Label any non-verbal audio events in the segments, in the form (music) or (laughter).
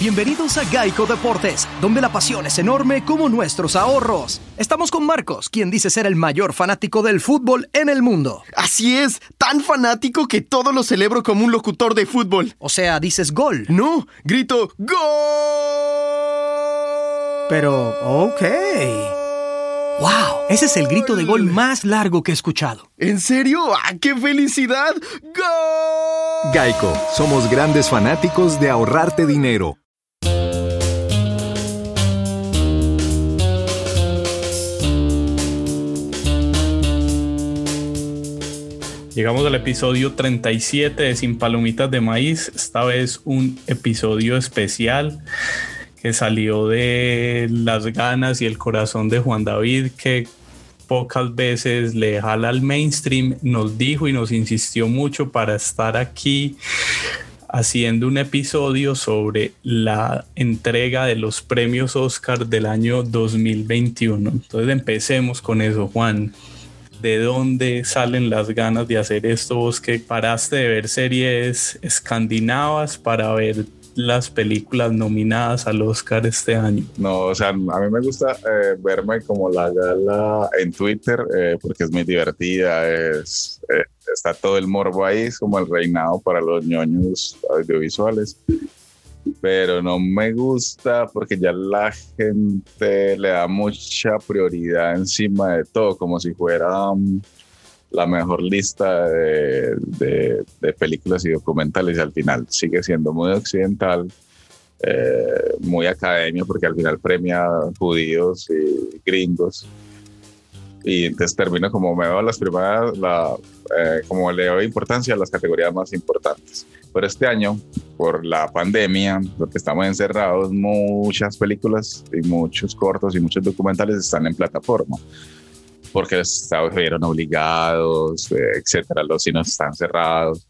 Bienvenidos a Geico Deportes, donde la pasión es enorme como nuestros ahorros. Estamos con Marcos, quien dice ser el mayor fanático del fútbol en el mundo. Así es, tan fanático que todo lo celebro como un locutor de fútbol. O sea, dices gol. No, grito ¡Gol! Pero, ok. ¡Wow! Ese es el grito de gol más largo que he escuchado. ¿En serio? ¡Ah, qué felicidad! ¡Gol! Geico, somos grandes fanáticos de ahorrarte dinero. Llegamos al episodio 37 de Sin Palomitas de Maíz, esta vez un episodio especial que salió de las ganas y el corazón de Juan David, que pocas veces le jala al mainstream, nos dijo y nos insistió mucho para estar aquí haciendo un episodio sobre la entrega de los premios Oscar del año 2021. Entonces empecemos con eso, Juan. ¿De dónde salen las ganas de hacer esto? Vos que paraste de ver series escandinavas para ver las películas nominadas al Oscar este año? No, o sea, a mí me gusta eh, verme como la gala en Twitter eh, porque es muy divertida, es, eh, está todo el morbo ahí, es como el reinado para los ñoños audiovisuales. Pero no me gusta porque ya la gente le da mucha prioridad encima de todo, como si fuera um, la mejor lista de, películas y documentales y al final sigue siendo muy occidental, eh, muy academia porque al final premia judíos y gringos. Y entonces termino como me veo las primeras, la, eh, como le doy importancia a las categorías más importantes. Pero este año, por la pandemia, porque estamos encerrados, muchas películas y muchos cortos y muchos documentales están en plataforma porque los estados vieron obligados, eh, etcétera, los cines están cerrados.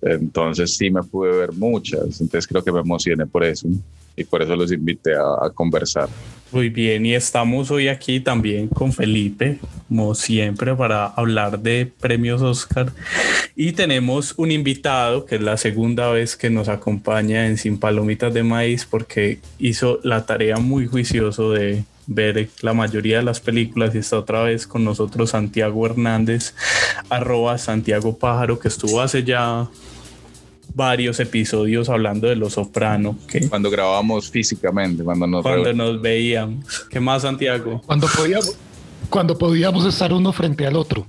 Entonces sí me pude ver muchas, entonces creo que me emocioné por eso y por eso los invité a, conversar. Muy bien, y estamos hoy aquí también con Felipe, como siempre, para hablar de premios Oscar. Y tenemos un invitado que es la segunda vez que nos acompaña en Sin Palomitas de Maíz porque hizo la tarea muy juicioso de ver la mayoría de las películas y está otra vez con nosotros Santiago Hernández, arroba Santiago Pájaro, que estuvo hace ya varios episodios hablando de Los Soprano. Cuando grabamos físicamente, cuando nos, cuando nos veíamos. ¿Qué más, Santiago? Cuando podíamos, cuando podíamos estar uno frente al otro.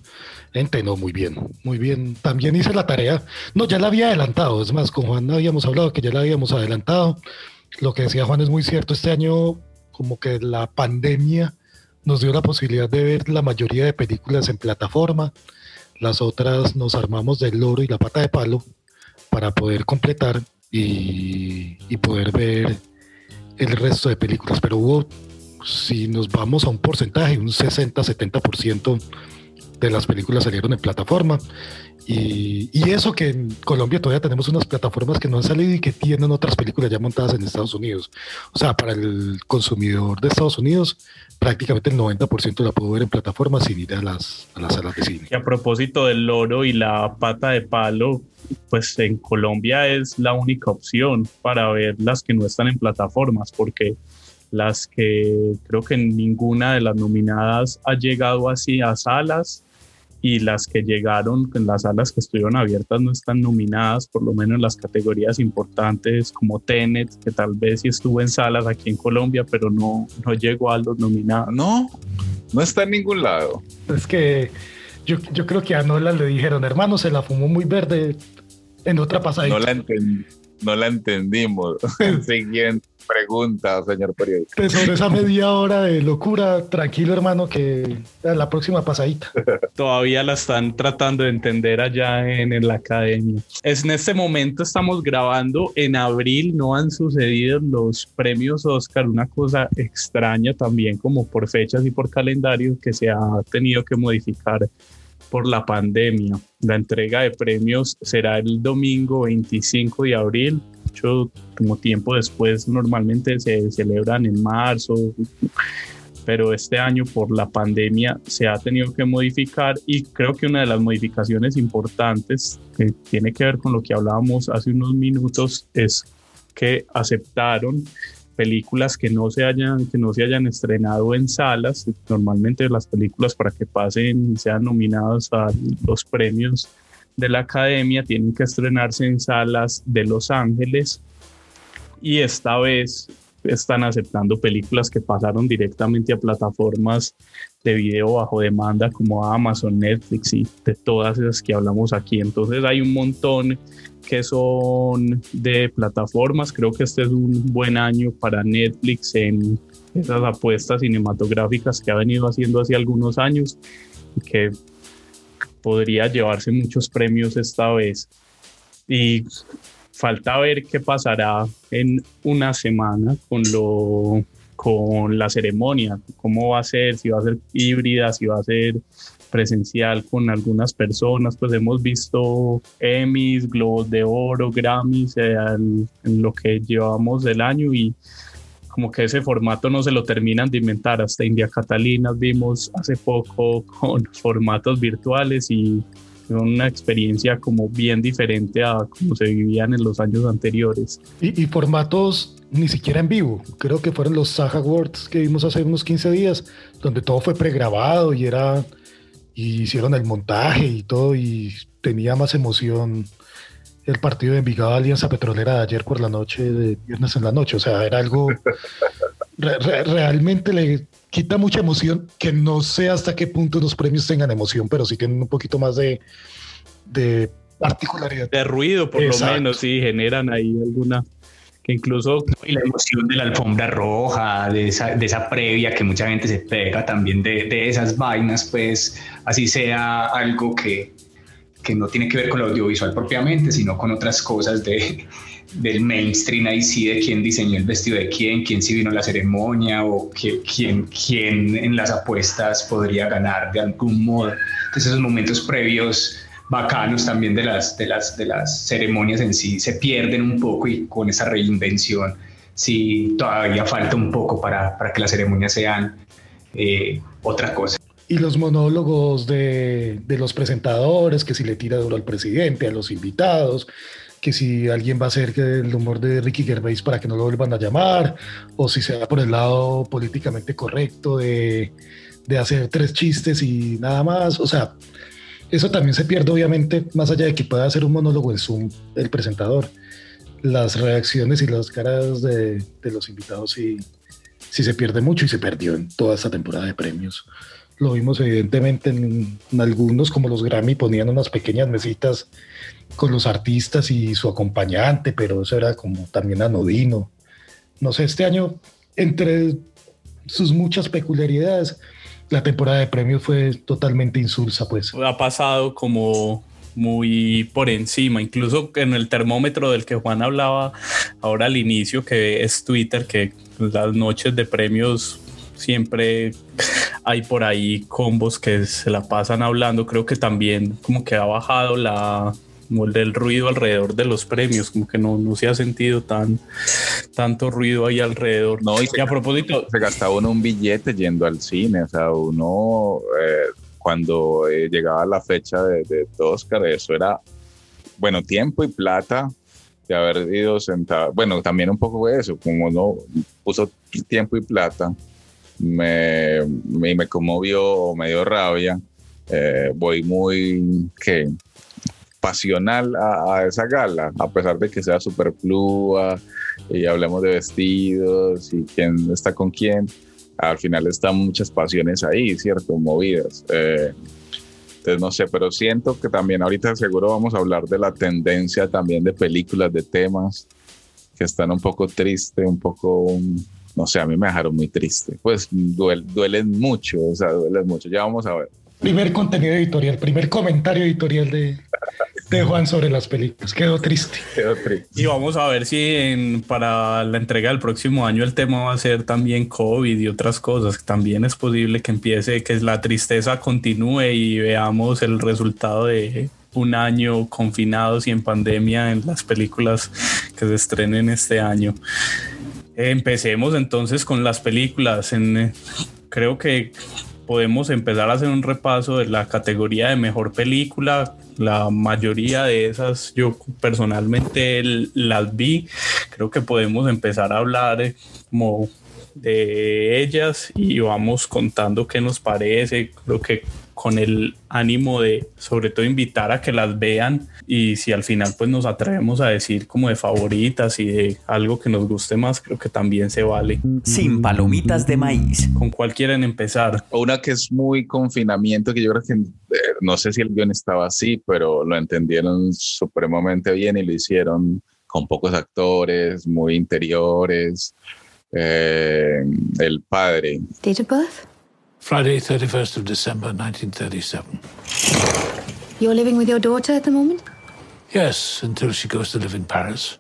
Gente, no, muy bien, muy bien. También hice la tarea. No, ya la había adelantado. Es más, con Juan habíamos hablado que ya la habíamos adelantado. Lo que decía Juan es muy cierto. Este año como que la pandemia nos dio la posibilidad de ver la mayoría de películas en plataforma, las otras nos armamos del loro y la pata de palo para poder completar y, poder ver el resto de películas, pero hubo, si nos vamos a un porcentaje, un 60-70% de las películas salieron en plataforma y, eso que en Colombia todavía tenemos unas plataformas que no han salido y que tienen otras películas ya montadas en Estados Unidos. O sea, para el consumidor de Estados Unidos, prácticamente el 90% la puedo ver en plataformas sin ir a las, a las salas de cine. Y a propósito del loro y la pata de palo, pues en Colombia es la única opción para ver las que no están en plataformas, porque las que creo que ninguna de las nominadas ha llegado así a salas y las que llegaron en las salas que estuvieron abiertas no están nominadas, por lo menos en las categorías importantes como Tenet, que tal vez sí estuvo en salas aquí en Colombia, pero no, no llegó a los nominados. No, no está en ningún lado. Es que yo, yo creo que a Nola le dijeron, hermano, se la fumó muy verde en otra pasada. No la, no la entendimos. (laughs) Siguiente pregunta, señor periodista. Pues sobre esa media hora de locura, tranquilo hermano, que la próxima pasadita. (laughs) Todavía la están tratando de entender allá en, en, la academia. Es en este momento estamos grabando, en abril no han sucedido los premios Oscar, una cosa extraña también como por fechas y por calendario que se ha tenido que modificar por la pandemia. La entrega de premios será el domingo 25 de abril como tiempo después normalmente se celebran en marzo, pero este año por la pandemia se ha tenido que modificar y creo que una de las modificaciones importantes que tiene que ver con lo que hablábamos hace unos minutos es que aceptaron películas que no se hayan que no se hayan estrenado en salas. Normalmente las películas para que pasen sean nominadas a los premios de la academia tienen que estrenarse en salas de Los Ángeles y esta vez están aceptando películas que pasaron directamente a plataformas de video bajo demanda como Amazon, Netflix y de todas esas que hablamos aquí. Entonces hay un montón que son de plataformas. Creo que este es un buen año para Netflix en esas apuestas cinematográficas que ha venido haciendo hace algunos años que podría llevarse muchos premios esta vez. Y falta ver qué pasará en una semana con lo con la ceremonia, cómo va a ser, si va a ser híbrida, si va a ser presencial con algunas personas, pues hemos visto Emmys, Globos de Oro, Grammys eh, en, lo que llevamos del año y como que ese formato no se lo terminan de inventar. Hasta India Catalina vimos hace poco con formatos virtuales y una experiencia como bien diferente a como se vivían en los años anteriores. Y, formatos ni siquiera en vivo. Creo que fueron los Saga Awards que vimos hace unos 15 días, donde todo fue pregrabado y era y hicieron el montaje y todo y tenía más emoción el partido de Envigado Alianza Petrolera de ayer por la noche, de viernes en la noche. O sea, era algo (laughs) realmente le quita mucha emoción, que no sé hasta qué punto los premios tengan emoción, pero sí tienen un poquito más de, de particularidad. De ruido, por lo menos, sí, generan ahí alguna que incluso... Y la emoción de la alfombra roja, de esa, de esa previa que mucha gente se pega también de, de esas vainas, pues así sea algo que, que no tiene que ver con lo audiovisual propiamente, sino con otras cosas de, del mainstream ahí sí de quién diseñó el vestido de quién, quién sí vino a la ceremonia o quién, quién en las apuestas podría ganar de algún modo. Entonces esos momentos previos bacanos también de las, de las, de las ceremonias en sí se pierden un poco y con esa reinvención sí todavía falta un poco para, para que las ceremonias sean eh, otra cosa. Y los monólogos de, de, los presentadores, que si le tira duro al presidente, a los invitados, que si alguien va a hacer el humor de Ricky Gervais para que no lo vuelvan a llamar, o si se va por el lado políticamente correcto de, de hacer tres chistes y nada más. O sea, eso también se pierde obviamente, más allá de que pueda hacer un monólogo en Zoom el presentador. Las reacciones y las caras de, de los invitados sí, sí se pierde mucho y se perdió en toda esta temporada de premios. Lo vimos evidentemente en, en algunos, como los Grammy, ponían unas pequeñas mesitas con los artistas y su acompañante, pero eso era como también anodino. No sé, este año, entre sus muchas peculiaridades, la temporada de premios fue totalmente insulsa, pues. Ha pasado como muy por encima, incluso en el termómetro del que Juan hablaba ahora al inicio, que es Twitter, que las noches de premios siempre hay por ahí combos que se la pasan hablando, creo que también como que ha bajado la, como el del ruido alrededor de los premios, como que no, no se ha sentido tan tanto ruido ahí alrededor. No, y, a propósito, se gastaba uno un billete yendo al cine, o sea, uno eh, cuando eh, llegaba la fecha de, de Oscar, eso era, bueno, tiempo y plata de haber ido sentado, bueno, también un poco eso, como uno puso tiempo y plata, me, me, conmovió, me dio rabia, eh, voy muy, que pasional a, esa gala, a pesar de que sea superflua y hablemos de vestidos y quién está con quién, al final están muchas pasiones ahí, ¿cierto? Movidas. Eh, entonces, no sé, pero siento que también ahorita seguro vamos a hablar de la tendencia también de películas, de temas que están un poco tristes, un poco, no sé, a mí me dejaron muy triste. Pues duelen mucho, o sea, duelen mucho. Ya vamos a ver. Primer contenido editorial, primer comentario editorial de, de Juan sobre las películas. Quedó triste. Quedó triste. Y vamos a ver si para la entrega del próximo año el tema va a ser también COVID y otras cosas. También es posible que empiece, que la tristeza continúe y veamos el resultado de un año confinados y en pandemia en las películas que se estrenen este año. Empecemos entonces con las películas. En, creo que podemos empezar a hacer un repaso de la categoría de mejor película. La mayoría de esas yo personalmente las vi. creo que podemos empezar a hablar eh, de ellas y vamos contando qué nos parece. Creo que con el ánimo de sobre todo invitar a que las vean y si al final pues nos atrevemos a decir como de favoritas y de algo que nos guste más, creo que también se vale. Sin palomitas de maíz. ¿Con cuál quieren empezar? Una que es muy confinamiento, que yo creo que eh, no sé si el guion estaba así, pero lo entendieron supremamente bien y lo hicieron con pocos actores, muy interiores. Eh, el padre. Date of birth? Friday, 31st of December, 1937. You're living with your daughter at the moment? Yes, until she goes to live in Paris.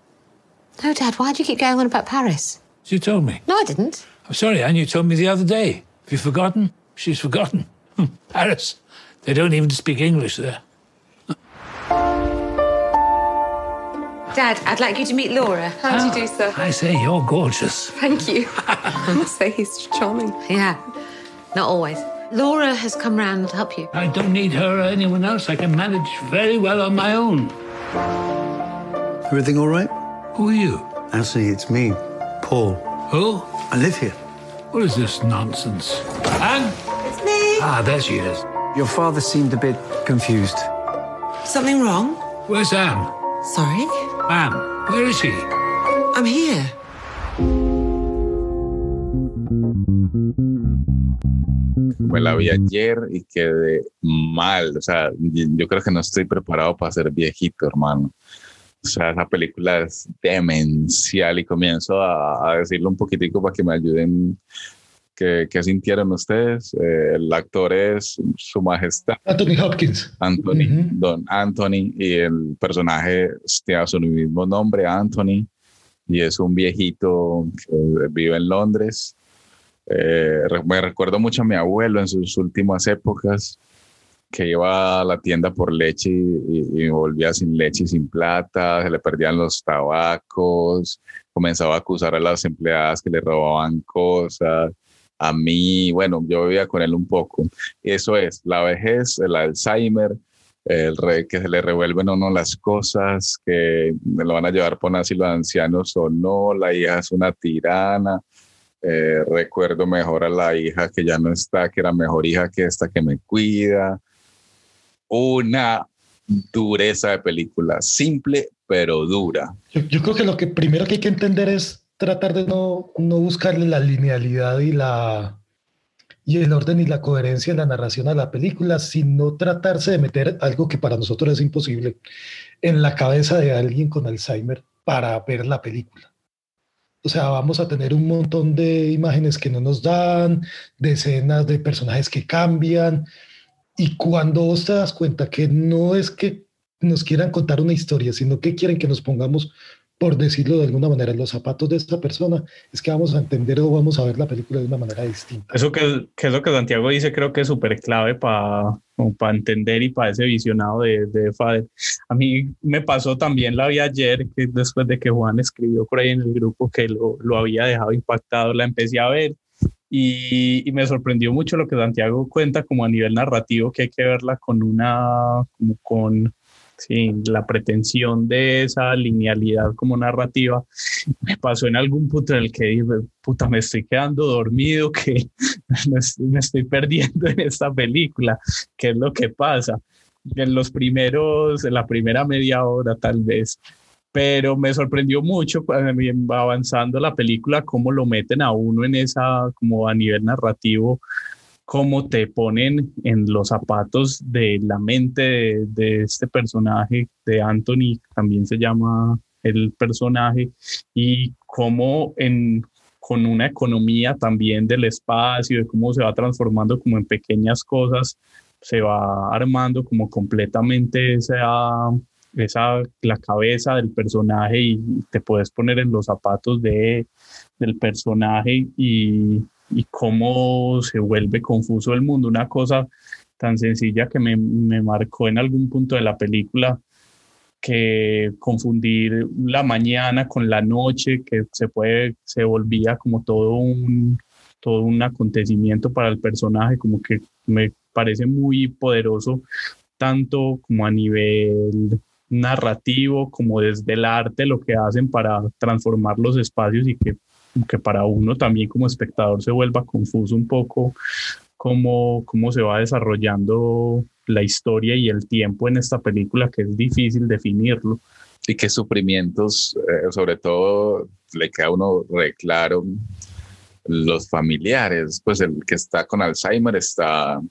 No, Dad, why do you keep going on about Paris? You told me. No, I didn't. I'm sorry, Anne, you told me the other day. Have you forgotten? She's forgotten. (laughs) Paris. They don't even speak English there. Dad, I'd like you to meet Laura. How do you ah, do, sir? I say, you're gorgeous. Thank you. (laughs) (laughs) I must say he's charming. Yeah, not always. Laura has come round to help you. I don't need her or anyone else. I can manage very well on my own. Everything all right? Who are you? Anthony, it's me, Paul. Who? I live here. What is this nonsense? Anne? It's me. Ah, there she is. Your father seemed a bit confused. Something wrong? Where's Anne? Sorry? Anne, where is she? I'm here. Me la vi ayer y quedé mal. O sea, yo creo que no estoy preparado para ser viejito, hermano. O sea, esa película es demencial y comienzo a, a decirlo un poquitico para que me ayuden. ¿Qué, qué sintieron ustedes? Eh, el actor es Su Majestad. Anthony Hopkins. Anthony, Don Anthony, y el personaje tiene su mismo nombre, Anthony, y es un viejito que vive en Londres. Eh, me recuerdo mucho a mi abuelo en sus últimas épocas, que iba a la tienda por leche y, volvía sin leche y sin plata, se le perdían los tabacos, comenzaba a acusar a las empleadas que le robaban cosas. A mí, bueno, yo vivía con él un poco. Eso es, la vejez, el Alzheimer, el re, que se le revuelven a uno las cosas, que lo van a llevar por un asilo de ancianos o no, la hija es una tirana. Eh, recuerdo mejor a la hija que ya no está, que era mejor hija que esta que me cuida. Una dureza de película, simple pero dura. Yo, creo que lo que primero que hay que entender es tratar de no, no buscarle la linealidad y la y el orden y la coherencia en la narración a la película, sino tratarse de meter algo que para nosotros es imposible en la cabeza de alguien con Alzheimer para ver la película. O sea, vamos a tener un montón de imágenes que no nos dan, de escenas de personajes que cambian, y cuando vos te das cuenta que no es que nos quieran contar una historia, sino que quieren que nos pongamos, por decirlo de alguna manera, los zapatos de esta persona, es que vamos a entender o vamos a ver la película de una manera distinta. Eso que, que es lo que Santiago dice, creo que es súper clave para para entender y para ese visionado de, de Fader. A mí me pasó también, la vi ayer, que después de que Juan escribió por ahí en el grupo que lo, lo había dejado impactado, la empecé a ver y, y, me sorprendió mucho lo que Santiago cuenta como a nivel narrativo, que hay que verla con una, como con sí, la pretensión de esa linealidad como narrativa. Me pasó en algún punto en el que dije, puta, me estoy quedando dormido, que (laughs) me estoy perdiendo en esta película, ¿qué es lo que pasa? En los primeros, en la primera media hora tal vez, pero me sorprendió mucho avanzando la película cómo lo meten a uno en esa, como a nivel narrativo, cómo te ponen en los zapatos de la mente de, de, este personaje, de Anthony, también se llama el personaje, y cómo en, con una economía también del espacio, de cómo se va transformando como en pequeñas cosas, se va armando como completamente esa esa la cabeza del personaje y te puedes poner en los zapatos de del personaje y, y cómo se vuelve confuso el mundo. Una cosa tan sencilla que me, me, marcó en algún punto de la película, que confundir la mañana con la noche, que se puede, se volvía como todo un, todo un acontecimiento para el personaje, como que me parece muy poderoso, tanto como a nivel narrativo como desde el arte lo que hacen para transformar los espacios y que, que para uno también como espectador se vuelva confuso un poco cómo, cómo se va desarrollando la historia y el tiempo en esta película que es difícil definirlo. Y qué sufrimientos, eh, sobre todo, le queda a uno reclaro los familiares, pues el que está con Alzheimer está,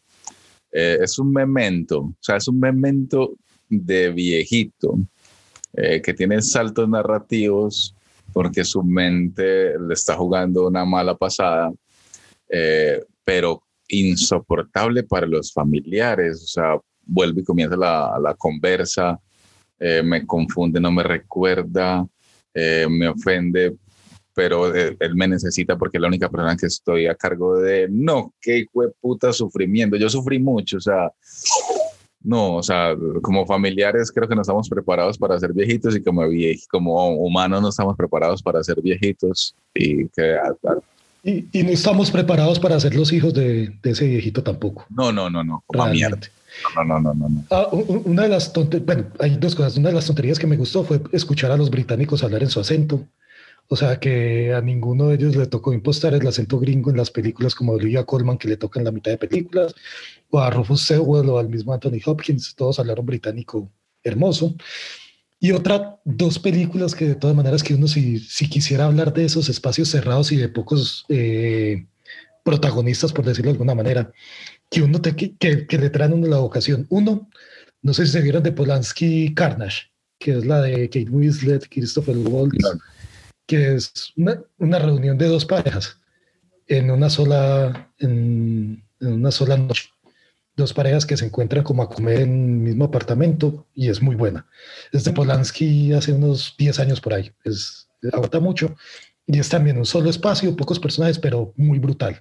eh, es un memento, o sea, es un memento de viejito eh, que tiene saltos narrativos porque su mente le está jugando una mala pasada, pero insoportable para los familiares, o sea, vuelve y comienza la, la conversa, eh, me confunde, no me recuerda, eh, me ofende, pero él, me necesita porque es la única persona que estoy a cargo de, no, qué puta sufrimiento, yo sufrí mucho, o sea, no, o sea, como familiares creo que no estamos preparados para ser viejitos y como, como humanos no estamos preparados para ser viejitos y que y, no estamos preparados para ser los hijos de, ese viejito tampoco. No, no, no, no. Como mierda. No, no, no, no. no. Ah, una de las tonterías, bueno, hay dos cosas. Una de las tonterías que me gustó fue escuchar a los británicos hablar en su acento. O sea, que a ninguno de ellos le tocó impostar el acento gringo en las películas como Olivia Colman, que le toca en la mitad de películas, o a Rufus Sewell o al mismo Anthony Hopkins. Todos hablaron británico hermoso. Y otra, dos películas que de todas maneras que uno si, si quisiera hablar de esos espacios cerrados y de pocos eh, protagonistas, por decirlo de alguna manera, que uno te, que, que, le traen una la vocación. Uno, no sé si se vieron de Polanski Carnage, que es la de Kate Winslet, Christopher Waltz, que es una, una, reunión de dos parejas en una sola, en, en una sola noche dos parejas que se encuentran como a comer en el mismo apartamento y es muy buena. Es de Polanski hace unos 10 años por ahí, es, aguanta mucho y es también un solo espacio, pocos personajes, pero muy brutal.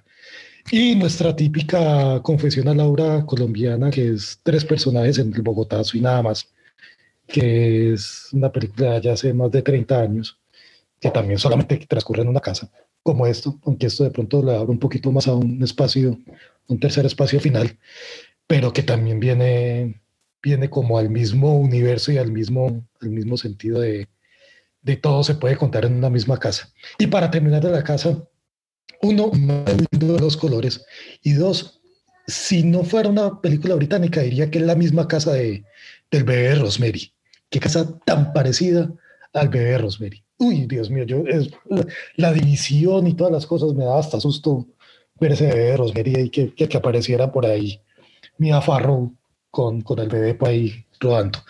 Y nuestra típica confesión a Laura colombiana, que es tres personajes en el Bogotazo y nada más, que es una película ya hace más de 30 años, que también solamente (laughs) transcurre en una casa, como esto, aunque esto de pronto le abre un poquito más a un espacio, un tercer espacio final pero que también viene, viene como al mismo universo y al mismo, al mismo sentido de, de todo se puede contar en una misma casa. Y para terminar de la casa, uno, los colores, y dos, si no fuera una película británica, diría que es la misma casa de, del bebé Rosemary. Qué casa tan parecida al bebé Rosemary. Uy, Dios mío, yo, la, división y todas las cosas me da hasta susto ver ese bebé de Rosemary y que, que, apareciera por ahí Mia Farrow con, con el bebé por ahí rodando.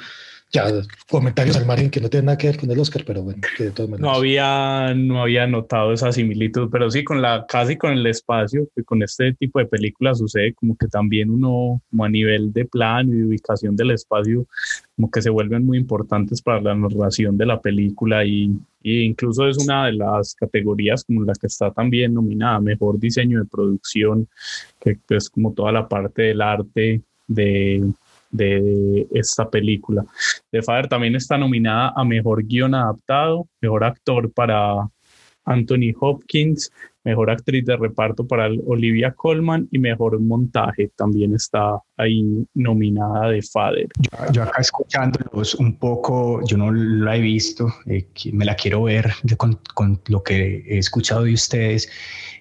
Ya, comentarios al margen que no tienen nada que ver con el Oscar, pero bueno, que de todas maneras. No había, no había notado esa similitud, pero sí con la, casi con el espacio, que con este tipo de películas sucede como que también uno, como a nivel de plan y ubicación del espacio, como que se vuelven muy importantes para la narración de la película y, y incluso es una de las categorías como la que está también nominada, mejor diseño de producción, que es como toda la parte del arte de de esta película. The Father también está nominada a Mejor Guión Adaptado, Mejor Actor para Anthony Hopkins, Mejor Actriz de Reparto para Olivia Colman y Mejor Montaje también está ahí nominada de Father. Yo, acá escuchándolos un poco, yo no la he visto, eh, me la quiero ver con, con lo que he escuchado de ustedes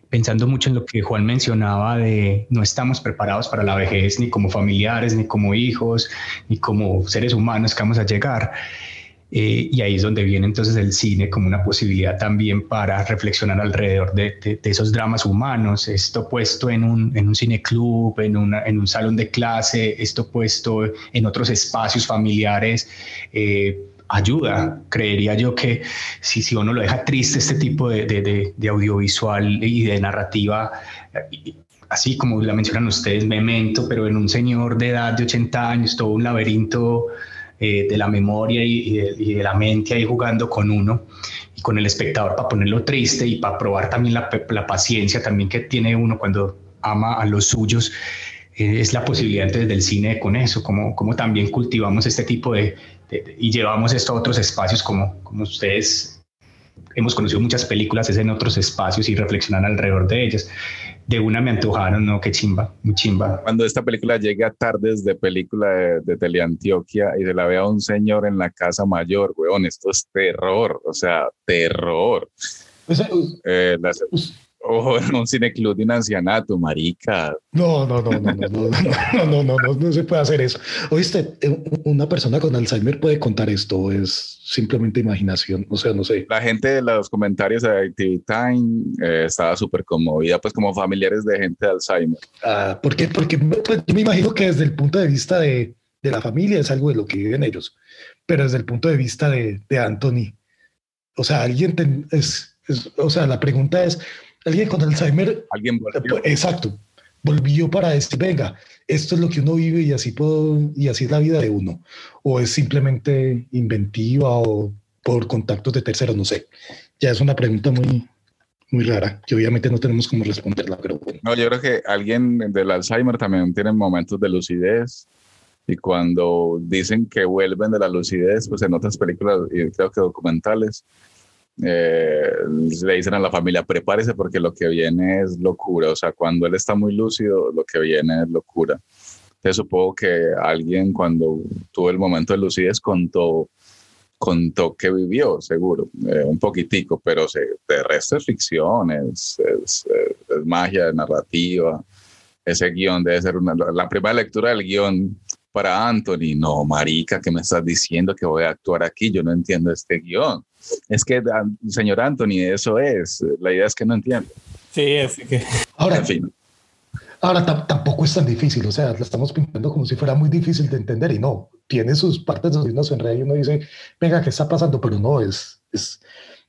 pensando mucho en lo que Juan mencionaba de no estamos preparados para la vejez ni como familiares, ni como hijos, ni como seres humanos que vamos a llegar. Eh, y ahí es donde viene entonces el cine como una posibilidad también para reflexionar alrededor de, esos dramas humanos, esto puesto en un, en un cineclub, en, en un salón de clase, esto puesto en otros espacios familiares. Eh, ayuda. Creería yo que si, si uno lo deja triste este tipo de, de, de, audiovisual y de narrativa, así como la mencionan ustedes, Memento, pero en un señor de edad de 80 años, todo un laberinto eh, de la memoria y, de, la mente ahí jugando con uno y con el espectador para ponerlo triste y para probar también la, la paciencia también que tiene uno cuando ama a los suyos eh, es la posibilidad entonces del cine con eso, como, como también cultivamos este tipo de, y llevamos esto a otros espacios como, como ustedes hemos conocido muchas películas es en otros espacios y reflexionan alrededor de ellas. de una me antojaron, no, qué chimba, muy chimba. Cuando esta película llegue a tardes de película de, de Teleantioquia y se la vea un señor en la casa mayor, weón, esto es terror, o sea, terror. eh, las, o en un cineclub de un ancianato, marica. No, no, no, no, no, no, no, no, no, no, no se puede hacer eso. Oíste, una persona con Alzheimer puede contar esto, es simplemente imaginación, o sea, no sé. La gente de los comentarios de Activity Time eh, estaba súper conmovida, pues como familiares de gente de Alzheimer. Ah, ¿por qué? Porque pues, yo me imagino que desde el punto de vista de, de, la familia es algo de lo que viven ellos, pero desde el punto de vista de, de Anthony, o sea, alguien ten, es, es, o sea, la pregunta es, alguien con Alzheimer. Alguien volvió. Exacto. Volvió para decir, venga, esto es lo que uno vive y así puedo, y así es la vida de uno. O es simplemente inventiva o por contactos de terceros, no sé. Ya es una pregunta muy, muy rara, que obviamente no tenemos cómo responderla, pero bueno. No, yo creo que alguien del Alzheimer también tiene momentos de lucidez y cuando dicen que vuelven de la lucidez, pues en otras películas y creo que documentales, eh, le dicen a la familia, prepárese porque lo que viene es locura. O sea, cuando él está muy lúcido, lo que viene es locura. Te supongo que alguien cuando tuvo el momento de lucidez contó, contó que vivió, seguro, eh, un poquitico, pero se, de resto es ficción, es, es, es magia narrativa. Ese guion debe ser una, la primera lectura del guion para Anthony. No, marica, ¿qué me estás diciendo que voy a actuar aquí? Yo no entiendo este guion. Es que, señor Anthony, eso es. La idea es que no entiende. Sí, así que. Ahora, en fin. Ahora tampoco es tan difícil, o sea, lo estamos pintando como si fuera muy difícil de entender y no, tiene sus partes donde uno se enreda y uno dice, venga, ¿qué está pasando? Pero no, es, es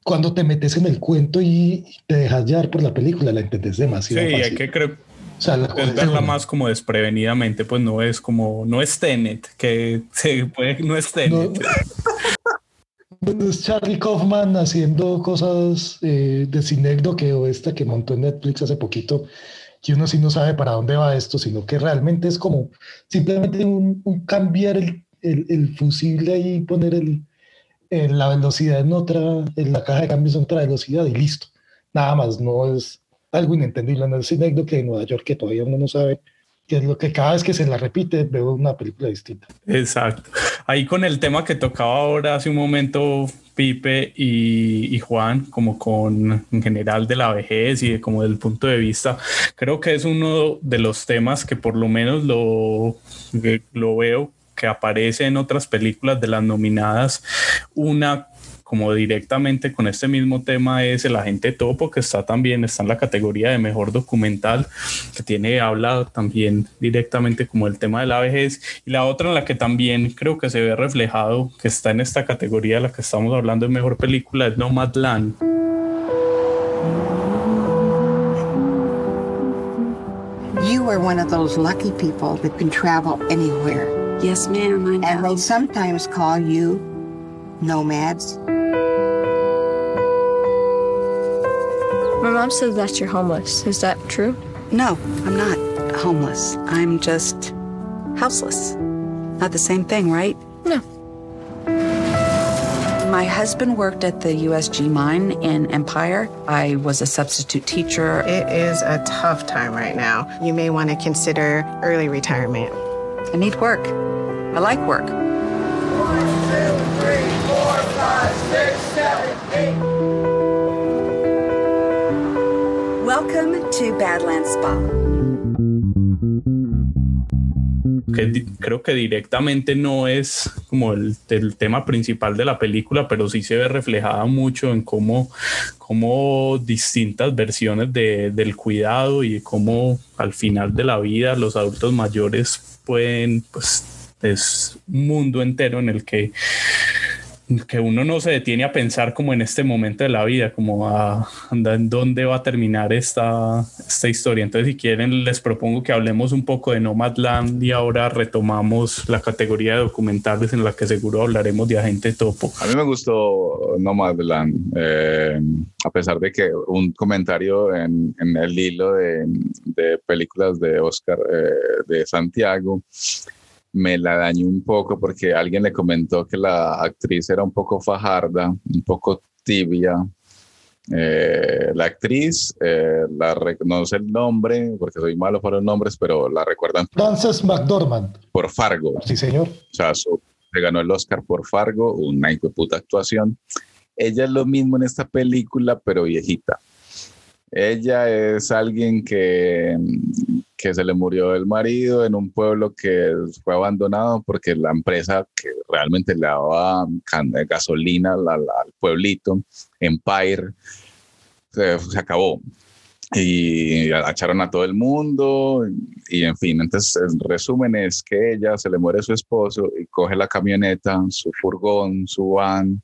cuando te metes en el cuento y te dejas llevar por la película, la entendés demasiado. Sí, fácil. hay que creer. O sea, la es verla más como desprevenidamente, pues no es como, no es Tenet, que (laughs) se puede, no es Tenet. No. (laughs) es Charlie Kaufman haciendo cosas eh, de Cinecdoque o esta que montó en Netflix hace poquito, que uno sí no sabe para dónde va esto, sino que realmente es como simplemente un, un cambiar el, el, el, fusible y poner el, el, la velocidad en otra, en la caja de cambios en otra velocidad y listo. Nada más, no es algo inentendible en el Cinecdoque de Nueva York que todavía uno no sabe que es lo que cada vez que se la repite veo una película distinta. Exacto. Ahí con el tema que tocaba ahora hace un momento Pipe y, Juan, como con en general de la vejez y de, como del punto de vista, creo que es uno de los temas que por lo menos lo, lo veo que aparece en otras películas de las nominadas, una como directamente con este mismo tema es El Agente Topo, que está también, está en la categoría de mejor documental, que tiene, habla también directamente como el tema de la vejez, y la otra en la que también creo que se ve reflejado, que está en esta categoría de la que estamos hablando de mejor película, es Nomadland. You are one of those lucky people that can travel anywhere. Yes, ma'am, I know. And they sometimes call you nomads. My mom says that you're homeless. Is that true? No, I'm not homeless. I'm just houseless. Not the same thing, right? No. My husband worked at the USG mine in Empire. I was a substitute teacher. It is a tough time right now. You may want to consider early retirement. I need work. I like work. Welcome to Badlands Spa. Creo que directamente no es como el, el, tema principal de la película, pero sí se ve reflejada mucho en cómo, cómo distintas versiones de, del cuidado y cómo al final de la vida los adultos mayores pueden, pues es un mundo entero en el que que uno no se detiene a pensar como en este momento de la vida, como a, en dónde va a terminar esta, esta historia. Entonces, si quieren, les propongo que hablemos un poco de Nomadland y ahora retomamos la categoría de documentales en la que seguro hablaremos de Agente Topo. A mí me gustó Nomadland, eh, a pesar de que un comentario en, el hilo de, de, películas de Oscar eh, de Santiago me la dañó un poco porque alguien le comentó que la actriz era un poco fajarda, un poco tibia, Eh, la actriz, eh, la no sé el nombre porque soy malo para los nombres, pero la recuerdan. Frances McDormand. Por Fargo. Sí, señor. O sea, se ganó el Oscar por Fargo, una puta actuación. Ella es lo mismo en esta película, pero viejita. Ella es alguien que, que se le murió el marido en un pueblo que fue abandonado porque la empresa que realmente le daba gasolina al, pueblito, Empire, se, acabó. Y echaron a todo el mundo y en fin, entonces el resumen es que ella se le muere su esposo y coge la camioneta, su furgón, su van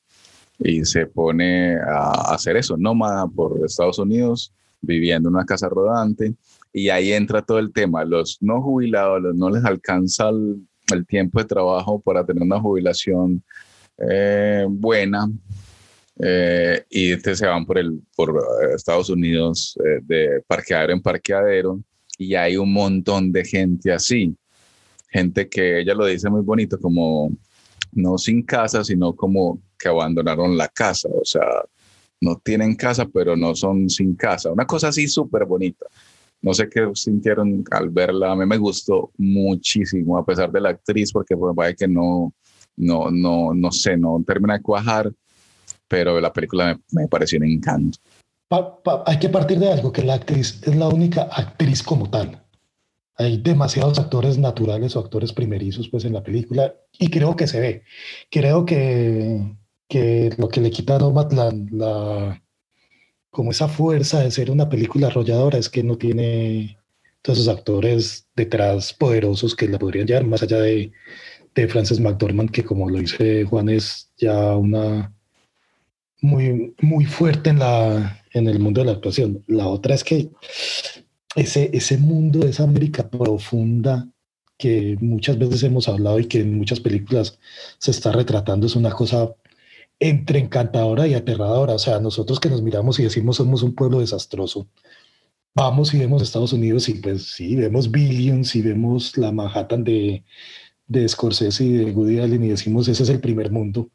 y se pone a hacer eso, nómada por Estados Unidos, viviendo en una casa rodante y ahí entra todo el tema, los no jubilados, no les alcanza el, tiempo de trabajo para tener una jubilación eh, buena, eh, y este se van por, el, por eh, Estados Unidos de parqueadero en parqueadero y hay un montón de gente así, gente que ella lo dice muy bonito, como no sin casa, sino como que abandonaron la casa, o sea, no tienen casa, pero no son sin casa, una cosa así súper bonita. No sé qué sintieron al verla, a mí me gustó muchísimo, a pesar de la actriz, porque pues vaya que no, no, no, no sé, no termina de cuajar, pero la película me, pareció un encanto. hay que partir de algo, que la actriz es la única actriz como tal. Hay demasiados actores naturales o actores primerizos pues, en la película y creo que se ve. Creo que, que lo que le quita a Nomadland la, como esa fuerza de ser una película arrolladora es que no tiene todos esos actores detrás poderosos que la podrían llevar más allá de, de Frances McDormand, que como lo dice Juan es ya una muy, muy fuerte en, la, en el mundo de la actuación. La otra es que ese, ese mundo de esa América profunda que muchas veces hemos hablado y que en muchas películas se está retratando es una cosa entre encantadora y aterradora. O sea, nosotros que nos miramos y decimos somos un pueblo desastroso, vamos y vemos Estados Unidos y pues sí, vemos Billions y vemos la Manhattan de, de Scorsese y de Woody Allen y decimos ese es el primer mundo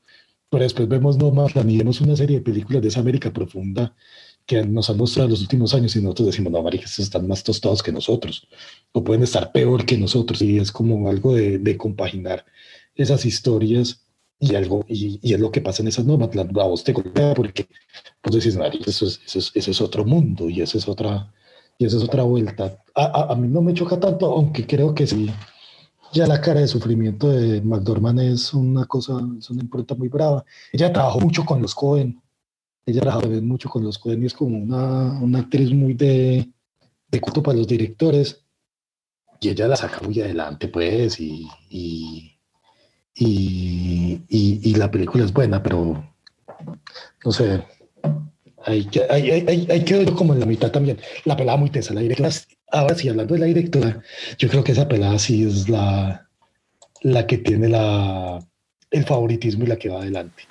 pero después vemos no más, vemos una serie de películas de esa América profunda que nos han mostrado en los últimos años y nosotros decimos, no, maricas, están más tostados que nosotros, o pueden estar peor que nosotros, y es como algo de compaginar esas historias y algo, y, y, es lo que pasa en esas normas, la, voz te golpea porque pues decís, eso es, eso, es, eso es otro mundo, y esa es otra, y esa es otra vuelta. A, a, a mí no me choca tanto, aunque creo que sí, ya la cara de sufrimiento de McDormand es una cosa, es una impronta muy brava. Ella trabajó mucho con los Cohen, ella trabajó mucho con los Cohen y es como una, una actriz muy de, de culto para los directores. Y ella la saca muy adelante, pues, y, y, y, y, la película es buena, pero no sé, hay que, hay, hay, hay que como en la mitad también. La pelada muy tesa, la directora Ahora sí, hablando de la directora, yo creo que esa pelada sí es la, la que tiene la, el favoritismo y la que va adelante.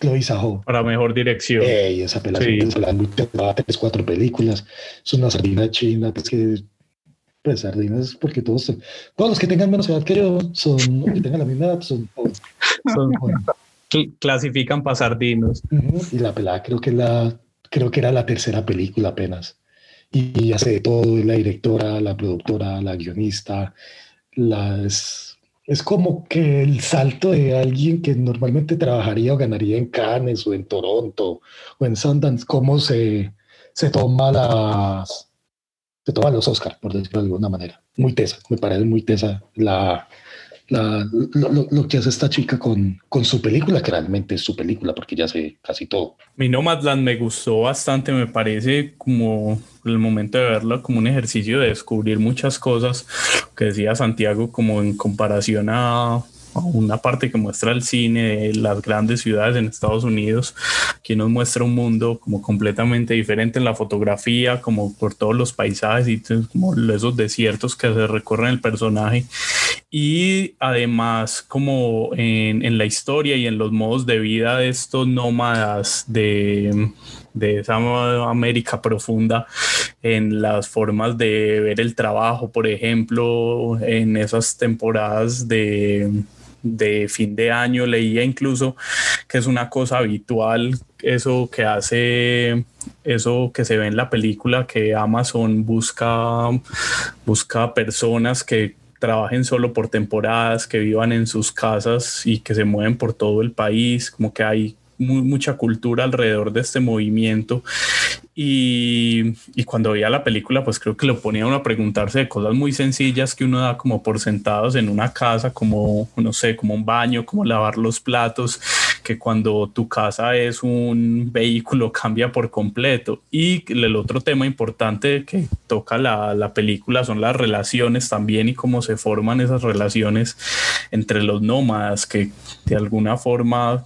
Chloe Sajo. Para mejor dirección. Ey, esa pelada sí. es muy tres, cuatro películas. Es una sardina china, es que pues sardinas porque todos todos los que tengan menos edad que yo son que tengan la misma edad son, son clasifican para sardinos. Y la pelada creo que la creo que era la tercera película apenas. Y hace de todo, la directora, la productora, la guionista, las, es como que el salto de alguien que normalmente trabajaría o ganaría en Cannes o en Toronto o en Sundance, cómo se, se toma las se toma los Oscars, por decirlo de alguna manera. Muy tesa, me parece muy tesa la, lo, que hace esta chica con, con su película, que realmente es su película, porque ya sé casi todo. Mi Nomadland me gustó bastante, me parece como el momento de verla como un ejercicio de descubrir muchas cosas, que decía Santiago, como en comparación a una parte que muestra el cine las grandes ciudades en Estados Unidos, que nos muestra un mundo como completamente diferente en la fotografía, como por todos los paisajes y como esos desiertos que se recorren el personaje. Y además como en, en la historia y en los modos de vida de estos nómadas de de esa América profunda en las formas de ver el trabajo, por ejemplo, en esas temporadas de, de fin de año, leía incluso que es una cosa habitual, eso que hace eso que se ve en la película, que Amazon busca, busca personas que trabajen solo por temporadas, que vivan en sus casas y que se mueven por todo el país, como que hay mucha cultura alrededor de este movimiento y, cuando veía la película, pues creo que lo ponía uno a preguntarse de cosas muy sencillas que uno da como por sentados en una casa, como, no sé, como un baño, como lavar los platos, que cuando tu casa es un vehículo cambia por completo. Y el otro tema importante que toca la, la película son las relaciones también y cómo se forman esas relaciones entre los nómadas, que de alguna forma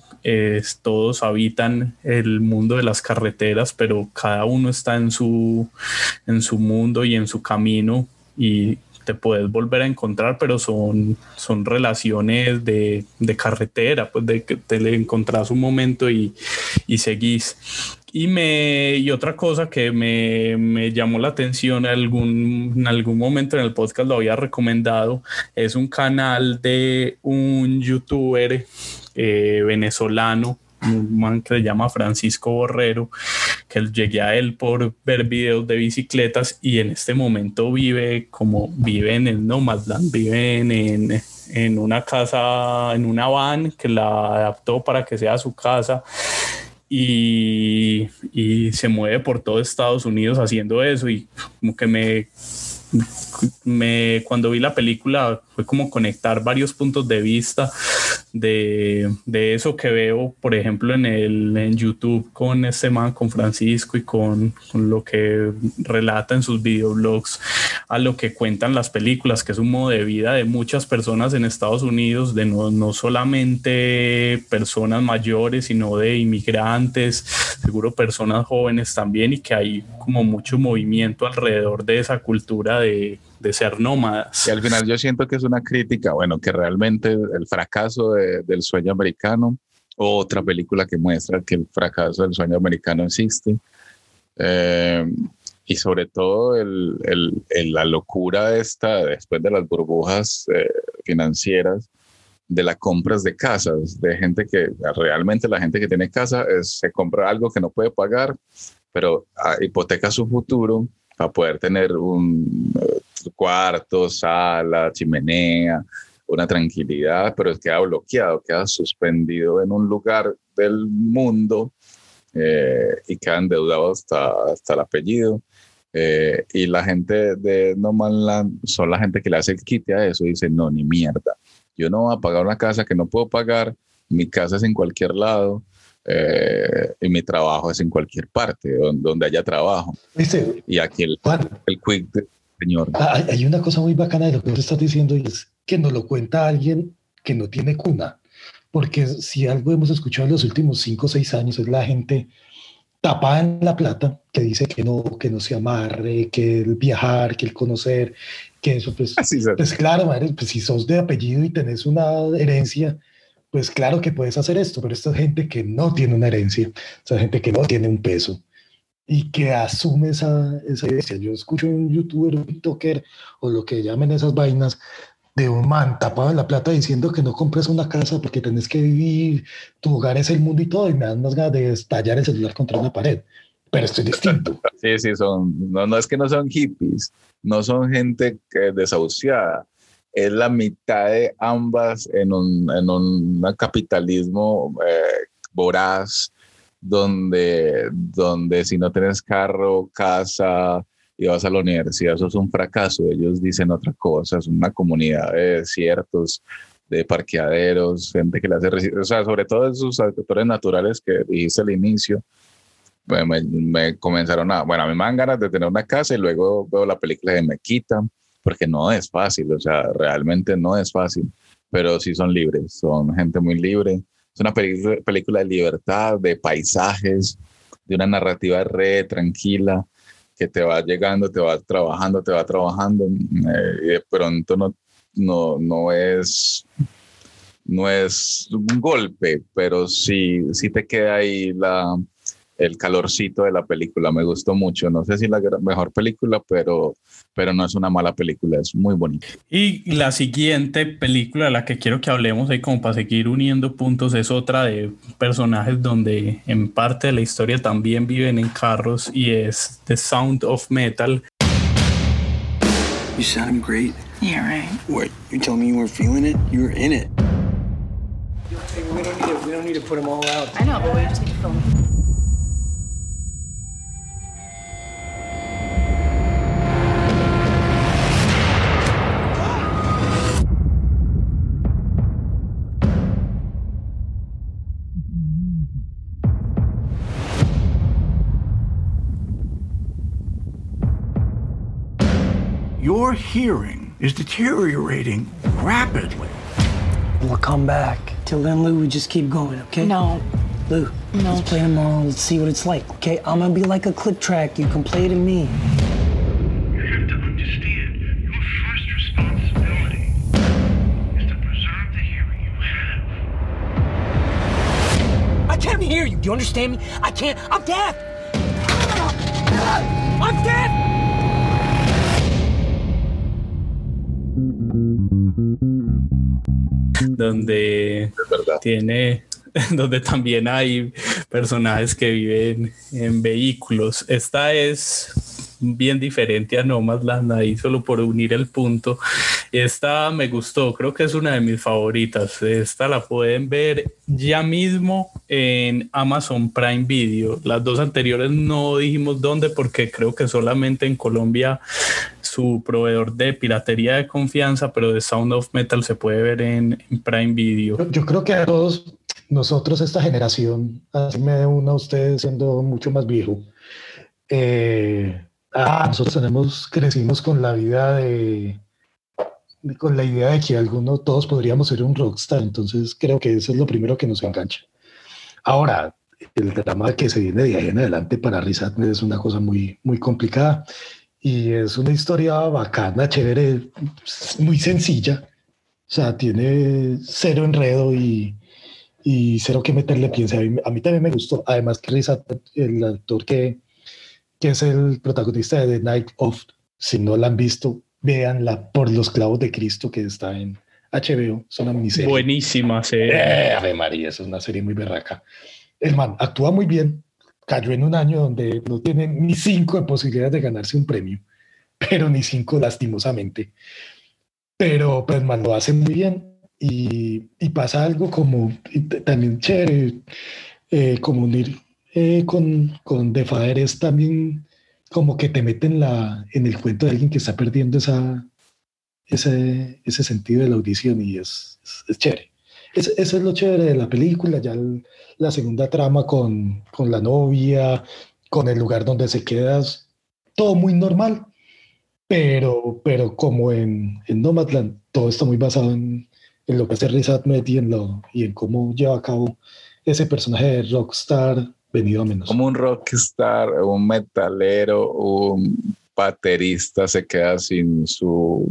todos habitan el mundo de las carreteras, pero cada uno está en su, en su mundo y en su camino y te puedes volver a encontrar, pero son, son relaciones de, de carretera, pues de que te le encontrás un momento y, y seguís. Y, me, y otra cosa que me, me llamó la atención algún, en algún momento en el podcast lo había recomendado, es un canal de un youtuber eh, venezolano, un man que se llama Francisco Borrero, que llegué a él por ver videos de bicicletas y en este momento vive como viven en Nomadland, viven en, en una casa, en una van que la adaptó para que sea su casa. Y, y se mueve por todo Estados Unidos haciendo eso y como que me me, cuando vi la película fue como conectar varios puntos de vista de, de eso que veo, por ejemplo, en, el, en YouTube con este man, con Francisco y con, con, lo que relata en sus videoblogs, a lo que cuentan las películas, que es un modo de vida de muchas personas en Estados Unidos, de no, no solamente personas mayores, sino de inmigrantes, seguro personas jóvenes también, y que hay como mucho movimiento alrededor de esa cultura de, de ser nómadas. Y al final yo siento que es una crítica, bueno, que realmente el fracaso del sueño americano, otra película que muestra que el fracaso del sueño americano existe, eh, y sobre todo el, la locura esta después de las burbujas eh, financieras de las compras de casas, de gente que realmente la gente que tiene casa es, se compra algo que no puede pagar, pero ah, hipoteca su futuro para poder tener un uh, cuarto, sala, chimenea, una tranquilidad, pero queda bloqueado, queda suspendido en un lugar del mundo eh, y queda endeudado hasta, hasta el apellido. Eh, y la gente de No Man Land son la gente que le hace el quite a eso y dice, no, ni mierda. Yo no voy a pagar una casa que no puedo pagar, mi casa es en cualquier lado, eh, y mi trabajo es en cualquier parte donde, haya trabajo. Y aquí el, el quick, señor. Ah, hay una cosa muy bacana de lo que usted está diciendo y es que nos lo cuenta alguien que no tiene cuna. Porque si algo hemos escuchado en los últimos cinco o seis años es la gente tapada en la plata que dice que no, que no se amarre, que el viajar, que el conocer, que eso pues, pues claro, madre, pues si sos de apellido y tenés una herencia, pues claro que puedes hacer esto, pero esta gente que no tiene una herencia, esa gente que no tiene un peso y que asume esa, esa herencia. Yo escucho un youtuber, un tiktoker o lo que llamen esas vainas de un man tapado en la plata diciendo que no compres una casa porque tenés que vivir, tu hogar es el mundo y todo, y me dan más ganas de estallar el celular contra una pared. Pero estoy distinto. Sí, sí, son, no, no es que no son hippies, no son gente desahuciada, es la mitad de ambas en un, en un capitalismo eh, voraz, donde, donde si no tienes carro, casa y vas a la universidad, eso es un fracaso. Ellos dicen otra cosa, es una comunidad de desiertos, de parqueaderos, gente que le hace, o sea, sobre todo esos sectores naturales que dijiste al inicio, me, me, comenzaron a, bueno, a mí me dan ganas de tener una casa y luego veo la película de Me Quitan porque no es fácil, o sea, realmente no es fácil, pero sí son libres, son gente muy libre. Es una película de libertad, de paisajes, de una narrativa re tranquila que te va llegando, te va trabajando, te va trabajando eh, y de pronto no, no, no es no es un golpe, pero sí, sí te queda ahí la, el calorcito de la película. Me gustó mucho. No sé si la mejor película, pero, pero no es una mala película. Es muy bonita. Y la siguiente película de la que quiero que hablemos ahí como para seguir uniendo puntos es otra de personajes donde en parte de la historia también viven en carros y es The Sound of Metal. You sound great. Yeah, right. What? You told me you were feeling it? You were in it. We don't need to, we don't need to put them all out. I know, but we just need to film it. Your hearing is deteriorating rapidly. We'll come back. Till then, Lou, we just keep going, okay? No. Lou, No. let's play tomorrow. Let's see what it's like, okay? I'm gonna be like a click track. You can play it in me. You have to me. I can't hear you. Do you understand me? I can't. I'm deaf. I'm deaf. Donde tiene (laughs) donde también hay personajes que viven en vehículos. Esta es bien diferente a Nomadland ahí solo por unir el punto. Esta me gustó, creo que es una de mis favoritas. Esta la pueden ver ya mismo en Amazon Prime Video. Las dos anteriores no dijimos dónde porque creo que solamente en Colombia su proveedor de piratería de confianza, pero de Sound of Metal se puede ver en, en Prime Video. Yo, yo creo que a todos nosotros, esta generación, así me uno a ustedes siendo mucho más viejo, eh, ah, nosotros tenemos, crecimos con la vida de, de- con la idea de que alguno, todos podríamos ser un rockstar, entonces creo que eso es lo primero que nos engancha. Ahora, el drama que se viene de ahí en adelante para Riz Ahmed es una cosa muy, muy complicada y es una historia bacana, chévere, muy sencilla. O sea, tiene cero enredo y, y cero que meterle piensa. A mí, a mí también me gustó. Además, Ahmed, el actor que, que es el protagonista de The Night of, si no la han visto, véanla por los clavos de Cristo que está en HBO. Es una miniserie. Buenísima Eh, serie. Ave María, es una serie muy berraca. El man actúa muy bien. Cayó en un año donde no tiene ni cinco de posibilidades de ganarse un premio, pero ni cinco lastimosamente. Pero pues man lo hace muy bien y, y pasa algo como también chévere, eh, como unir eh, con, con The es también como que te mete en, la, en el cuento de alguien que está perdiendo esa, ese, ese sentido de la audición y es, es, es chévere. Es- eso es lo chévere de la película, ya la segunda trama con, con la novia, con el lugar donde se quedas, todo muy normal, pero, pero como en, en Nomadland, todo está muy basado en, en lo que hace Riz Ahmed y en, lo, y en cómo lleva a cabo ese personaje de rockstar venido a menos. Como un rockstar, un metalero, un baterista se queda sin su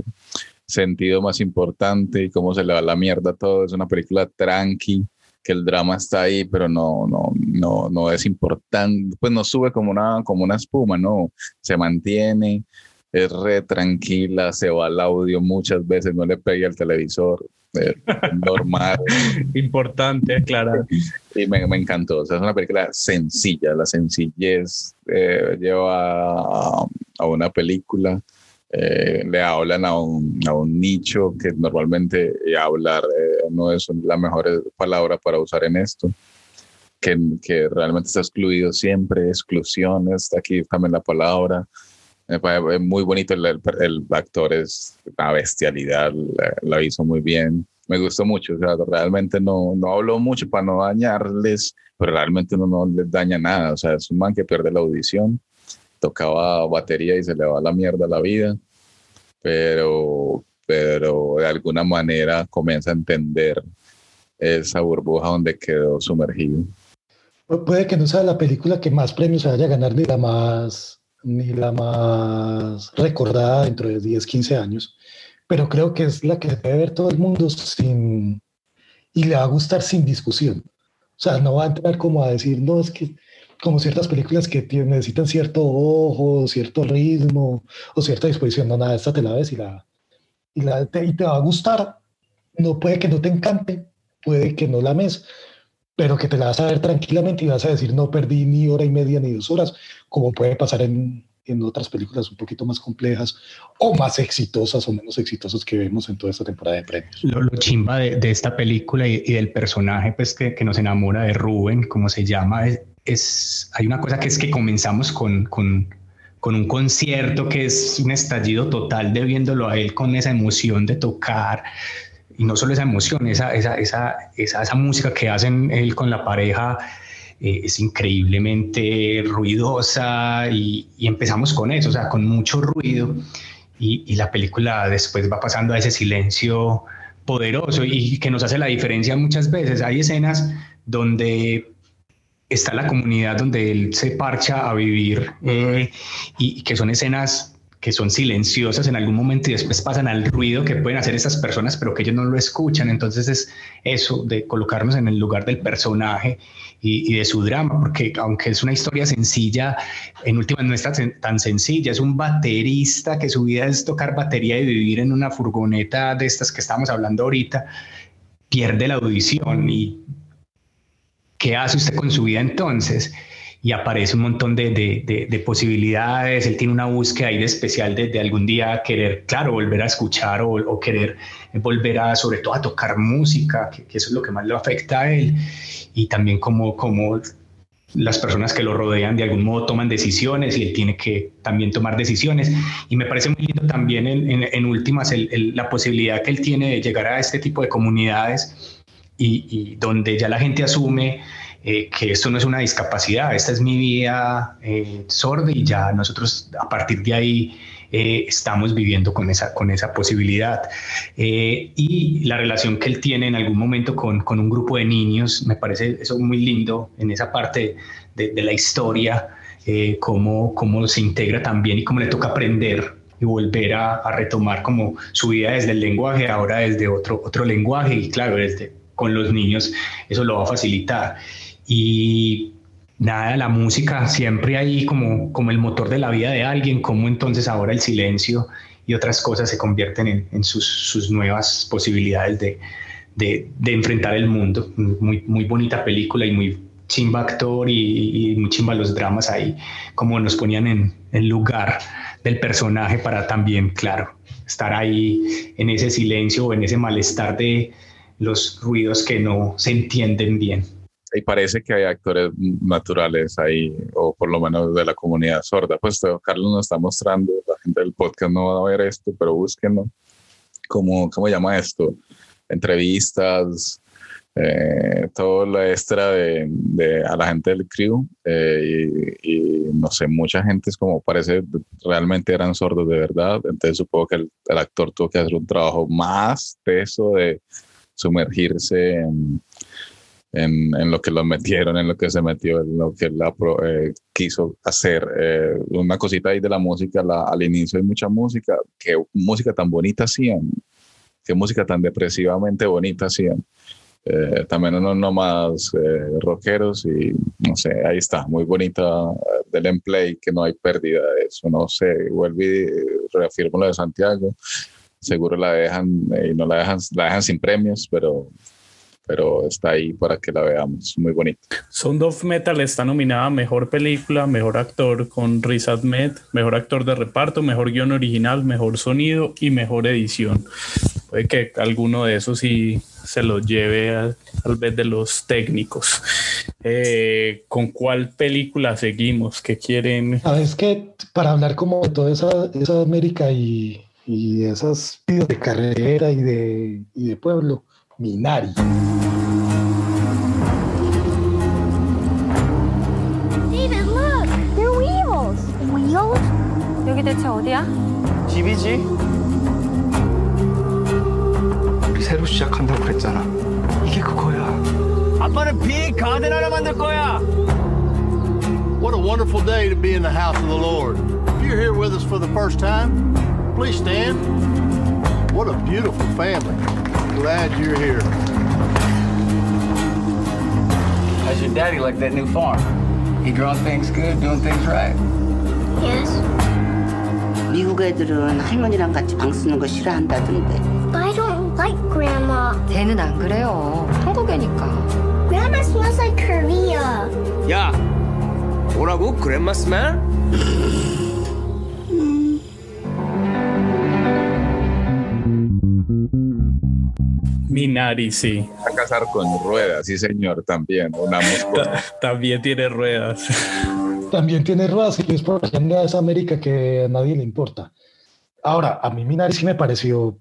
sentido más importante y cómo se le va la mierda todo. Es una película tranqui, que el drama está ahí, pero no, no, no, no es importante, pues no sube como una, como una espuma, no, se mantiene, es re tranquila, se va al audio muchas veces, no le pega al televisor, es normal. (laughs) Importante aclarar. Y me, me encantó, o sea, es una película sencilla, la sencillez eh, lleva a, a una película, eh, le hablan a un, a un nicho que normalmente eh, hablar eh, no es la mejor palabra para usar en esto, que, que realmente está excluido siempre, exclusiones, aquí también la palabra. Me parece muy bonito, el, el, actor es una bestialidad, la, hizo muy bien. Me gustó mucho, o sea, realmente no, no hablo mucho para no dañarles, pero realmente no, no les daña nada, o sea, es un man que pierde la audición, tocaba batería y se le va la mierda la vida, pero, pero de alguna manera comienza a entender esa burbuja donde quedó sumergido. Puede que no sea la película que más premios vaya a ganar ni la más ni la más recordada dentro de 10, 15 años, pero creo que es la que debe ver todo el mundo sin y le va a gustar sin discusión. O sea, no va a entrar como a decir, no, es que como ciertas películas que necesitan cierto ojo, cierto ritmo o cierta disposición. No, nada, esta te la ves y, la, y, la, te, y te va a gustar. No puede que no te encante, puede que no la ames, pero que te la vas a ver tranquilamente y vas a decir, no perdí ni hora y media ni dos horas, como puede pasar en, en otras películas un poquito más complejas o más exitosas o menos exitosas que vemos en toda esta temporada de premios. Lo, chimba de, de, esta película y, y, del personaje pues que, que, nos enamora de Rubén, como se llama, es, es, hay una cosa que es que comenzamos con, con, con un concierto que es un estallido total de viéndolo a él con esa emoción de tocar, y no solo esa emoción, esa, esa, esa, esa, esa música que hacen él con la pareja eh, es increíblemente ruidosa y, y, empezamos con eso, o sea, con mucho ruido y, y, la película después va pasando a ese silencio poderoso y que nos hace la diferencia muchas veces. Hay escenas donde está la comunidad donde él se parcha a vivir eh, y, que son escenas que son silenciosas en algún momento y después pasan al ruido que pueden hacer esas personas, pero que ellos no lo escuchan. Entonces es eso de colocarnos en el lugar del personaje y, y de su drama, porque aunque es una historia sencilla, en última no está tan sencilla. Es un baterista que su vida es tocar batería y vivir en una furgoneta de estas que estamos hablando ahorita, pierde la audición y ¿qué hace usted con su vida entonces? y aparece un montón de, de, de, posibilidades. Él tiene una búsqueda ahí de especial de, algún día querer, claro, volver a escuchar o, o, querer volver a, sobre todo, a tocar música, que, que, eso es lo que más le afecta a él. Y también como, como las personas que lo rodean de algún modo toman decisiones y él tiene que también tomar decisiones. Y me parece muy lindo también en, en, en últimas el, el, la posibilidad que él tiene de llegar a este tipo de comunidades y, y donde ya la gente asume eh, que esto no es una discapacidad, esta es mi vida eh, sorda y ya nosotros a partir de ahí eh, estamos viviendo con esa, con esa posibilidad. Eh, y la relación que él tiene en algún momento con, con, un grupo de niños, me parece eso muy lindo en esa parte de, de la historia, eh, cómo, cómo se integra también y cómo le toca aprender y volver a, a, retomar como su vida desde el lenguaje, ahora desde otro, otro lenguaje y claro, desde con los niños eso lo va a facilitar y nada, la música siempre ahí como, como el motor de la vida de alguien, como entonces ahora el silencio y otras cosas se convierten en, sus, sus, nuevas posibilidades de, de, de, enfrentar el mundo. Muy, muy bonita película y muy chimba actor y, y muy chimba los dramas ahí, como nos ponían en el lugar del personaje para también, claro, estar ahí en ese silencio o en ese malestar de los ruidos que no se entienden bien y parece que hay actores naturales ahí, o por lo menos de la comunidad sorda. Pues Carlos nos está mostrando, la gente del podcast no va a ver esto, pero búsquenlo. ¿Cómo, cómo llama esto? Entrevistas, eh, todo lo extra de, de, a la gente del crew eh, y, y, no sé, mucha gente es como parece realmente eran sordos de verdad, entonces supongo que el, el actor tuvo que hacer un trabajo más de eso de sumergirse en, en, en, lo que lo metieron, en lo que se metió, en lo que la eh, quiso hacer. Eh, una cosita ahí de la música, la, al inicio hay mucha música, qué música tan bonita hacían, qué música tan depresivamente bonita hacían. Eh, también unos nomás eh, rockeros y no sé, ahí está, muy bonita eh, del emplay, que no hay pérdida de eso, no sé, vuelve y reafirmo lo de Santiago, seguro la dejan y no la dejan, la dejan sin premios, pero pero está ahí para que la veamos, muy bonito. Sound of Metal está nominada a Mejor Película, Mejor Actor con Riz Ahmed, Mejor Actor de Reparto, Mejor Guión Original, Mejor Sonido y Mejor Edición. Puede que alguno de esos sí se los lleve a, tal vez de los técnicos. Eh, ¿Con cuál película seguimos? ¿Qué quieren? Sabes que para hablar como de toda esa, esa América y, y esas vidas de carrera y de, y de pueblo, Minari. David, look! They're wheels! Wheels? 여기 대체 어디야? 집이지. 우리 새로 시작한다고 그랬잖아. 이게 그거야. 아빠는 빅 가든 하나 만들 거야. What a wonderful day to be in the house of the Lord. If you're here with us for the first time, please stand. What a beautiful family. Glad you're here. How's your daddy like that new farm? You drawing things good, doing things right. Yes. 미국 애들은 할머니랑 같이 방 쓰는 거 싫어한다던데. But I don't like Grandma. 쟤는 안 그래요. 한국애니까. Grandma smells like Korea. 야, 뭐라고? 그랜 Minari, sí. A casar con ruedas, sí señor, también. Una. También tiene ruedas. También tiene ruedas y es por de esa América que a nadie le importa. Ahora, a mí Minari sí me pareció,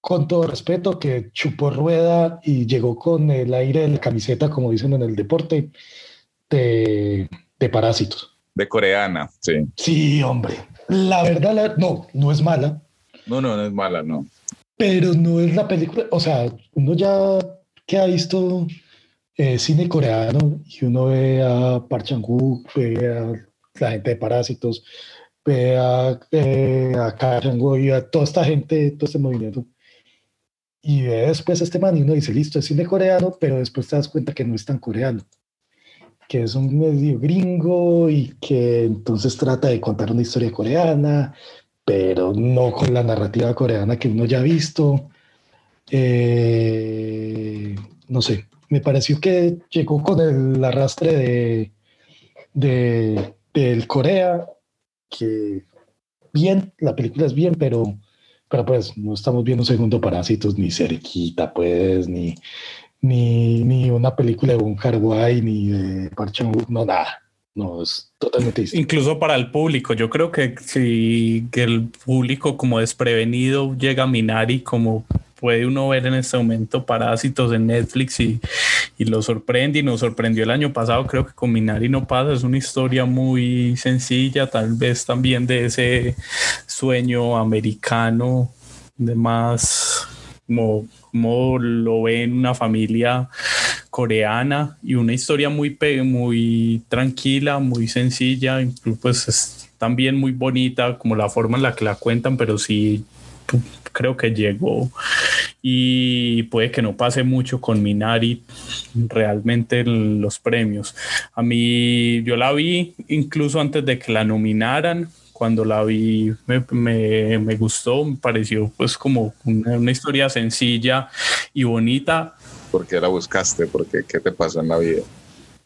con todo respeto, que chupó rueda y llegó con el aire de la camiseta, como dicen en el deporte, de, de parásitos. De coreana, sí. Sí, hombre. La verdad, la- no, no es mala, No, no, no es mala, no. Pero no es la película, o sea, uno ya que ha visto eh, cine coreano y uno ve a Park Chan-wook, ve a la gente de Parásitos, ve a, eh, a y a toda esta gente, todo este movimiento, y ve después este man y uno dice, listo, es cine coreano, pero después te das cuenta que no es tan coreano, que es un medio gringo y que entonces trata de contar una historia coreana, pero no con la narrativa coreana que uno ya ha visto. Eh, no sé, me pareció que llegó con el arrastre de, de- del Corea, que bien, la película es bien, pero, pero pues no estamos viendo segundo Parásitos, ni cerquita, pues, ni, ni, ni una película de Bong Kar-wai, ni de Park no, nada. No, es totalmente distinto. Incluso para el público, yo creo que si que el público como desprevenido llega a Minari, como puede uno ver en este momento Parásitos en Netflix y, y lo sorprende y nos sorprendió el año pasado, creo que con Minari no pasa, es una historia muy sencilla, tal vez también de ese sueño americano, de más como, como lo ve en una familia coreana y una historia muy, muy tranquila, muy sencilla, incluso pues es también muy bonita como la forma en la que la cuentan, pero sí creo que llegó y puede que no pase mucho con Minari realmente en los premios. A mí yo la vi incluso antes de que la nominaran. Cuando la vi me, me- me gustó, me pareció pues como una, una historia sencilla y bonita, ¿Por qué la buscaste? ¿Por qué? ¿Qué te pasó en la vida?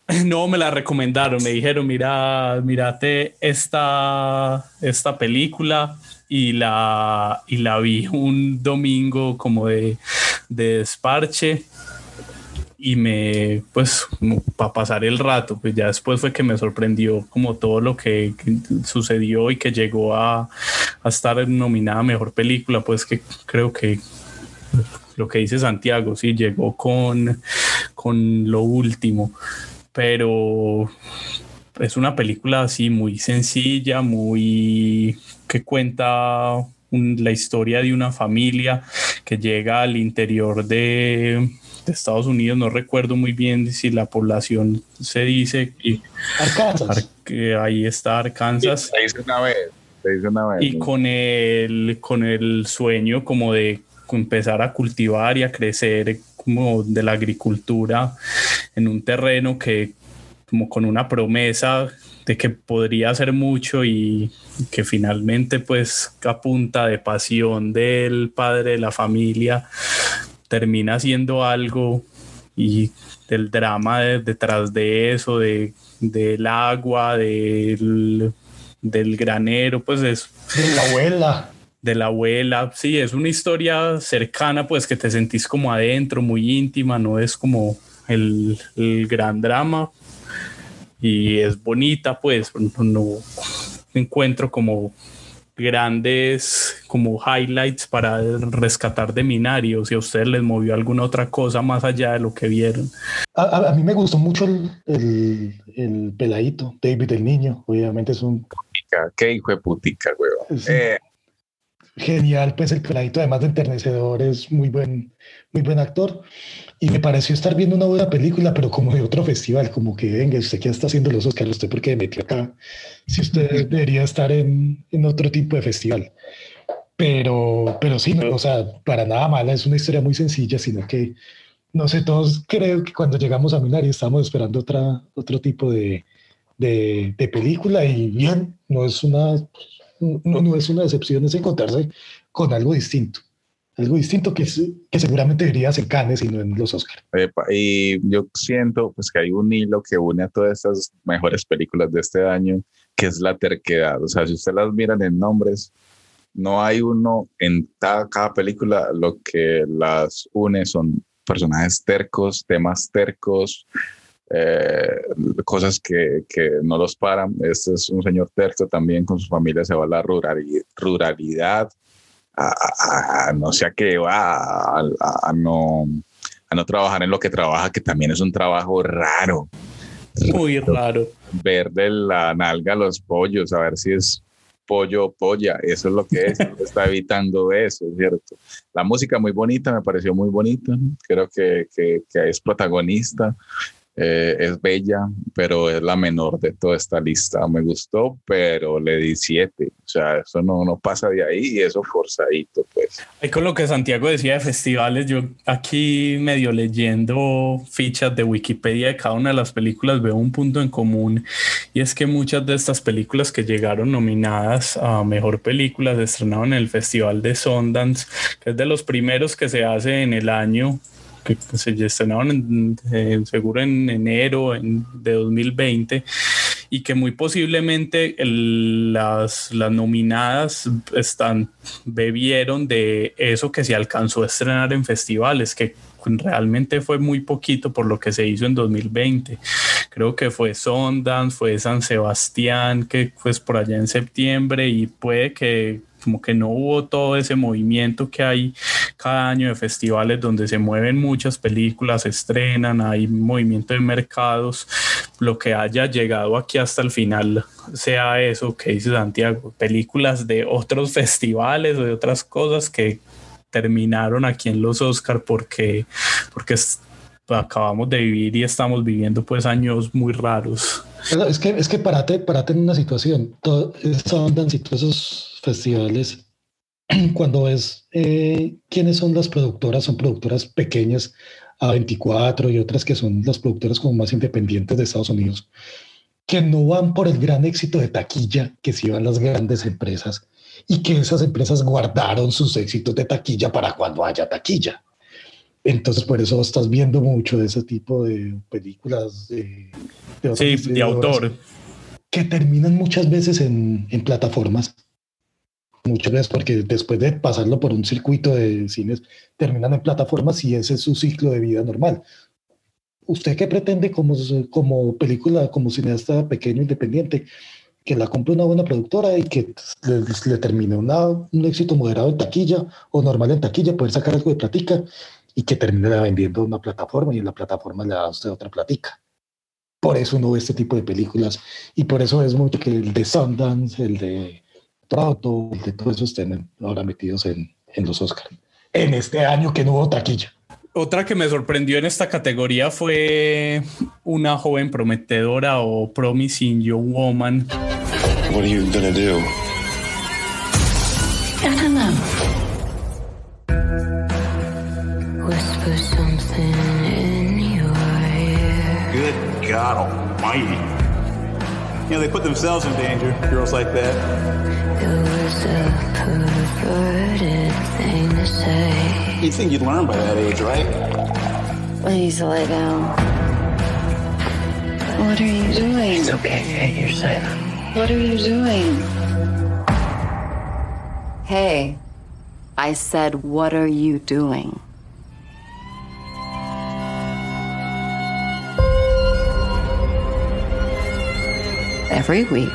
(clears throat) No, me la recomendaron, me dijeron, mira, mírate esta, esta película y la, y la vi un domingo como de, de desparche y me, pues, para pasar el rato, pues ya después fue que me sorprendió como todo lo que, sucedió y que llegó a, a estar nominada Mejor Película, pues que creo que lo que dice Santiago, sí, llegó con, con lo último, pero es una película así muy sencilla, muy que cuenta un- la historia de una familia que llega al interior de, de Estados Unidos, no recuerdo muy bien si la población se dice, y Arkansas. que ahí está Arkansas. Hice una vez. Una vez. Y con el, con el sueño como de empezar a cultivar y a crecer como de la agricultura en un terreno que como con una promesa de que podría hacer mucho y que finalmente pues a punta de pasión del padre de la familia termina haciendo algo y del drama de- detrás de eso, de, del agua, del, del granero, pues es De la abuela. De la abuela. Sí, es una historia cercana, pues que te sentís como adentro, muy íntima, no es como el, el gran drama. Y es bonita, pues no, no encuentro como grandes como highlights para rescatar de Minari o si a ustedes les movió alguna otra cosa más allá de lo que vieron. A, a- a mí me gustó mucho el, el, el peladito, David el niño. Obviamente es un Putica, Qué hijo de putica, weón. Sí. Eh, genial, pues el peladito, además de enternecedor, es muy buen, muy buen actor. Y me pareció estar viendo una buena película, pero como de otro festival, como que venga, usted que está haciendo los Oscars, usted por qué me metió acá, si usted debería estar en, en otro tipo de festival. Pero, pero sí, no, o sea, para nada mala, es una historia muy sencilla, sino que, no sé, todos creo que cuando llegamos a Minari estábamos esperando otra, otro tipo de, de, de película y bien, no es una, no, no es una decepción, es encontrarse con algo distinto algo distinto que, que seguramente verías en Cannes y no en los Oscars. Y yo siento pues que hay un hilo que une a todas estas mejores películas de este año, que es la terquedad. O sea, si ustedes las miran en nombres, no hay uno en cada, cada película, lo que las une son personajes tercos, temas tercos, eh, cosas que, que, no los paran. Este es un señor terco también, con su familia se va a la ruralidad, a, no sé a qué va, a, no, a no trabajar en lo que trabaja, que también es un trabajo raro. Muy raro. Ver de la nalga los pollos, a ver si es pollo o polla, eso es lo que es, (laughs) está evitando eso, ¿cierto? La música muy bonita, me pareció muy bonita, creo que, que, que es protagonista, eh, es bella, pero es la menor de toda esta lista. Me gustó, pero le di siete. O sea, eso no, no pasa de ahí y eso forzadito, pues. Ahí con lo que Santiago decía de festivales, yo aquí medio leyendo fichas de Wikipedia de cada una de las películas veo un punto en común y es que muchas de estas películas que llegaron nominadas a Mejor Película se estrenaron en el Festival de Sundance, que es de los primeros que se hace en el año que se estrenaron seguro en enero de 2020 y que muy posiblemente las, las nominadas están bebieron de eso que se alcanzó a estrenar en festivales, que realmente fue muy poquito por lo que se hizo en 2020. Creo que fue Sundance, fue San Sebastián, que fue por allá en septiembre y puede que como que no hubo todo ese movimiento que hay cada año de festivales donde se mueven muchas películas, se estrenan, hay movimiento de mercados, lo que haya llegado aquí hasta el final sea eso que dice Santiago, películas de otros festivales o de otras cosas que terminaron aquí en los Oscar porque, porque acabamos de vivir y estamos viviendo pues años muy raros. Es que, es que parate, parate en una situación, todo, y todos esos festivales, (clears throat) cuando ves eh, quiénes son las productoras, son productoras pequeñas, A24 y otras que son las productoras como más independientes de Estados Unidos, que no van por el gran éxito de taquilla que sí van las grandes empresas y que esas empresas guardaron sus éxitos de taquilla para cuando haya taquilla. Entonces, por eso estás viendo mucho de ese tipo de películas de, de, sí, de autor. Que terminan muchas veces en, en, plataformas. Muchas veces porque después de pasarlo por un circuito de cines, terminan en plataformas y ese es su ciclo de vida normal. ¿Usted qué pretende como, como película, como cineasta pequeño, independiente? Que la compre una buena productora y que le, le termine una, un éxito moderado en taquilla o normal en taquilla, poder sacar algo de platica y que termine vendiendo una plataforma y en la plataforma le da usted otra platica. Por eso uno ve este tipo de películas y por eso es mucho que el de Sundance, el de Trauto, el de todos esos estén ahora metidos en, en los Oscars. En este año que no hubo taquilla. Otra que me sorprendió en esta categoría fue una joven prometedora o promising young woman. What are you gonna do? I don't know. Whisper something in your ear. Good God Almighty! You know they put themselves in danger. Girls like that. It was a perverted thing to say. You'd think you'd learn by that age, right? Please lay down. What are you doing? It's okay. Hey, you're safe. What are you doing? Hey, I said, what are you doing? Every week,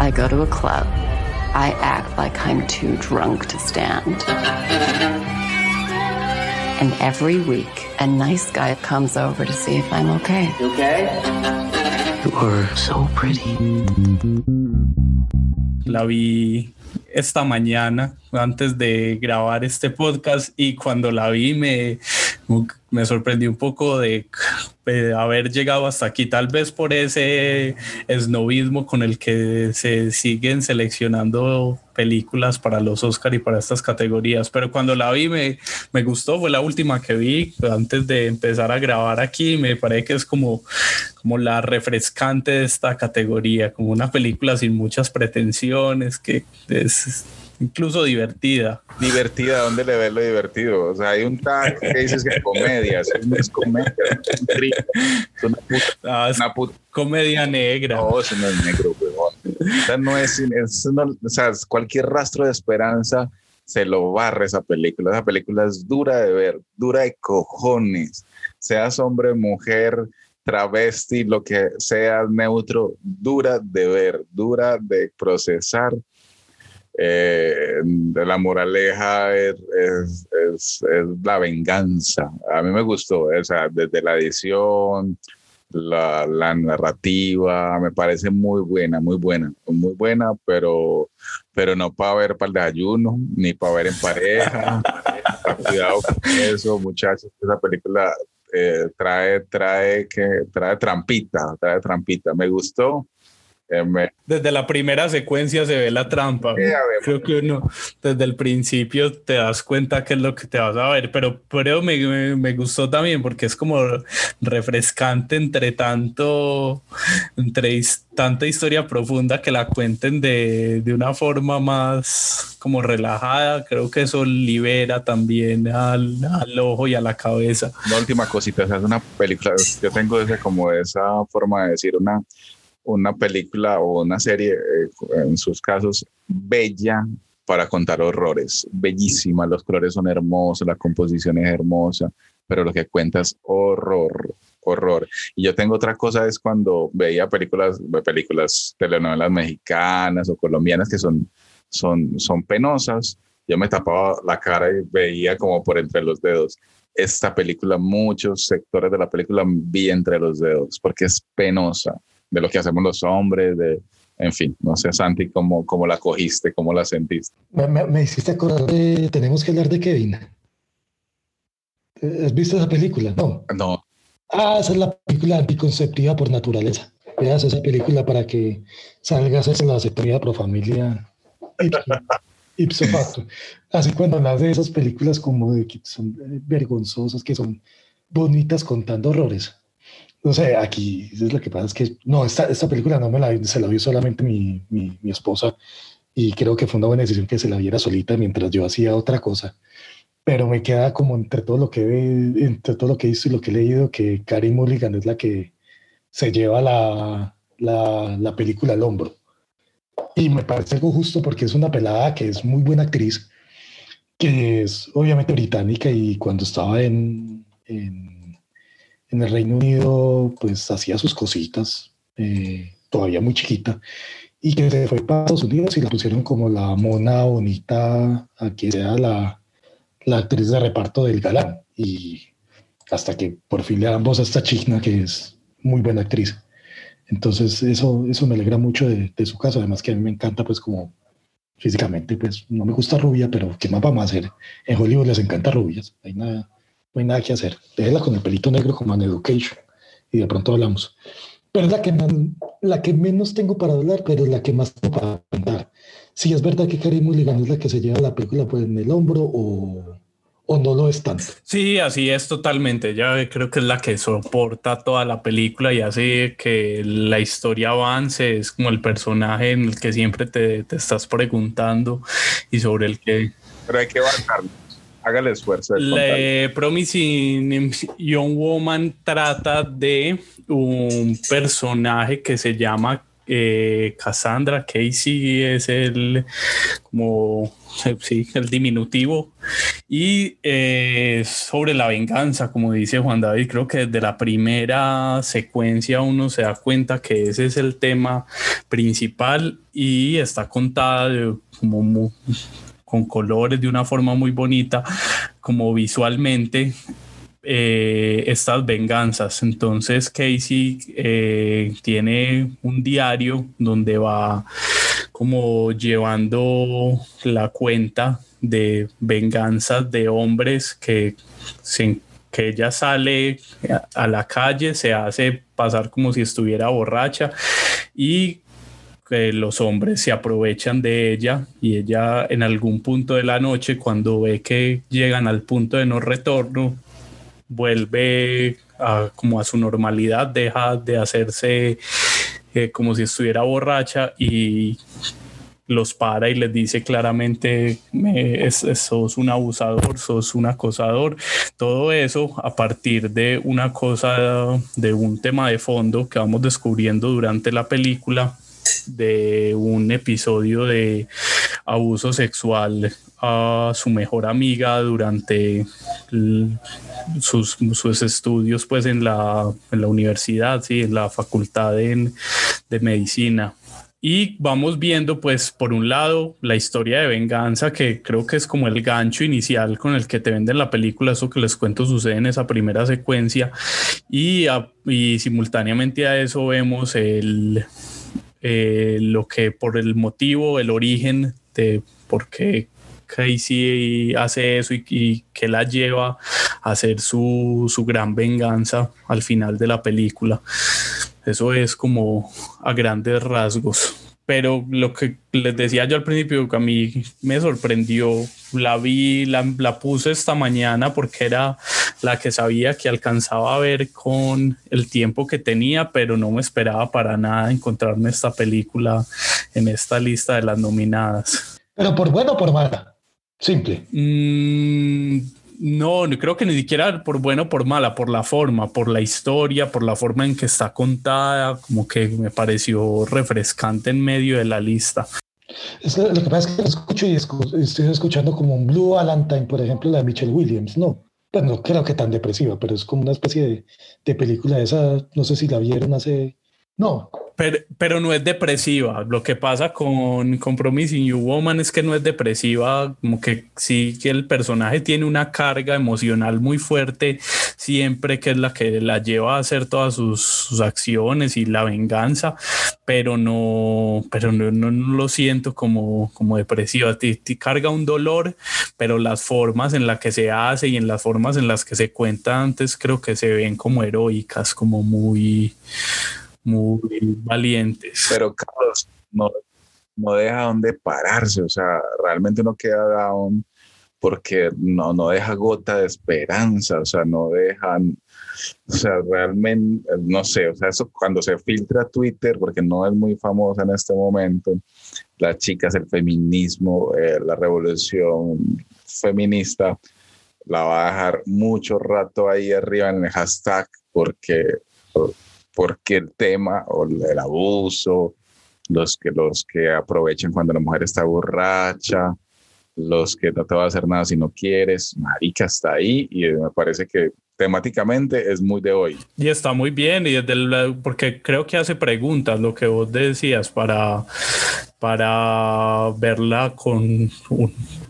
I go to a club. I act like I'm too drunk to stand. And every week, a nice guy comes over to see if I'm okay. You okay? You are so pretty. La vi esta mañana antes de grabar este podcast y cuando la vi me me sorprendí un poco (laughs) de, haber llegado hasta aquí, tal vez por ese esnovismo con el que se siguen seleccionando películas para los Oscar y para estas categorías, pero cuando la vi me, me gustó, fue la última que vi antes de empezar a grabar aquí, me parece que es como, como la refrescante de esta categoría, como una película sin muchas pretensiones, que es incluso divertida. Divertida, ¿dónde le ves lo divertido? O sea, hay un tag que dices que eso no es comedia, es un es una puta, Ah, es una puta- comedia negra. No, eso no es negro, huevón. O sea, no es, es no- o sea, cualquier rastro de esperanza se lo barre esa película. Esa película es dura de ver, dura de cojones. Seas hombre, mujer, travesti, lo que sea neutro, dura de ver, dura de procesar. Eh, la moraleja es, es- es- es la venganza. A mí me gustó, o sea, desde la edición, la, la narrativa, me parece muy buena, muy buena, muy buena, pero, pero no para ver para el desayuno, ni para ver en pareja. (laughs) Cuidado con eso, muchachos, esa película eh, trae, trae, que, trae trampita, trae trampita. Me gustó. Eh, me- Desde la primera secuencia se ve la trampa. Creo que uno desde el principio te das cuenta qué es lo que te vas a ver, pero, pero me, me- me gustó también porque es como refrescante entre tanto, entre tanta historia profunda que la cuenten de, de una forma más como relajada. Creo que eso libera también al, al ojo y a la cabeza. Una última cosita, o sea, es una película, yo tengo ese, como esa forma de decir una, una película o una serie, eh, en sus casos, bella para contar horrores, bellísima, los colores son hermosos, la composición es hermosa, pero lo que cuenta es horror, horror. Y yo tengo otra cosa, es cuando veía películas, películas, telenovelas mexicanas o colombianas que son, son, son penosas, yo me tapaba la cara y veía como por entre los dedos. Esta película, muchos sectores de la película vi entre los dedos, porque es penosa de lo que hacemos los hombres, de, en fin, no sé, Santi, cómo, cómo la cogiste, cómo la sentiste. Me, me- me hiciste acordar de Tenemos que hablar de Kevin. ¿Has visto esa película? No. No. Ah, esa es la película anticonceptiva por naturaleza. Veas esa película para que salgas en la sectoría pro familia (laughs) ipso, facto. Así cuando hablas de esas películas como de que son vergonzosas, que son bonitas contando horrores. No sé, aquí es lo que pasa es que no, esta, esta película no me la se la vio solamente mi, mi, esposa y creo que fue una buena decisión que se la viera solita mientras yo hacía otra cosa. Pero me queda como entre todo lo que entre todo lo que he visto y lo que he leído, que Carey Mulligan es la que se lleva la, la, la película al hombro. Y me parece algo justo porque es una pelada que es muy buena actriz, que es obviamente británica y cuando estaba en, en, en el Reino Unido, pues hacía sus cositas, eh, todavía muy chiquita, y que se fue para Estados Unidos y la pusieron como la mona bonita, a que sea la, la actriz de reparto del galán. Y hasta que por fin le dan voz a esta china que es muy buena actriz. Entonces eso, eso me alegra mucho de, de su caso. Además que a mí me encanta pues como físicamente, pues no me gusta rubia, pero ¿qué más vamos a hacer? En Hollywood les encanta rubias. Hay nada, no hay nada que hacer. Déjela con el pelito negro como en Education y de pronto hablamos. Pero es la que, la que menos tengo para hablar, pero es la que más tengo para contar. Si es verdad que Carey Mulligan es la que se lleva la película pues, en el hombro o, o no lo es tanto. Sí, así es totalmente. Ya creo que es la que soporta toda la película y hace que la historia avance. Es como el personaje en el que siempre te, te estás preguntando y sobre el que Pero hay que bancarlo. Hágale esfuerzo. Le Promising Young Woman trata de un personaje que se llama eh, Cassandra. Casey es el como sí, el diminutivo. Y eh, sobre la venganza, como dice Juan David, creo que desde la primera secuencia uno se da cuenta que ese es el tema principal y está contada de como mu- con colores de una forma muy bonita, como visualmente eh, estas venganzas. Entonces Casey eh, tiene un diario donde va como llevando la cuenta de venganzas de hombres que se que ella sale a la calle, se hace pasar como si estuviera borracha y los hombres se aprovechan de ella y ella en algún punto de la noche cuando ve que llegan al punto de no retorno vuelve a, como a su normalidad, deja de hacerse eh, como si estuviera borracha y los para y les dice claramente, sos un abusador, sos un acosador. Todo eso a partir de una cosa, de un tema de fondo que vamos descubriendo durante la película de un episodio de abuso sexual a su mejor amiga durante sus, sus, estudios pues en la, en la universidad, sí, en la facultad de, de medicina. Y vamos viendo, pues, por un lado, la historia de venganza, que creo que es como el gancho inicial con el que te venden la película. Eso que les cuento sucede en esa primera secuencia. Y, y simultáneamente a eso vemos el, eh, lo que por el motivo, el origen de por qué Casey hace eso y, y que la lleva a hacer su, su gran venganza al final de la película. Eso es como a grandes rasgos. Pero lo que les decía yo al principio, que a mí me sorprendió, la vi, la, la, puse esta mañana porque era la que sabía que alcanzaba a ver con el tiempo que tenía, pero no me esperaba para nada encontrarme esta película en esta lista de las nominadas. Pero por bueno o por mala, simple. Mm, no, creo que ni siquiera por bueno o por mala, por la forma, por la historia, por la forma en que está contada, como que me pareció refrescante en medio de la lista. Es lo, que pasa es que escucho y estoy escuchando como un Blue Valentine, por ejemplo, la de Michelle Williams, ¿no? Pues no creo que tan depresiva, pero es como una especie de, de película esa, no sé si la vieron hace... No, pero, no es depresiva. Lo que pasa con, con Promising You Woman es que no es depresiva, como que sí que el personaje tiene una carga emocional muy fuerte siempre que es la que la lleva a hacer todas sus, acciones y la venganza, pero no, pero no, no, lo siento como, como depresiva. Te, carga un dolor, pero las formas en las que se hace y en las formas en las que se cuenta antes creo que se ven como heroicas, como muy muy valientes. Pero Carlos no, no deja donde pararse, o sea, realmente no queda down porque no, no deja gota de esperanza, o sea, no dejan, o sea, realmente, no sé, o sea, eso cuando se filtra Twitter, porque no es muy famosa en este momento, las chicas, el feminismo, eh, la revolución feminista, la va a dejar mucho rato ahí arriba en el hashtag, porque porque el tema o el abuso, los que, los que aprovechan cuando la mujer está borracha, los que no te va a hacer nada si no quieres, marica, está ahí y me parece que temáticamente es muy de hoy. Y está muy bien, y desde porque creo que hace preguntas, lo que vos decías, para, para verla con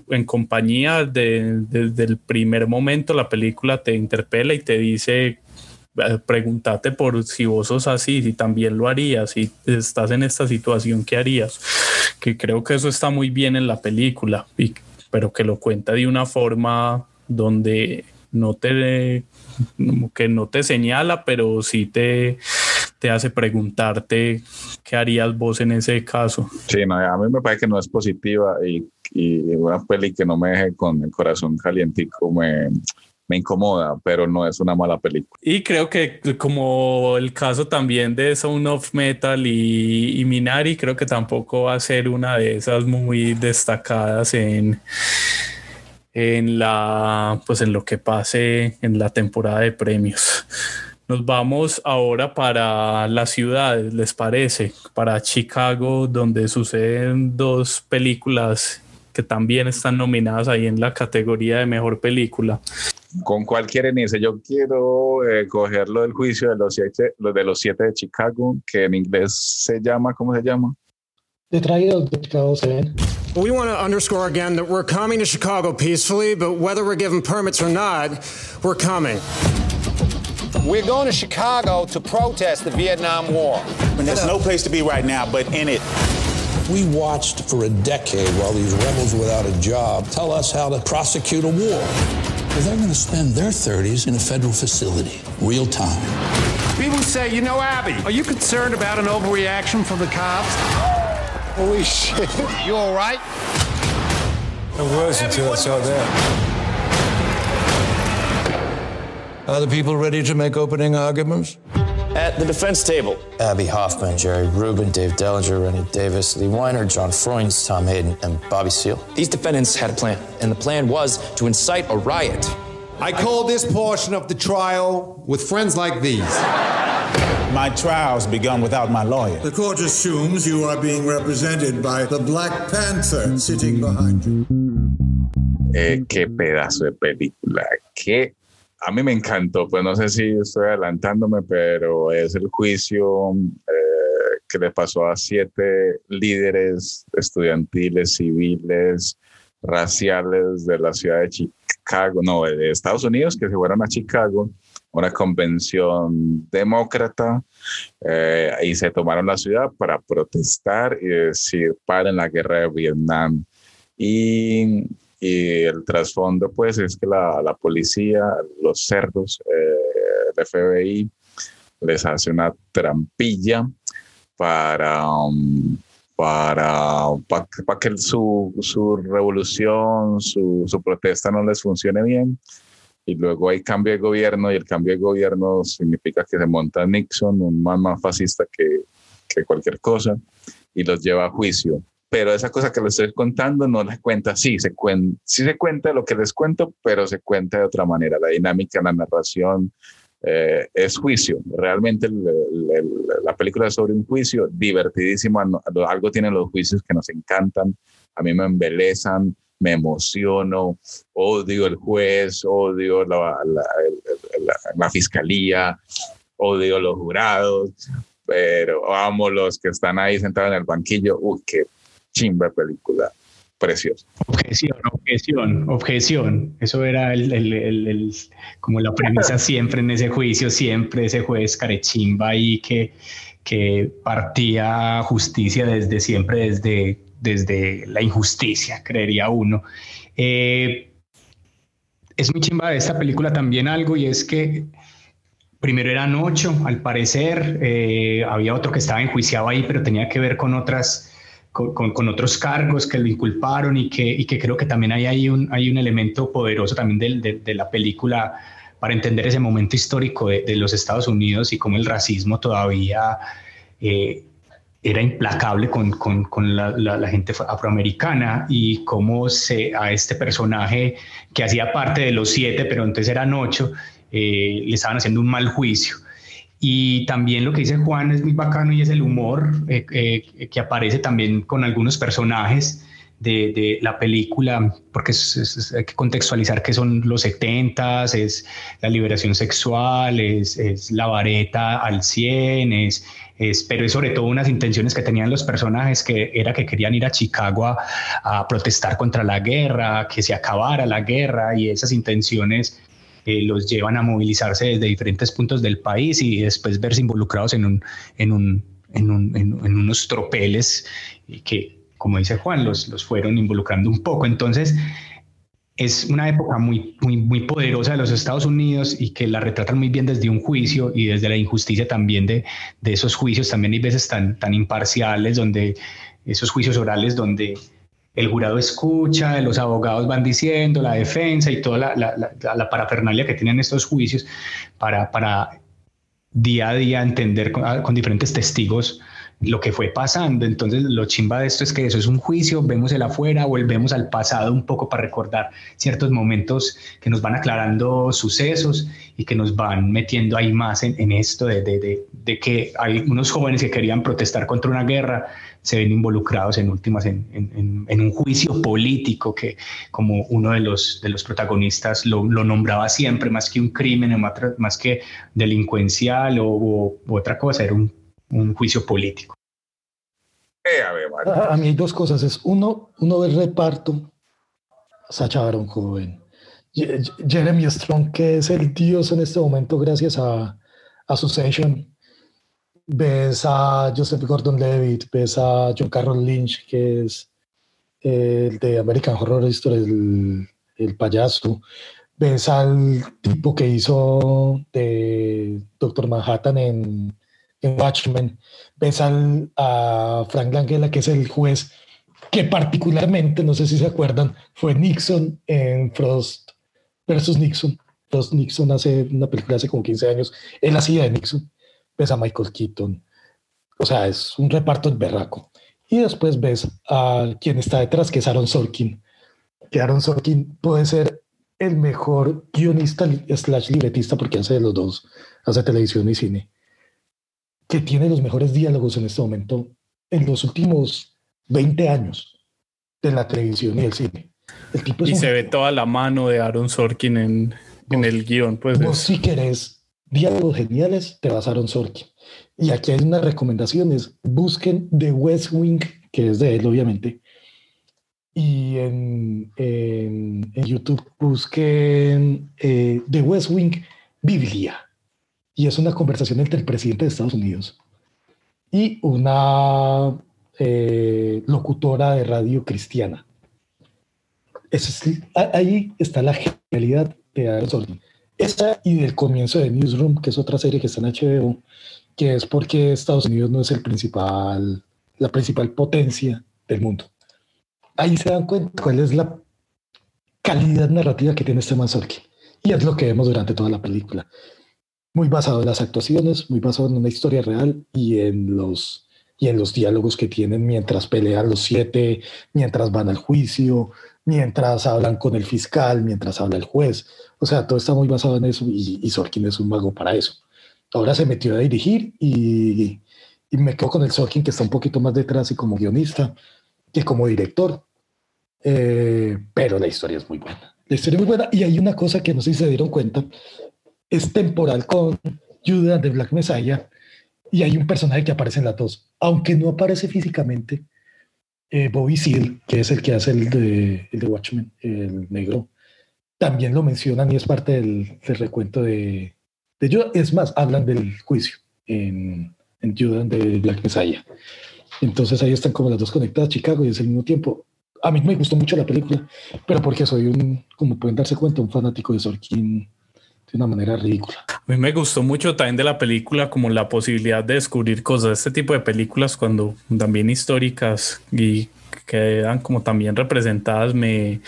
en compañía de, desde el primer momento la película te interpela y te dice pregúntate por si vos sos así, si también lo harías, si estás en esta situación, ¿qué harías? Que creo que eso está muy bien en la película, y, pero que lo cuenta de una forma donde no te, que no te señala, pero sí te, te hace preguntarte qué harías vos en ese caso. Sí, no, a mí me parece que no es positiva y, y una peli que no me deje con el corazón calientico me, me incomoda, pero no es una mala película. Y creo que como el caso también de Sound of Metal y, Minari, creo que tampoco va a ser una de esas muy destacadas en en la pues en lo que pase en la temporada de premios. Nos vamos ahora para las ciudades, ¿les parece? Para Chicago, donde suceden dos películas que también están nominadas ahí en la categoría de mejor película con cuál quieren irse. Yo quiero eh, coger lo del juicio de los, siete, lo de los siete de Chicago, que en inglés se llama, ¿cómo se llama? The Trial de Chicago 7. We want to underscore again that we're coming to Chicago peacefully, but whether we're given permits or not, we're coming. We're going to Chicago to protest the Vietnam War. There's no place to be right now but in it. We watched for a decade while these rebels without a job tell us how to prosecute a war. Well, they're going to spend their 30s in a federal facility, real time. People say, you know, Abby, are you concerned about an overreaction from the cops? Holy shit. You all right? I was until I saw that. Are the people ready to make opening arguments? At the defense table, Abby Hoffman, Jerry Rubin, Dave Dellinger, Rennie Davis, Lee Weiner, John Freund, Tom Hayden, and Bobby Seale. These defendants had a plan, and the plan was to incite a riot. I call this portion of the trial with friends like these. My trial's begun without my lawyer. The court assumes you are being represented by the Black Panther sitting behind you. Eh, qué pedazo de película. Qué a mí me encantó, pues no sé si estoy adelantándome, pero es el juicio eh, que le pasó a siete líderes estudiantiles, civiles, raciales de la ciudad de Chicago, no, de Estados Unidos, que se fueron a Chicago, una convención demócrata, eh, y se tomaron la ciudad para protestar y decir, paren la guerra de Vietnam. Y y el trasfondo pues es que la, la policía, los cerdos, eh, FBI les hace una trampilla para, um, para, para, que su, su revolución, su, su, protesta no les funcione bien. Y luego hay cambio de gobierno y el cambio de gobierno significa que se monta Nixon, un man más fascista que, que cualquier cosa, y los lleva a juicio pero esa cosa que les estoy contando no les cuenta así, se cuen sí se cuenta lo que les cuento, pero se cuenta de otra manera. La dinámica, la narración eh, es juicio. Realmente el, el, la película es sobre un juicio divertidísimo. Algo tienen los juicios que nos encantan, a mí me embelezan, me emociono, odio el juez, odio la, la, la, la fiscalía, odio los jurados, pero amo los que están ahí sentados en el banquillo. Uy, qué chimba película preciosa. Objeción, objeción, objeción. Eso era el, el, el, como la premisa (laughs) siempre en ese juicio, siempre ese juez carechimba y que, que partía justicia desde siempre, desde, desde la injusticia, creería uno. Eh, es muy chimba de esta película también algo y es que primero eran ocho, al parecer, eh, había otro que estaba enjuiciado ahí, pero tenía que ver con otras con, con, otros cargos que lo inculparon y que, y que creo que también hay, hay, un, hay un elemento poderoso también de, de, la película para entender ese momento histórico de, de, los Estados Unidos y cómo el racismo todavía eh, era implacable con, con, con la, la, la, gente afroamericana y cómo se, a este personaje que hacía parte de los siete, pero entonces eran ocho, eh, le estaban haciendo un mal juicio. Y también lo que dice Juan es muy bacano y es el humor eh, eh, que aparece también con algunos personajes de, la película, porque hay que contextualizar que son los 70, es la liberación sexual, es, la vareta al 100, es, pero es sobre todo unas intenciones que tenían los personajes, que era que querían ir a Chicago a protestar contra la guerra, que se acabara la guerra y esas intenciones eh, los llevan a movilizarse desde diferentes puntos del país y después verse involucrados en, un, en, un, en, un, en unos tropeles que, como dice Juan, los, los fueron involucrando un poco. Entonces, es una época muy, muy, muy poderosa de los Estados Unidos y que la retratan muy bien desde un juicio y desde la injusticia también de, de esos juicios, también hay veces tan, tan imparciales, donde esos juicios orales donde el jurado escucha, los abogados van diciendo, la defensa y toda la, parafernalia que tienen estos juicios para, para día a día entender con, con, diferentes testigos lo que fue pasando. Entonces, lo chimba de esto es que eso es un juicio, vemos el afuera, volvemos al pasado un poco para recordar ciertos momentos que nos van aclarando sucesos y que nos van metiendo ahí más en, en esto de, de, de, de que hay unos jóvenes que querían protestar contra una guerra se ven involucrados en últimas en, en, en, un juicio político que como uno de los, de los protagonistas lo, lo nombraba siempre, más que un crimen, más que delincuencial o, o otra cosa, era un, un juicio político. Eh, a, ver, a, a, mí hay dos cosas, es uno, uno del reparto, Sacha Baron Cohen, Jeremy Strong, que es el dios en este momento gracias a, a Succession, ves a Joseph Gordon-Levitt, ves a John Carroll Lynch, que es el de American Horror Story, el, el payaso, ves al tipo que hizo de Doctor Manhattan en, en Watchmen, ves al, a Frank Langella, que es el juez que particularmente, no sé si se acuerdan, fue Nixon en Frost versus Nixon. Frost Nixon hace una película hace como 15 años, él hacía de Nixon, ves a Michael Keaton, o sea, es un reparto de berraco. Y después ves a quien está detrás, que es Aaron Sorkin, que Aaron Sorkin puede ser el mejor guionista slash libretista porque hace de los dos, hace televisión y cine, que tiene los mejores diálogos en este momento en los últimos 20 años de la televisión y el cine. El tipo y se ve toda la mano de Aaron Sorkin en, en el guion. Pues vos si querés diálogos geniales, a Aaron Sorkin. Y aquí hay unas recomendaciones. Busquen The West Wing, que es de él, obviamente, y en, en, YouTube busquen eh, The West Wing Biblia. Y es una conversación entre el presidente de Estados Unidos y una eh, locutora de radio cristiana. Es, ahí está la genialidad de Aaron Sorkin. Esta y del comienzo de Newsroom, que es otra serie que está en HBO, que es porque Estados Unidos no es el principal, la principal potencia del mundo ahí se dan cuenta cuál es la calidad narrativa que tiene este man Y es lo que vemos durante toda la película. Muy basado en las actuaciones, muy basado en una historia real y en los, y en los diálogos que tienen mientras pelean los siete, mientras van al juicio, mientras hablan con el fiscal, mientras habla el juez. O sea, todo está muy basado en eso y, y Sorkin es un mago para eso. Ahora se metió a dirigir y, y me quedo con el Sorkin que está un poquito más detrás y como guionista que como director. Eh, pero la historia es muy buena. La historia es muy buena y hay una cosa que no sé si se dieron cuenta, es temporal con Judas de Black Messiah y hay un personaje que aparece en la dos, aunque no aparece físicamente. Eh, Bobby Seal, que es el que hace el de Watchmen, el negro, también lo mencionan y es parte del, recuento de, de Judas. Es más, hablan del juicio en, en Judas de Black Messiah. Entonces ahí están como las dos conectadas, Chicago y es el mismo tiempo. A mí me gustó mucho la película, pero porque soy un, como pueden darse cuenta, un fanático de Sorkin de una manera ridícula. A mí me gustó mucho también de la película como la posibilidad de descubrir cosas, este tipo de películas cuando también históricas y quedan como también representadas me,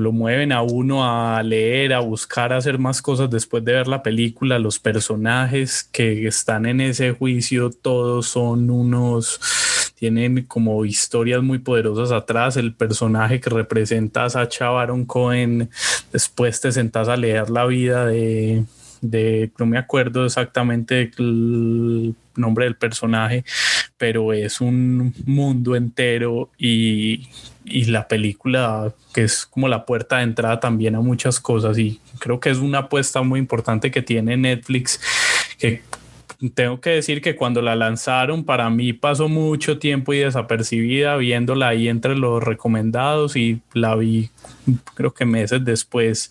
lo mueven a uno a leer, a buscar, a hacer más cosas después de ver la película. Los personajes que están en ese juicio, todos son unos tienen como historias muy poderosas atrás. El personaje que representa a Sacha Baron Cohen, después te sentás a leer la vida de, de, no me acuerdo exactamente el nombre del personaje, pero es un mundo entero y, y, la película que es como la puerta de entrada también a muchas cosas y creo que es una apuesta muy importante que tiene Netflix que tengo que decir que cuando la lanzaron, para mí pasó mucho tiempo y desapercibida viéndola ahí entre los recomendados y la vi creo que meses después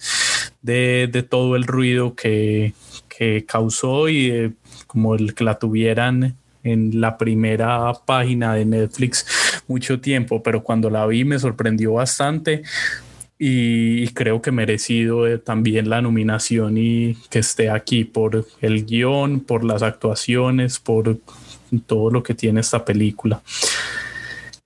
de, todo el ruido que, que causó y como el que la tuvieran en la primera página de Netflix mucho tiempo, pero cuando la vi me sorprendió bastante y creo que merecido eh, también la nominación y que esté aquí por el guion, por las actuaciones, por todo lo que tiene esta película.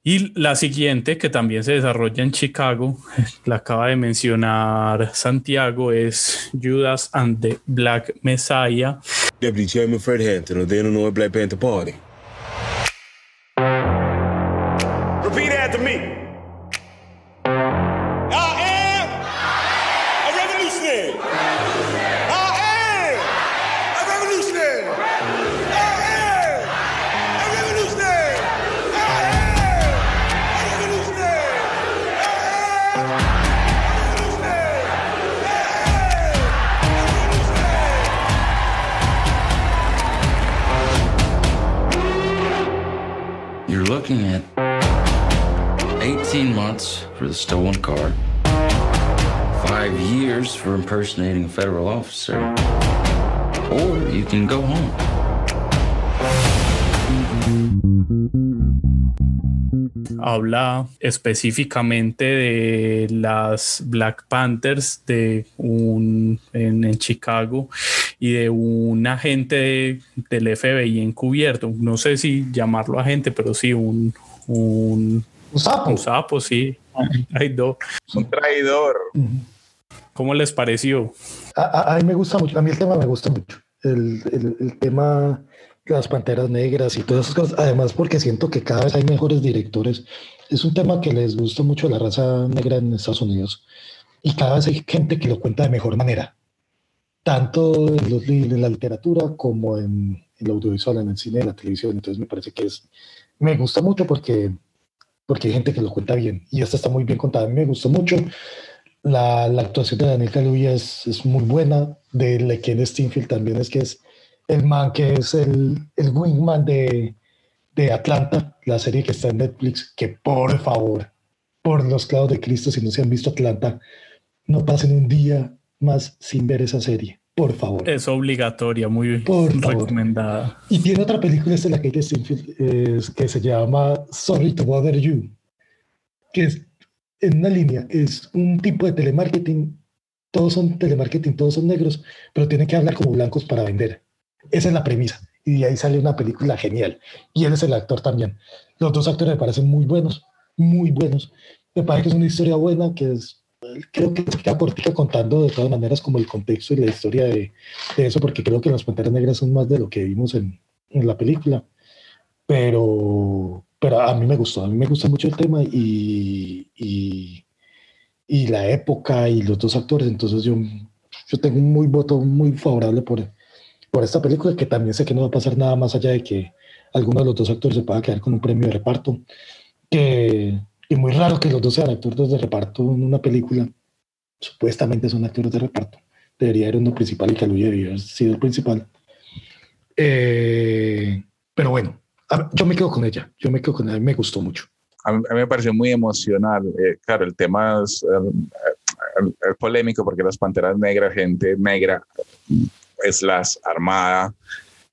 Y la siguiente, que también se desarrolla en Chicago, (laughs) la acaba de mencionar Santiago, es Judas and the Black Messiah. Deputy Chairman Fred Hampton of the Illinois Black Panther Party. looking at 18 months for the stolen car, five years for impersonating a federal officer, or you can go home. Habla específicamente de las Black Panthers de un, en, en Chicago y de un agente del FBI encubierto. No sé si llamarlo agente, pero sí un, un, un sapo. Un sapo, sí. Traidor. Un traidor. ¿Cómo les pareció? A, mí me gusta mucho, a mí el tema me gusta mucho. El, el, el tema las panteras negras y todas esas cosas. Además, porque siento que cada vez hay mejores directores. Es un tema que les gusta mucho a la raza negra en Estados Unidos. Y cada vez hay gente que lo cuenta de mejor manera. Tanto en, los, en la literatura como en, el audiovisual, en el cine, en la televisión. Entonces me parece que es... Me gusta mucho porque, porque hay gente que lo cuenta bien. Y esta está muy bien contada. Me gustó mucho. La, la actuación de Daniel Kaluuya es, es muy buena. De Lequien Steinfield también es que es el man que es el, el wingman de, de Atlanta, la serie que está en Netflix, que por favor, por los clavos de Cristo, si no se han visto Atlanta, no pasen un día más sin ver esa serie. Por favor. Es obligatoria, muy recomendada. Y tiene otra película, de la Kate Steinfeld, que se llama Sorry to Bother You, que es en una línea, es un tipo de telemarketing, todos son telemarketing, todos son negros, pero tienen que hablar como blancos para vender. Esa es la premisa. Y de ahí sale una película genial. Y él es el actor también. Los dos actores me parecen muy buenos, muy buenos. Me parece que es una historia buena, que es, creo que se queda cortica contando de todas maneras como el contexto y la historia de, de eso, porque creo que las Panteras Negras son más de lo que vimos en, en la película. Pero, pero a mí me gustó, a mí me gusta mucho el tema y, y, y la época y los dos actores. Entonces yo, yo tengo un muy voto muy favorable por, por esta película, que también sé que no va a pasar nada más allá de que alguno de los dos actores se pueda quedar con un premio de reparto. Que, y muy raro que los dos sean actores de reparto en una película. Supuestamente son actores de reparto. Debería haber uno principal y Luis debería haber sido el principal. Eh, pero bueno, yo me quedo con ella. Yo me quedo con ella. Me gustó mucho. A mí, me pareció muy emocional. Eh, claro, el tema es, es polémico porque las panteras negras, gente negra, es las armada,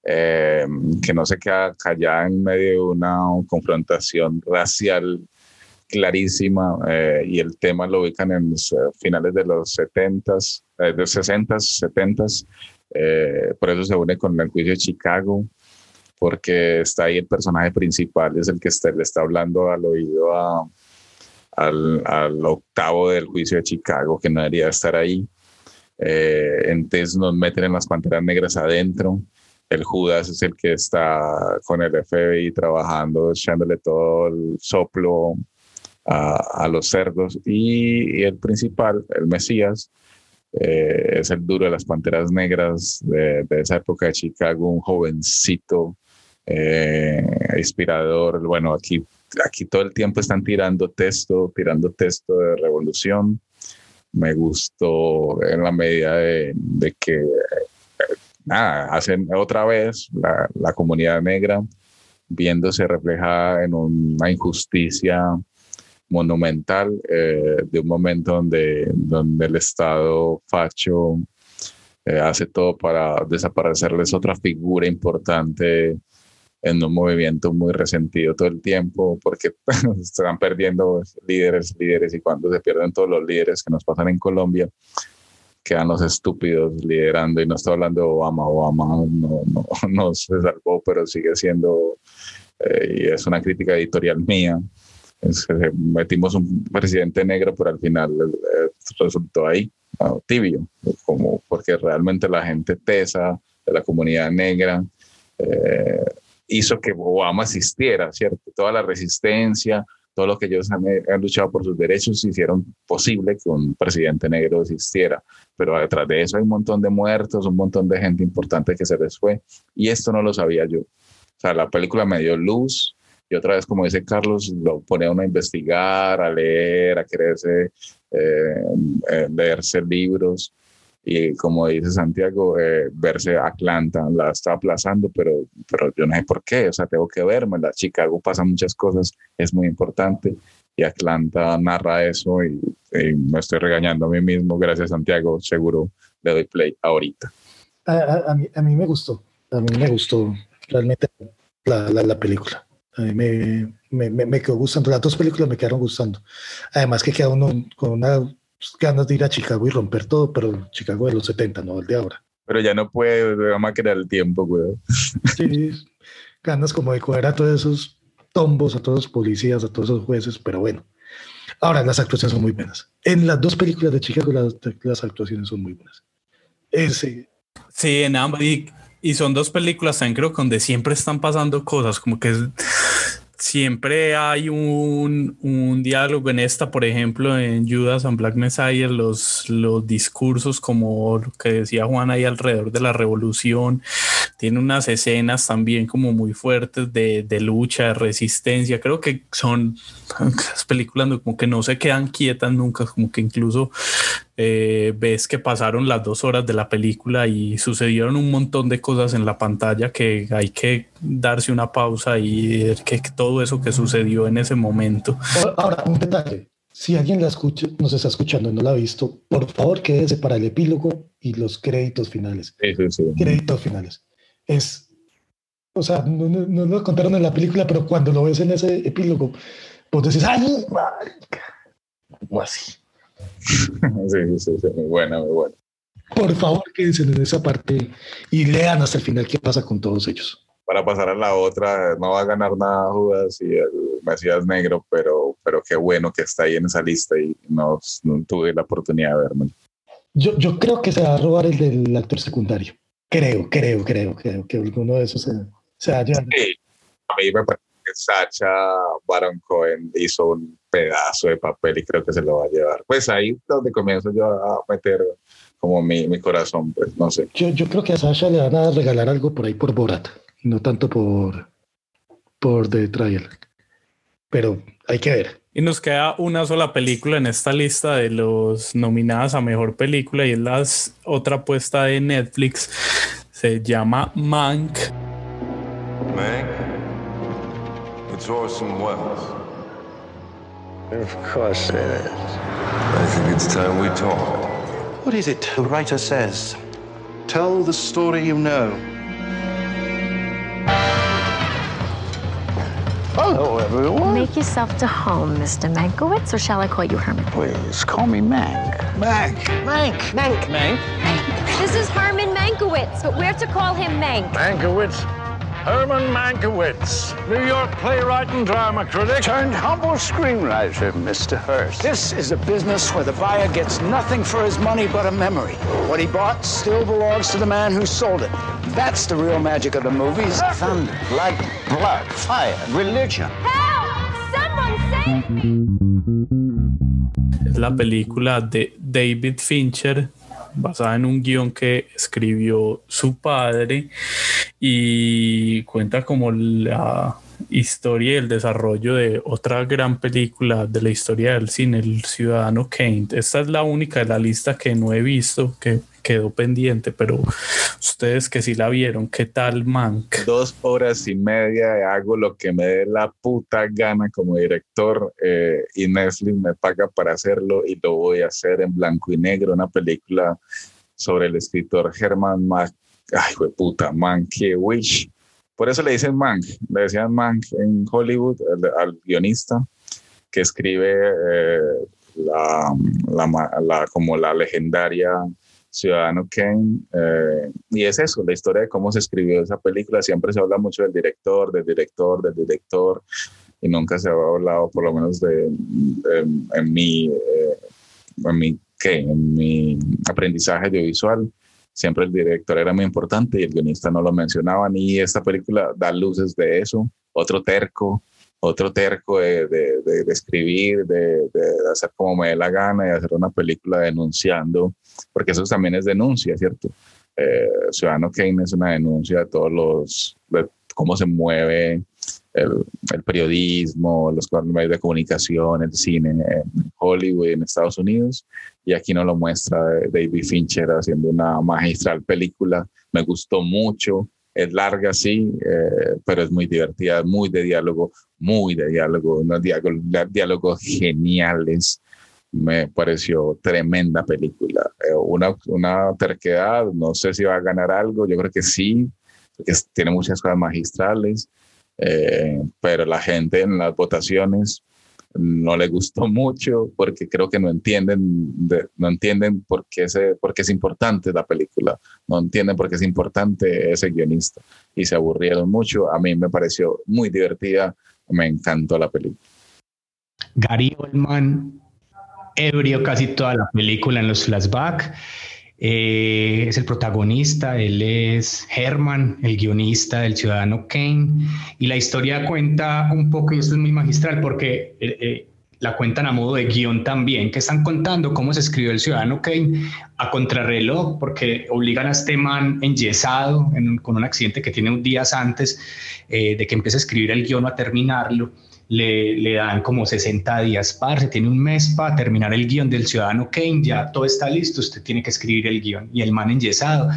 eh, que no se queda callada en medio de una confrontación racial clarísima eh, y el tema lo ubican en los eh, finales de los 70s, de 60s, 70s. por eso se une con el juicio de Chicago, porque está ahí el personaje principal, es el que le está hablando al oído al, al octavo del juicio de Chicago, que no debería estar ahí. Eh, entonces nos meten en las panteras negras adentro. El Judas es el que está con el FBI trabajando, echándole todo el soplo a, los cerdos. Y, el principal, el Mesías, eh, es el duro de las panteras negras de, esa época de Chicago, un jovencito eh, inspirador. Bueno, aquí, aquí todo el tiempo están tirando texto, tirando texto de revolución me gustó en la medida de, que, nada, hacen otra vez la, la, comunidad negra viéndose reflejada en una injusticia monumental eh, de un momento donde, donde el Estado facho eh, hace todo para desaparecerles otra figura importante en un movimiento muy resentido todo el tiempo porque (laughs) van perdiendo líderes, líderes y cuando se pierden todos los líderes que nos pasan en Colombia, quedan los estúpidos liderando y no estoy hablando Obama, Obama no, no, (laughs) no se salvó, pero sigue siendo, eh, y es una crítica editorial mía, metimos un presidente negro, pero al final eh, resultó ahí, tibio, como porque realmente la gente tesa de la comunidad negra, eh, hizo que Obama existiera, ¿cierto? Toda la resistencia, todo lo que ellos han, luchado por sus derechos hicieron posible que un presidente negro existiera. Pero detrás de eso hay un montón de muertos, un montón de gente importante que se les fue. Y esto no lo sabía yo. O sea, la película me dio luz y otra vez, como dice Carlos, lo pone a uno a investigar, a leer, a quererse eh, eh, leerse libros y como dice Santiago, eh, verse Atlanta, la está aplazando, pero, pero yo no sé por qué, o sea, tengo que verme, la Chicago pasa muchas cosas, es muy importante y Atlanta narra eso y, me estoy regañando a mí mismo, gracias Santiago, seguro le doy play ahorita. A, a, mí, a mí, me gustó, a mí me gustó realmente la, la, la película. A mí me, me, me, me quedó gustando. Las dos películas me quedaron gustando. Además que queda uno con unas ganas de ir a Chicago y romper todo, pero Chicago de los 70, no el de ahora. Pero ya no puede, vamos a crear el tiempo, güey. Sí, ganas como de coger a todos esos tombos, a todos los policías, a todos esos jueces, pero bueno. Ahora, las actuaciones son muy buenas. En las dos películas de Chicago, las, las actuaciones son muy buenas. Ese. Sí, en ambas. Y, y son dos películas, también creo, donde siempre están pasando cosas, como que siempre hay un, un, diálogo en esta, por ejemplo, en Judas and Black Messiah, los, los discursos como lo que decía Juan ahí alrededor de la revolución, tiene unas escenas también como muy fuertes de, de lucha, de resistencia, creo que son las películas como que no se quedan quietas nunca, como que incluso eh, ves que pasaron las dos horas de la película y sucedieron un montón de cosas en la pantalla que hay que darse una pausa y ver que todo eso que sucedió en ese momento. Ahora, un detalle. Si alguien la escucha, nos está escuchando y no la ha visto, por favor quédese para el epílogo y los créditos finales. Sí, sí, sí. Créditos finales. Es, o sea, no, no, no, lo contaron en la película, pero cuando lo ves en ese epílogo, pues decís, ¡ay, marica! O así. (laughs) sí, sí, sí, muy buena, muy buena. Por favor, quédense en esa parte y lean hasta el final qué pasa con todos ellos. Para pasar a la otra, no va a ganar nada Judas y el Mesías Negro, pero, pero qué bueno que está ahí en esa lista y no, no tuve la oportunidad de verme. Yo, yo creo que se va a robar el del actor secundario. Creo, creo, creo, creo que alguno de esos se, se va a llevar. Sí, a mí me parece que Sacha Baron Cohen hizo un pedazo de papel y creo que se lo va a llevar. Pues ahí es donde comienzo yo a meter como mi, mi corazón, pues no sé. Yo, yo creo que a Sasha le van a regalar algo por ahí por Borat, no tanto por, por The Trial. Pero hay que ver. Y nos queda una sola película en esta lista de los nominadas a mejor película y es la otra apuesta de Netflix. Se llama Mank. Mank? It's Orson Welles. Of course it is. I think it's time we talk. What is it the writer says? Tell the story you know. Hello, everyone. Make yourself to home, Mr. Mankiewicz, or shall I call you Herman? Please, call me Mank. Mank. Mank. Mank. Mank? This is Herman Mankiewicz, but we're to call him Mank. Mankiewicz? Herman Mankiewicz, New York playwright and drama critic, turned humble screenwriter, Mr. Hurst. This is a business where the buyer gets nothing for his money but a memory. What he bought still belongs to the man who sold it. That's the real magic of the movies. Thunder, lightning, blood, fire, religion. Help! Someone save Es la película de David Fincher basada en un guion que escribió su padre y cuenta como la historia y el desarrollo de otra gran película de la historia del cine, El Ciudadano Kane. Esta es la única de la lista que no he visto, que quedó pendiente, pero ustedes que sí la vieron, ¿qué tal Mank? Dos horas y media hago lo que me dé la puta gana como director eh, y Netflix me paga para hacerlo y lo voy a hacer en blanco y negro, una película sobre el escritor Herman Mank, ay, puta, Mankiewicz. Por eso le dicen Mank, le decían Mank en Hollywood al, al guionista que escribe eh, la, la, la, como la legendaria Ciudadano Kane. Eh, y es eso, la historia de cómo se escribió esa película. Siempre se habla mucho del director, del director, del director, y nunca se ha hablado, por lo menos de, de en, mi, eh, en, mi, ¿qué? en mi aprendizaje audiovisual. Siempre el director era muy importante y el guionista no lo mencionaban. Y esta película da luces de eso. Otro terco, otro terco de, de, de, de escribir, de, hacer como me dé la gana y hacer una película denunciando, porque eso también es denuncia, ¿cierto? Eh, Ciudadano Kane es una denuncia de todos los, de cómo se mueve el, el, periodismo, los medios de comunicación, el cine en Hollywood, en Estados Unidos, y aquí nos lo muestra David Fincher haciendo una magistral película, me gustó mucho, es larga, sí, eh, pero es muy divertida, muy de diálogo, muy de diálogo, unos diálogos, geniales. Me pareció tremenda película. Eh, una, una terquedad, no sé si va a ganar algo, yo creo que sí, porque tiene muchas cosas magistrales, Eh, pero la gente en las votaciones no le gustó (laughs) mucho porque creo que no entienden, no entienden por qué, se, por qué es importante la película, no entienden por qué es importante ese guionista y se aburrieron mucho. A mí me pareció muy divertida, me encantó la película. Gary Oldman, ebrio casi toda la película en los flashbacks. Eh, es el protagonista, él es Herman, el guionista del Ciudadano Kane, y la historia cuenta un poco, y esto es muy magistral porque eh, eh, la cuentan a modo de guion también, que están contando cómo se escribió el Ciudadano Kane a contrarreloj, porque obligan a este man enyesado con un accidente que tiene un días antes de que empiece a escribir el guion a terminarlo le, dan como 60 días, se tiene un mes para terminar el guion del Ciudadano Kane, ya todo está listo, usted tiene que escribir el guion. Y el man enyesado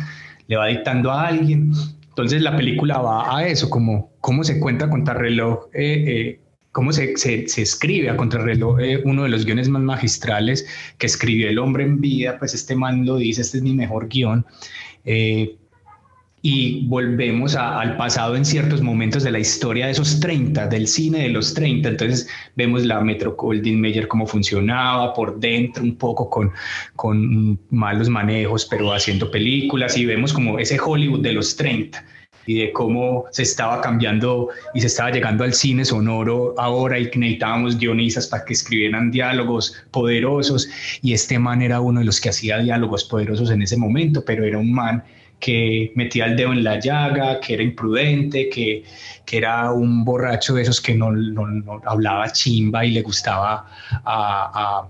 le va dictando a alguien. Entonces la película va a eso, como cómo se cuenta contrarreloj, eh, eh, cómo se, se, se, escribe a contrarreloj eh, uno de los guiones más magistrales que escribió el hombre en vida, pues este man lo dice, este es mi mejor guion. Eh, y volvemos al pasado en ciertos momentos de la historia de esos 30, del cine de los 30. Entonces vemos la Metro Goldwyn Mayer cómo funcionaba por dentro, un poco con, con malos manejos, pero haciendo películas y vemos como ese Hollywood de los 30 y de cómo se estaba cambiando y se estaba llegando al cine sonoro ahora y que necesitábamos guionistas para que escribieran diálogos poderosos y este man era uno de los que hacía diálogos poderosos en ese momento, pero era un man que metía el dedo en la llaga, que era imprudente, que, que era un borracho de esos que no, no, hablaba chimba y le gustaba a,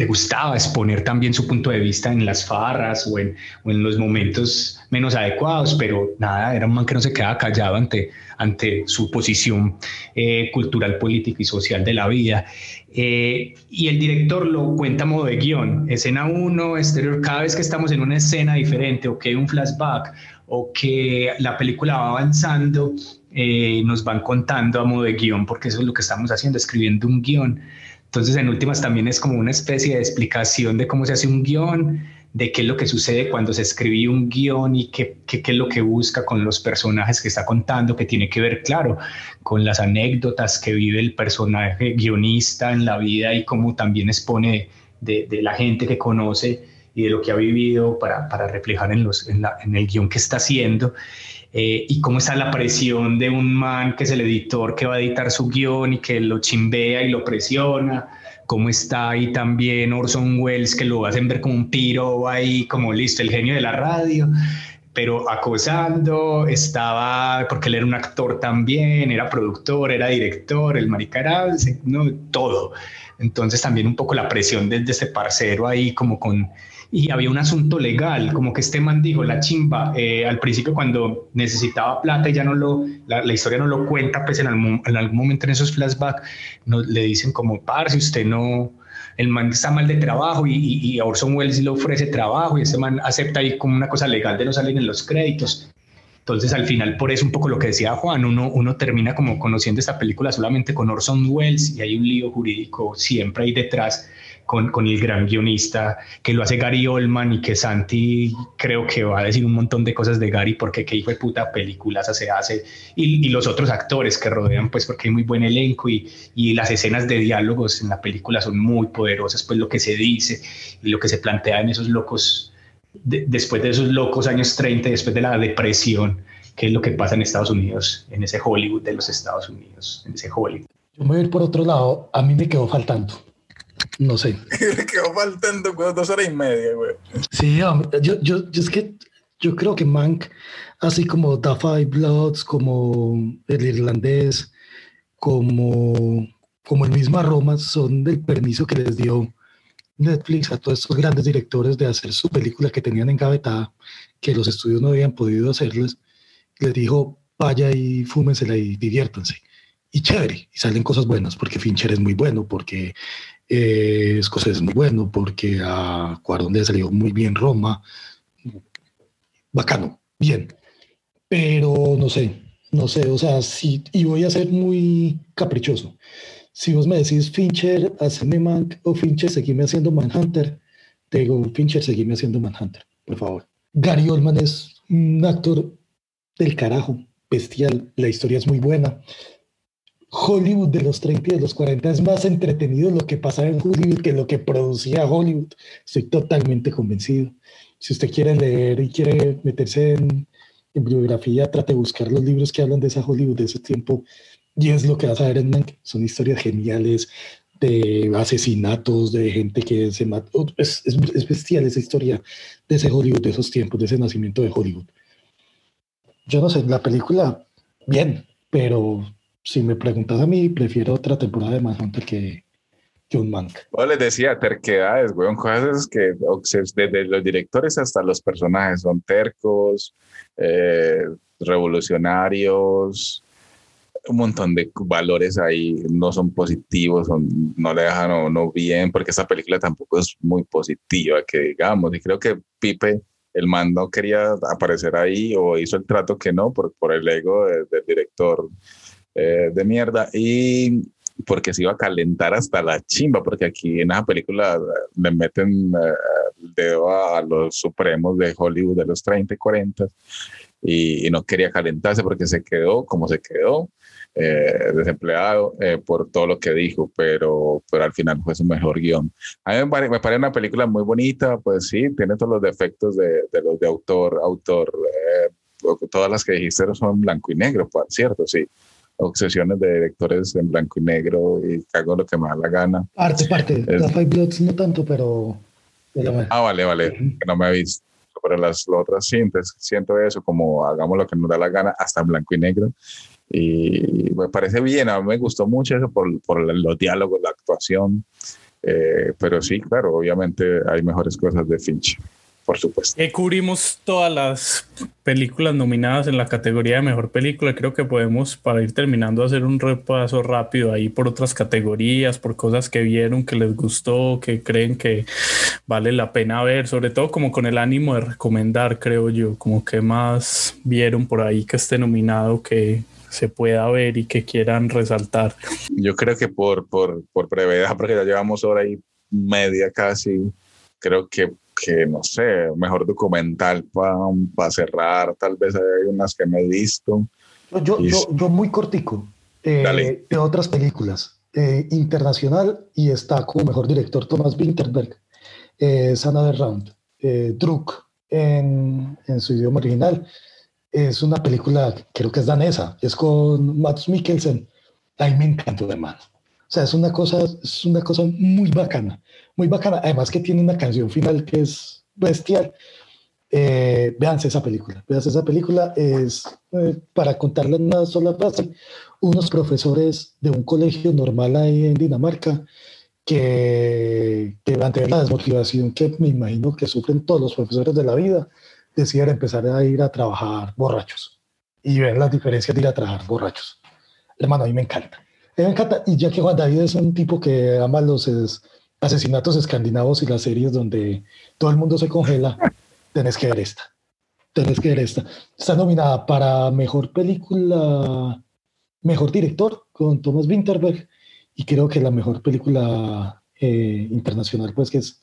le gustaba exponer también su punto de vista en las farras o en, o en, los momentos menos adecuados, pero nada, era un man que no se quedaba callado ante, ante su posición eh, cultural, política y social de la vida. Eh, y el director lo cuenta a modo de guion, escena 1, exterior, cada vez que estamos en una escena diferente o que hay un flashback o que la película va avanzando, eh, nos van contando a modo de guion, porque eso es lo que estamos haciendo, escribiendo un guion. Entonces, en últimas también es como una especie de explicación de cómo se hace un guion, de qué es lo que sucede cuando se escribe un guion y qué, qué, es lo que busca con los personajes que está contando, que tiene que ver, claro, con las anécdotas que vive el personaje guionista en la vida y cómo también expone de, de la gente que conoce y de lo que ha vivido para, para reflejar en, los, en, la, en, el guion que está haciendo. Eh, y cómo está la presión de un man que es el editor que va a editar su guion y que lo chimbea y lo presiona. Cómo está ahí también Orson Welles, que lo hacen ver como un piro ahí, como listo, el genio de la radio, pero acosando, estaba, porque él era un actor también, era productor, era director, el marica no, todo. Entonces también un poco la presión desde de ese parcero ahí como con y había un asunto legal, como que este man dijo, la chimba, eh, al principio cuando necesitaba plata y ya no lo, la, historia no lo cuenta, pues en, algún, en algún momento en esos flashbacks no, le dicen como, par, si usted no, el man está mal de trabajo y, y, Orson Welles le ofrece trabajo y ese man acepta ahí como una cosa legal de no salir en los créditos. Entonces, al final, por eso un poco lo que decía Juan, uno, uno termina como conociendo esta película solamente con Orson Welles y hay un lío jurídico siempre ahí detrás con, con, el gran guionista que lo hace Gary Oldman y que Santi creo que va a decir un montón de cosas de Gary porque qué hijo de puta películas se hace. Y, y, los otros actores que rodean pues porque hay muy buen elenco y, y, las escenas de diálogos en la película son muy poderosas pues lo que se dice y lo que se plantea en esos locos después de esos locos años 30 después de la depresión qué es lo que pasa en Estados Unidos en ese Hollywood de los Estados Unidos en ese Hollywood. Yo voy a ir por otro lado a mí me quedó faltando no sé. (laughs) Le quedó faltando dos horas y media, güey. Sí, yo, yo, es que yo creo que Mank, así como The Five Bloods, como El Irlandés, como, como el mismo Roma, son del permiso que les dio Netflix a todos estos grandes directores de hacer su película que tenían engavetada, que los estudios no habían podido hacerles. Les dijo, vaya y fúmensela y diviértanse. Y chévere, y salen cosas buenas, porque Fincher es muy bueno, porque eh, es muy bueno porque a Cuarón le salió muy bien Roma. Bacano, bien. Pero no sé, no sé, o sea, sí, y voy a ser muy caprichoso. Si vos me decís Fincher, haceme Man o Fincher, seguime haciendo Manhunter, te digo Fincher, seguime haciendo Manhunter, por favor. Gary Oldman es un actor del carajo, bestial, la historia es muy buena. Hollywood de los 30 y de los 40 es más entretenido lo que pasaba en Hollywood que lo que producía Hollywood. Estoy totalmente convencido. Si usted quiere leer y quiere meterse en, en bibliografía, trate de buscar los libros que hablan de esa Hollywood de ese tiempo y es lo que vas a ver en Mank. Son historias geniales de asesinatos, de gente que se mató. Es, es, es bestial esa historia de ese Hollywood, de esos tiempos, de ese nacimiento de Hollywood. Yo no sé, la película, bien, pero si me preguntas a mí, prefiero otra temporada de Manhunter que, un Mank. Yo les decía, terquedades, weón, cosas que o desde los directores hasta los personajes son tercos, eh, revolucionarios, un montón de valores ahí no son positivos, no le dejan o no bien, porque esa película tampoco es muy positiva, que digamos, y creo que Pipe, el man no quería aparecer ahí o hizo el trato que no por, por el ego de- del director eh, de mierda y porque se iba a calentar hasta la chimba, porque aquí en esa película eh, le meten eh, el dedo a, a los supremos de Hollywood de los 30 y 40 y, y no quería calentarse porque se quedó como se quedó, eh, desempleado eh, por todo lo que dijo, pero, pero al final fue su mejor guion. A mí me me parece una película muy bonita, pues sí, tiene todos los defectos de, de los de autor, autor, eh, todas las que dijiste son blanco y negro, por cierto, sí. Obsesiones de directores en blanco y negro y hago lo que me da la gana. Parte, parte. Es- La Five Bloods no tanto, pero... Ah, vale, vale, que no me he visto. Pero las, las otras sí, entonces siento eso como hagamos lo que nos da la gana, hasta en blanco y negro. Y me parece bien, a mí me gustó mucho eso por, por los diálogos, la actuación. Eh, pero sí, claro, obviamente hay mejores cosas de Finch, por supuesto. Que cubrimos todas las películas nominadas en la categoría de mejor película. Creo que podemos, para ir terminando, hacer un repaso rápido ahí por otras categorías, por cosas que vieron, que les gustó, que creen que vale la pena ver, sobre todo como con el ánimo de recomendar, creo yo, como que más vieron por ahí que esté nominado, que se pueda ver y que quieran resaltar. Yo creo que por, por, por brevedad, porque ya llevamos hora y media casi, creo que, que no sé, mejor documental para cerrar, tal vez hay unas que me he visto. Yo, Y- yo, yo muy cortico, eh, de otras películas. Eh, internacional y está como mejor director Thomas Winterberg. Eh, es Another Round. Eh, Druk en, en su idioma original. Es una película, creo que es danesa, es con Mads Mikkelsen. A mí me encantó, hermano. O sea, es una cosa, es una cosa muy bacana, muy bacana. Además que tiene una canción final que es bestial. Eh, véanse esa película. Véanse esa película. Es eh, para contarle en una sola frase. Unos profesores de un colegio normal ahí en Dinamarca que, que ante la desmotivación que me imagino que sufren todos los profesores de la vida, deciden empezar a ir a trabajar borrachos y ven las diferencias de ir a trabajar borrachos. Hermano, a mí me encanta. Me encanta. Y ya que Juan David es un tipo que ama los es- asesinatos escandinavos y las series donde todo el mundo se congela, (laughs) tenés que ver esta. Tenés que ver esta. Está nominada para mejor película, mejor director con Thomas Winterberg y creo que la mejor película eh, internacional, pues que es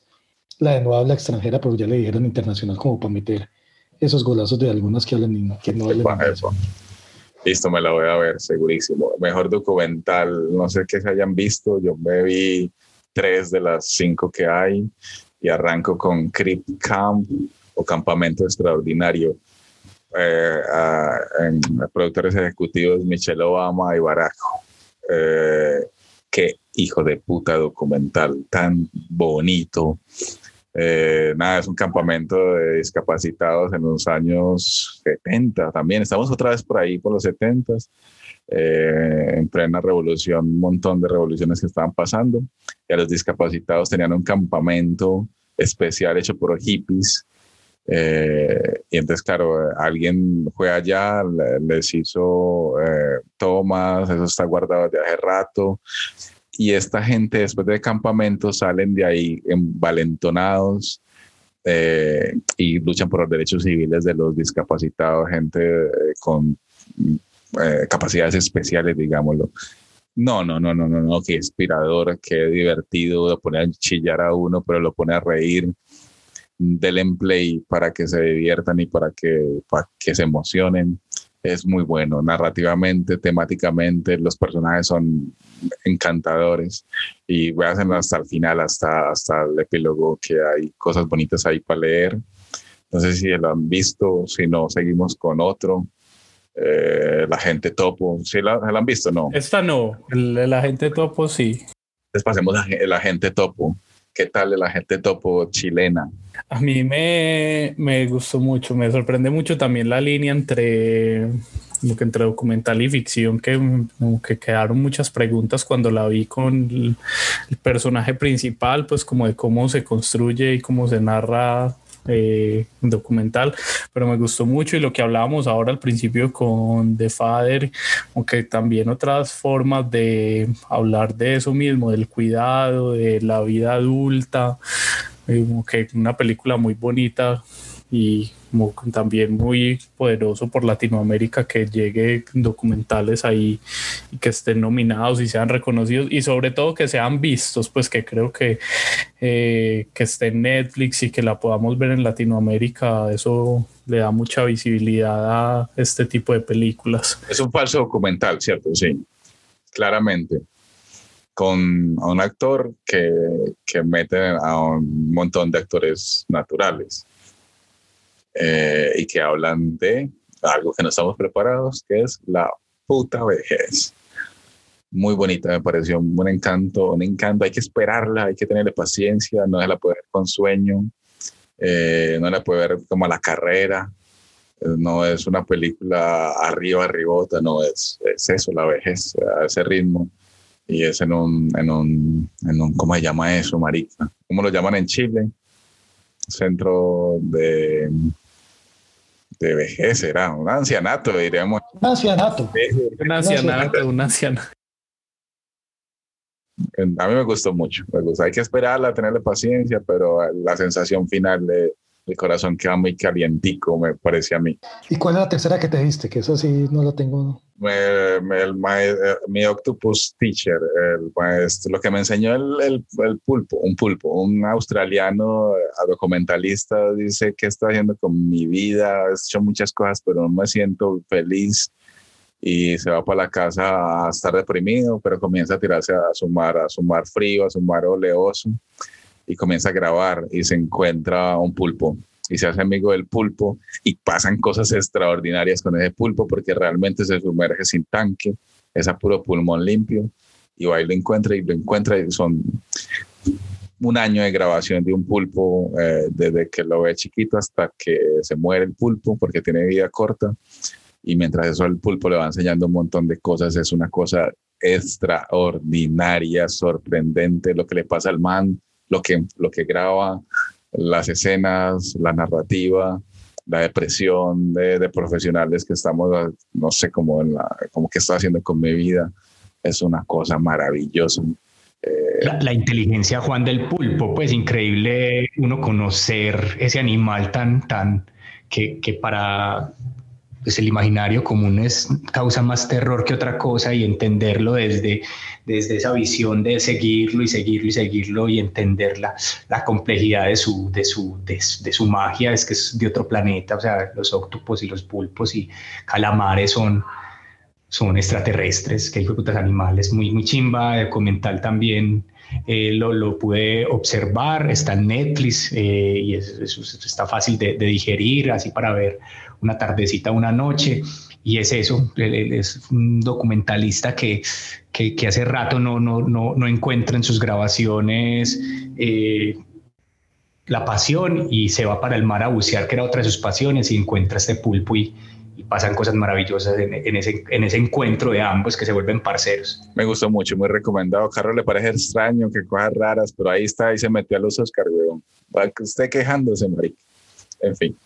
la de no habla extranjera, pero ya le dijeron internacional como para meter esos golazos de algunas que hablan que no hablan. Listo, me la voy a ver, segurísimo. Mejor documental, no sé qué se hayan visto. Yo me vi tres de las cinco que hay y arranco con Crip Camp o Campamento Extraordinario. Eh, productores ejecutivos Michelle Obama y Barajo. Eh, qué hijo de puta documental tan bonito. Eh, nada, es un campamento de discapacitados en los años 70 también. Estamos otra vez por ahí, por los 70, eh, en plena revolución, un montón de revoluciones que estaban pasando. Y a los discapacitados tenían un campamento especial hecho por hippies. Eh, y entonces, claro, alguien fue allá, le- les hizo eh, tomas, eso está guardado desde hace rato y esta gente después del campamento salen de ahí envalentonados eh, y luchan por los derechos civiles de los discapacitados, gente eh, con eh, capacidades especiales, digámoslo. No, no, no, no, no, no, qué inspirador, qué divertido, lo pone a chillar a uno, pero lo pone a reír del play para que se diviertan y para que se emocionen. Es muy bueno, narrativamente, temáticamente, los personajes son encantadores y voy a hacerlo hasta el final, hasta, hasta el epílogo, que hay cosas bonitas ahí para leer. No sé si lo han visto, si no, seguimos con otro. Eh, la gente topo, ¿sí la, la han visto? No. Esta no, la gente topo sí. Entonces pasemos a la gente topo. ¿Qué tal la gente topo chilena? A mí me, me gustó mucho, me sorprende mucho también la línea entre como que entre documental y ficción que, que quedaron muchas preguntas cuando la vi con el personaje principal, pues como de cómo se construye y cómo se narra eh, documental, pero me gustó mucho y lo que hablábamos ahora al principio con The Father, aunque también otras formas de hablar de eso mismo, del cuidado, de la vida adulta, eh, una película muy bonita y como también muy poderoso por Latinoamérica que llegue documentales ahí y que estén nominados y sean reconocidos y sobre todo que sean vistos, pues que creo que eh, que esté en Netflix y que la podamos ver en Latinoamérica, eso le da mucha visibilidad a este tipo de películas. Es un falso documental, ¿cierto? Sí, claramente con a un actor que, que mete a un montón de actores naturales eh, y que hablan de algo que no estamos preparados, que es la puta vejez. Muy bonita, me pareció un encanto, un encanto. Hay que esperarla, hay que tenerle paciencia, no la puede ver con sueño, eh, no la puede ver como a la carrera. Eh, no es una película arriba, arribota, no es, es eso, la vejez, a ese ritmo. Y es en un, en un, en un, ¿cómo se llama eso, marica? ¿Cómo lo llaman en Chile? Centro de de vejez, era un ancianato, diríamos. Un ancianato. Un ancianato, un ancianato. A mí me gustó mucho, me gusta. Hay que esperarla, tenerle paciencia, pero la sensación final de, el corazón queda muy calientico, me parece a mí. ¿Y cuál es la tercera que te diste? Que eso sí no la tengo. Me, me, el, eh, mi octopus teacher, el maestro, lo que me enseñó el, el, el, pulpo, un pulpo, un australiano eh, documentalista, dice que está haciendo con mi vida, he hecho muchas cosas, pero no me siento feliz y se va para la casa a estar deprimido, pero comienza a tirarse a su mar, a su mar frío, a su mar oleoso y comienza a grabar y se encuentra un pulpo y se hace amigo del pulpo y pasan cosas extraordinarias con ese pulpo porque realmente se sumerge sin tanque, es a puro pulmón limpio y va y lo encuentra y lo encuentra y son un año de grabación de un pulpo eh, desde que lo ve chiquito hasta que se muere el pulpo porque tiene vida corta y mientras eso el pulpo le va enseñando un montón de cosas, es una cosa extraordinaria, sorprendente lo que le pasa al man, lo que, lo que graba, las escenas, la narrativa, la depresión de, profesionales que estamos, no sé, cómo, como que está haciendo con mi vida, es una cosa maravillosa. Eh, la, la, inteligencia, Juan, del pulpo, pues increíble uno conocer ese animal tan, tan, que, que para pues el imaginario común es, causa más terror que otra cosa y entenderlo desde, desde esa visión de seguirlo y seguirlo y seguirlo y entender la, la complejidad de su, de, su, de, su magia, es que es de otro planeta, o sea, los octopos y los pulpos y calamares son, son extraterrestres, que hay putas animales, muy, muy chimba, documental también. Eh, lo, lo, pude observar, está en Netflix eh, y es, está fácil de, de, digerir, así para ver una tardecita, una noche. Y es eso, es un documentalista que, que, que hace rato no, no, no, no, encuentra en sus grabaciones eh, la pasión y se va para el mar a bucear, que era otra de sus pasiones, y encuentra este pulpo y, y pasan cosas maravillosas en, en, ese, en ese encuentro de ambos que se vuelven parceros. Me gustó mucho, muy recomendado. Carlos le parece extraño, que cosas raras, pero ahí está, ahí se metió a los Oscar, weón. Va usted quejándose, marica en fin.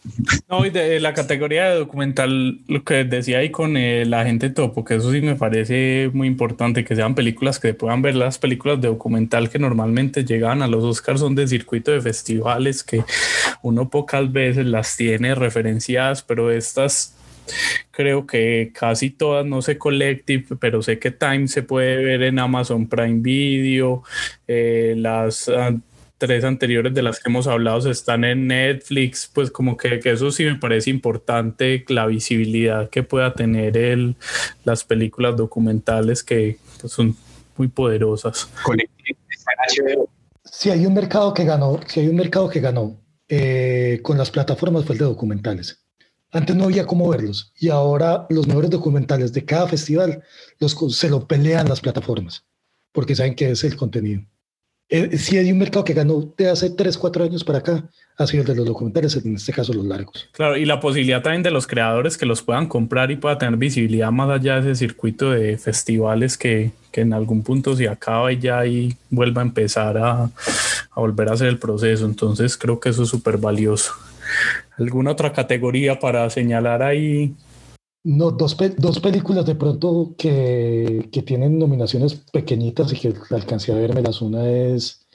No, y de la categoría de documental, lo que decía ahí con eh, la gente topo, que eso sí me parece muy importante, que sean películas que puedan ver las películas de documental que normalmente llegan a los Oscars son de circuito de festivales, que uno pocas veces las tiene referenciadas, pero estas creo que casi todas, no sé Collective, pero sé que Time se puede ver en Amazon Prime Video, eh, las tres anteriores de las que hemos hablado están en Netflix, pues como que, que eso sí me parece importante, la visibilidad que pueda tener el, las películas documentales que pues, son muy poderosas. Si hay un mercado que ganó, si hay un mercado que ganó eh, con las plataformas fue el de documentales. Antes no había cómo verlos y ahora los mejores documentales de cada festival los, se lo pelean las plataformas porque saben que es el contenido. Eh, si hay un mercado que ganó de hace 3, 4 años para acá, ha sido el de los documentales, en este caso los largos. Claro, y la posibilidad también de los creadores que los puedan comprar y pueda tener visibilidad más allá de ese circuito de festivales que, que en algún punto se acaba y ya ahí vuelva a empezar a, a volver a hacer el proceso. Entonces creo que eso es súper valioso. ¿Alguna otra categoría para señalar ahí? No, dos, dos películas de pronto que, que, tienen nominaciones pequeñitas y que alcancé a vermelas. Una es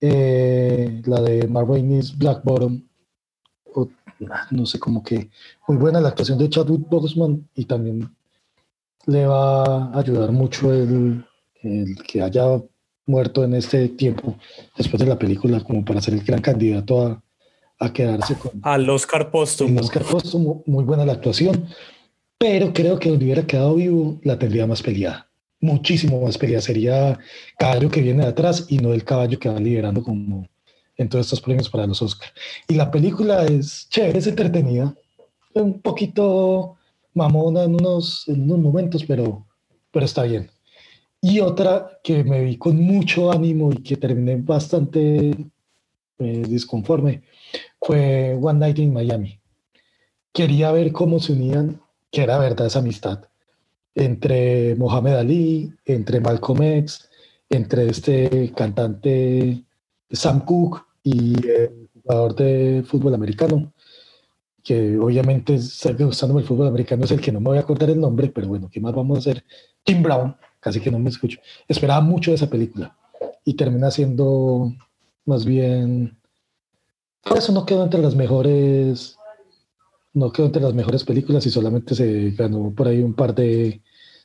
eh, la de Mark Black Bottom. O, no sé, como que muy buena la actuación de Chadwick Boseman y también le va a ayudar mucho el, el que haya muerto en este tiempo después de la película como para ser el gran candidato a, a quedarse con... Al Oscar póstumo. Oscar póstumo, muy buena la actuación pero creo que donde hubiera quedado vivo la tendría más peleada, muchísimo más peleada. Sería caballo que viene de atrás y no el caballo que va liderando como en todos estos premios para los Oscars. Y la película es chévere, es entretenida, un poquito mamona en unos, en unos momentos, pero, pero está bien. Y otra que me vi con mucho ánimo y que terminé bastante eh, disconforme fue One Night in Miami. Quería ver cómo se unían que era verdad esa amistad entre Mohamed Ali, entre Malcolm X, entre este cantante Sam Cooke y el jugador de fútbol americano, que obviamente gustándome el fútbol americano, es el que no me voy a acordar el nombre, pero bueno, ¿qué más vamos a hacer? Tim Brown, casi que no me escucho. Esperaba mucho de esa película y termina siendo más bien... Por eso no quedó entre las mejores no quedó entre las mejores películas y solamente se ganó por ahí un par de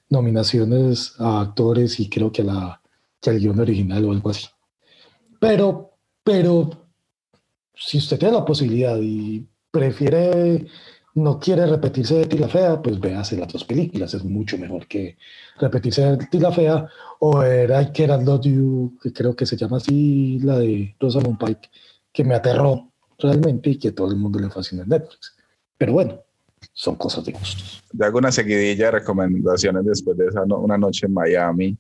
nominaciones a actores y creo que, a la, que al guion original o algo así. Pero, pero, si usted tiene la posibilidad y prefiere, no quiere repetirse de Tila Fea, pues véase las dos películas, es mucho mejor que repetirse de Tila Fea o ver I Care and Love You, que creo que se llama así, la de Rosamund Pike, que me aterró realmente y que todo el mundo le fascina en Netflix. Pero bueno, son cosas de gustos. Yo hago una seguidilla de recomendaciones después de esa una noche en Miami.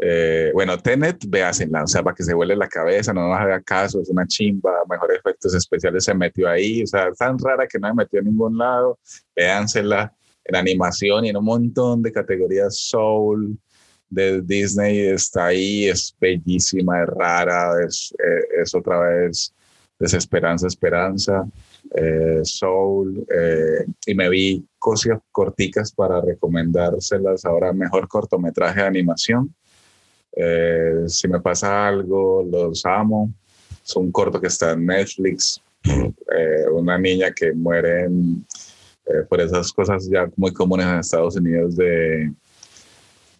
Eh, bueno, Tenet, véasenla, o sea, para que se vuele la cabeza, no nos haga caso, es una chimba, mejores efectos especiales se metió ahí, o sea, tan rara que no me metió en ningún lado, véansela en animación y en un montón de categorías soul de Disney está ahí, es bellísima, es rara, es, eh, es otra vez desesperanza, esperanza eh, soul, eh, y me vi cosas corticas para recomendárselas ahora, mejor cortometraje de animación. Eh, si me pasa algo, los amo. Es un corto que está en Netflix, una niña que muere por esas cosas ya muy comunes en Estados Unidos de,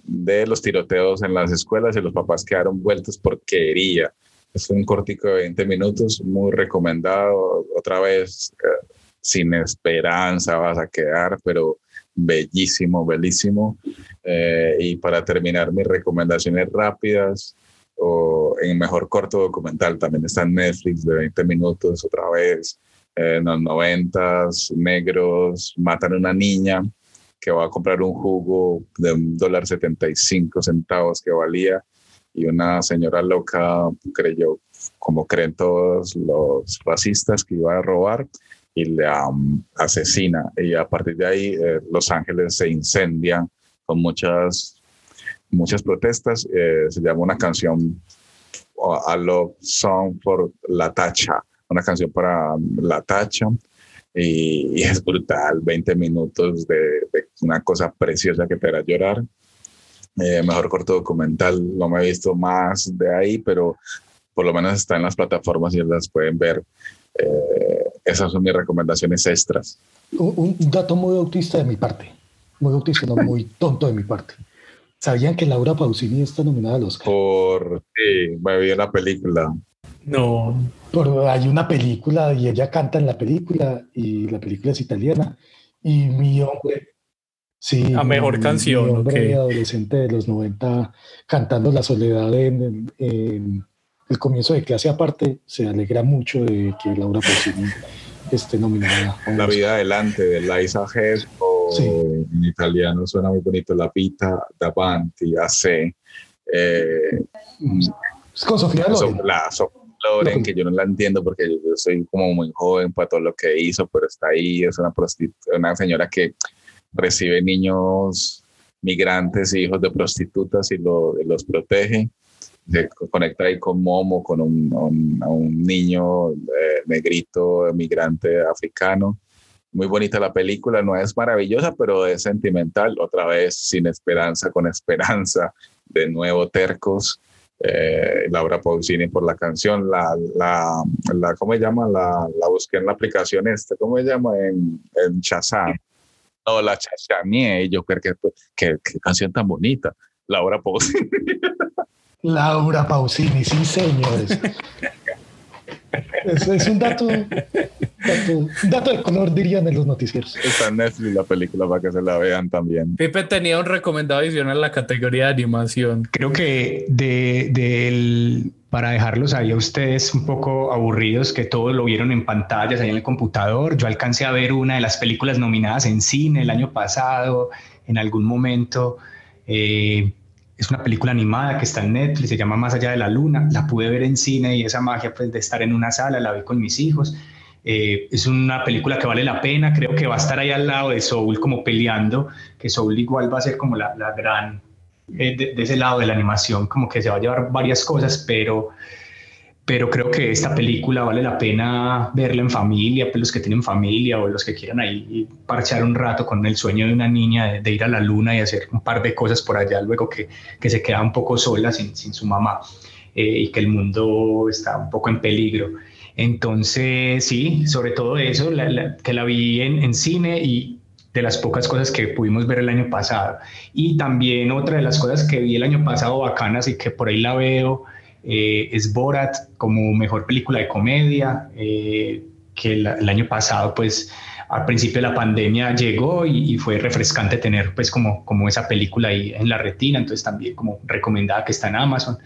de los tiroteos en las escuelas y los papás quedaron vueltos por quería es un cortico de 20 minutos, muy recomendado. Otra vez, eh, sin esperanza vas a quedar, pero bellísimo, bellísimo. Eh, y para terminar, mis recomendaciones rápidas, o en mejor corto documental, también está en Netflix de 20 minutos, otra vez. Eh, en los noventas, negros matan a una niña que va a comprar un jugo de un dólar 75 centavos que valía y una señora loca creyó, como creen todos los racistas, que iba a robar y le asesina. Y a partir de ahí, eh, Los Ángeles se incendia con muchas, muchas protestas. Eh, se llama una canción, A Love Song for La Tacha, una canción para La Tacha. Y, es brutal, 20 minutos de, de, una cosa preciosa que te hará llorar. Eh, mejor corto documental, no me he visto más de ahí, pero por lo menos está en las plataformas y las pueden ver. Eh, esas son mis recomendaciones extras. Un, dato muy autista de mi parte, muy autista, no muy (laughs) tonto de mi parte. ¿Sabían que Laura Pausini está nominada al Oscar? Por, sí, me vi la película. No. Pero hay una película y ella canta en la película y la película es italiana. Y mi hombre, sí. A mejor canción, Mi hombre ok. adolescente de los 90 cantando La Soledad en, en el comienzo de clase aparte se alegra mucho de que Laura Pausini esté nominada. La vida adelante de Liza Head o en italiano suena muy bonito La vita davanti a sé. Eh, Es con Sofía Loren. So- la Sofía Loren, que yo no la entiendo porque yo, yo soy como muy joven para todo lo que hizo, pero está ahí, es una, una señora que recibe niños migrantes y hijos de prostitutas y lo- los protege. Se co- conecta ahí con Momo, con un, un- un niño eh, negrito, migrante africano. Muy bonita la película, no es maravillosa, pero es sentimental. Otra vez, sin esperanza, con esperanza, de nuevo tercos. Eh, Laura Pausini por la canción, la, la, la ¿cómo se llama? La, la busqué en la aplicación esta, ¿cómo se llama? En, en Shazam. No, la chachaneé y yo creo que, que, qué canción tan bonita. Laura Pausini. (laughs) Laura Pausini, sí, señores. es, es un dato, dato, un dato de color, dirían en los noticieros. Está en Netflix la película para que se la vean también. Pipe tenía un recomendado adicional en la categoría de animación. Creo que de, del- para dejarlos ahí a ustedes un poco aburridos, que todos lo vieron en pantallas ahí en el computador, yo alcancé a ver una de las películas nominadas en cine el año pasado, en algún momento. Eh, es una película animada que está en Netflix, se llama Más allá de la luna. La pude ver en cine y esa magia pues, de estar en una sala, la vi con mis hijos. Eh, es una película que vale la pena, creo que va a estar ahí al lado de Soul como peleando, que Soul igual va a ser como la, la gran eh, de, ese lado de la animación, como que se va a llevar varias cosas, pero, pero creo que esta película vale la pena verla en familia, pues los que tienen familia o los que quieran ahí parchar un rato con el sueño de una niña de, de ir a la luna y hacer un par de cosas por allá, luego que, que se queda un poco sola sin, sin su mamá eh, y que el mundo está un poco en peligro. Entonces, sí, sobre todo eso, que la vi en, cine y de las pocas cosas que pudimos ver el año pasado. Y también otra de las cosas que vi el año pasado bacanas y que por ahí la veo eh, es Borat como mejor película de comedia, eh, que el año pasado pues al principio de la pandemia llegó y, y fue refrescante tener pues como, como esa película ahí en la retina, entonces también como recomendada que está en Amazon.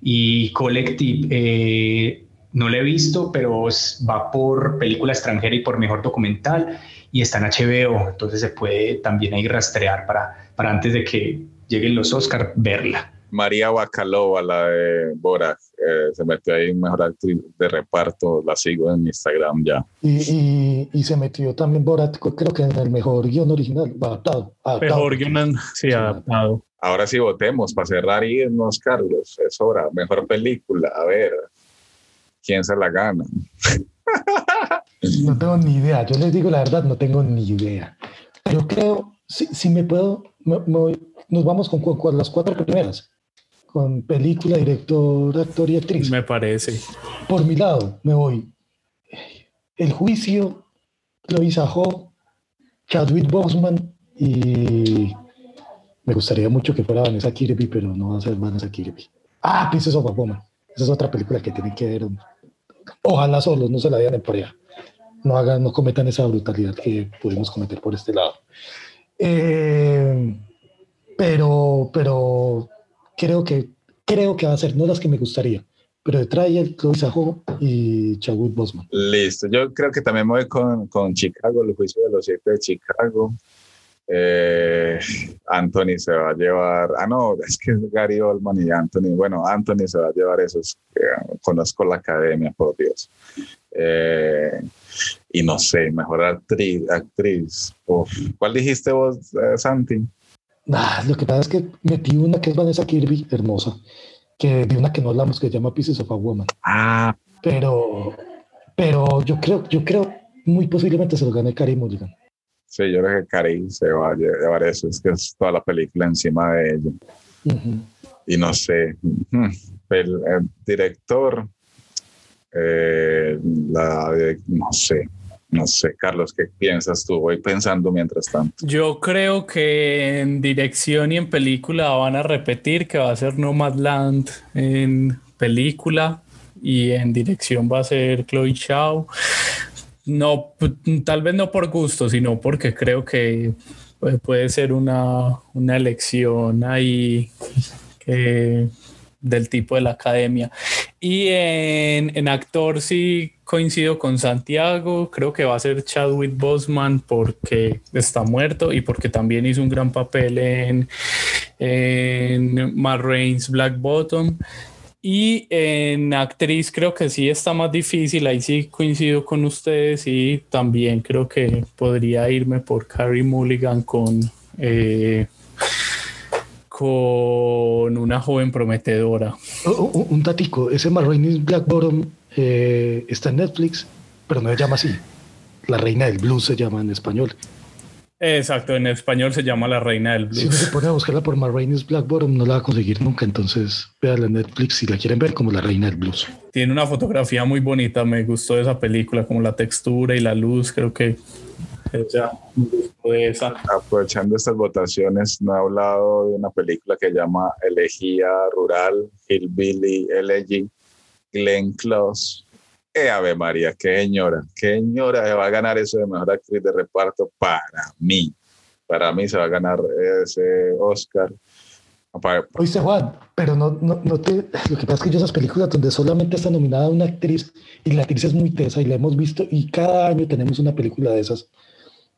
Y Collective, eh, no la he visto, pero va por película extranjera y por mejor documental y está en HBO, entonces se puede también ahí rastrear para, para antes de que lleguen los Oscar verla. María Bacalova, la de Borat, eh, se metió ahí en mejor actriz de reparto, la sigo en Instagram ya. Y, y, y se metió también Borat, creo que en el mejor guion original, adaptado. adaptado. Mejor guion, sí, adaptado. Ahora sí votemos para cerrar y irnos, Carlos. Es hora. Mejor película. A ver, ¿quién se la gana? No tengo ni idea, yo les digo la verdad, no tengo ni idea. Yo creo, si, si me puedo, me- me voy- nos vamos con, las cuatro primeras, con película, director, actor y actriz. Me parece. Por mi lado, me voy. El juicio, Chloe Zhao, Chadwick Boseman y me gustaría mucho que fuera Vanessa Kirby, pero no va a ser Vanessa Kirby. Ah, Pieces of a Woman. Esa es otra película que tienen que ver. Ojalá solos, no se la vean por allá. No hagan, no cometan esa brutalidad que pudimos cometer por este lado. Eh, pero, pero creo que creo que va a ser no las que me gustaría, pero de Trial, Chloe Zhao y Chadwick Boseman. Listo. Yo creo que también me voy con, con Chicago, el juicio de los siete de Chicago. Eh, Anthony se va a llevar. Ah, no, es que es Gary Oldman y Anthony. Bueno, Anthony se va a llevar esos. eh, conozco la academia, por Dios. Eh, y no sé, mejor actriz. actriz. Uf. ¿Cuál dijiste vos, eh, Santi? Ah, lo que pasa es que metí una que es Vanessa Kirby, hermosa, que de una que no hablamos que se llama Pieces of a Woman. Ah, Pero, pero yo creo, yo creo muy posiblemente se lo gane Carey Mulligan. Sí, yo creo que Cari se va a llevar eso. Es que es toda la película encima de ella. Ujú. y no sé, el, el director, eh, la no sé, no sé, Carlos, ¿qué piensas tú? Voy pensando mientras tanto. Yo creo que en dirección y en película van a repetir que va a ser Nomadland en película. y en dirección va a ser Chloe Chao. No, tal vez no por gusto, sino porque creo que puede ser una, una elección ahí del tipo de la academia. Y en, en, actor sí coincido con Santiago, creo que va a ser Chadwick Boseman porque está muerto y porque también hizo un gran papel en, en Matt Reigns Black Bottom. Y en actriz creo que sí está más difícil, ahí sí coincido con ustedes y también creo que podría irme por Carrie Mulligan con... Eh, con una joven prometedora. un tatico, ese Marines Black eh, está en Netflix, pero no se llama así. La reina del blues se llama en español. Exacto, en español se llama La Reina del Blues. Si uno se pone a buscarla por Marines Black Bottom, no la va a conseguir nunca. Entonces, véanla en Netflix si la quieren ver como La Reina del Blues. Tiene una fotografía muy bonita, me gustó esa película, como la textura y la luz. Creo que Aprovechando estas votaciones, no he hablado de una película que llama Elegía Rural, Hillbilly Elegy, Glenn Close. Eh, Ave María, qué señora, qué señora se va a ganar eso de mejor actriz de reparto para mí. Para mí se va a ganar ese Oscar. Oíste, Juan, pero no, no, no te. Lo que pasa es que yo esas películas donde solamente está nominada una actriz y la actriz es muy tesa y la hemos visto y cada año tenemos una película de esas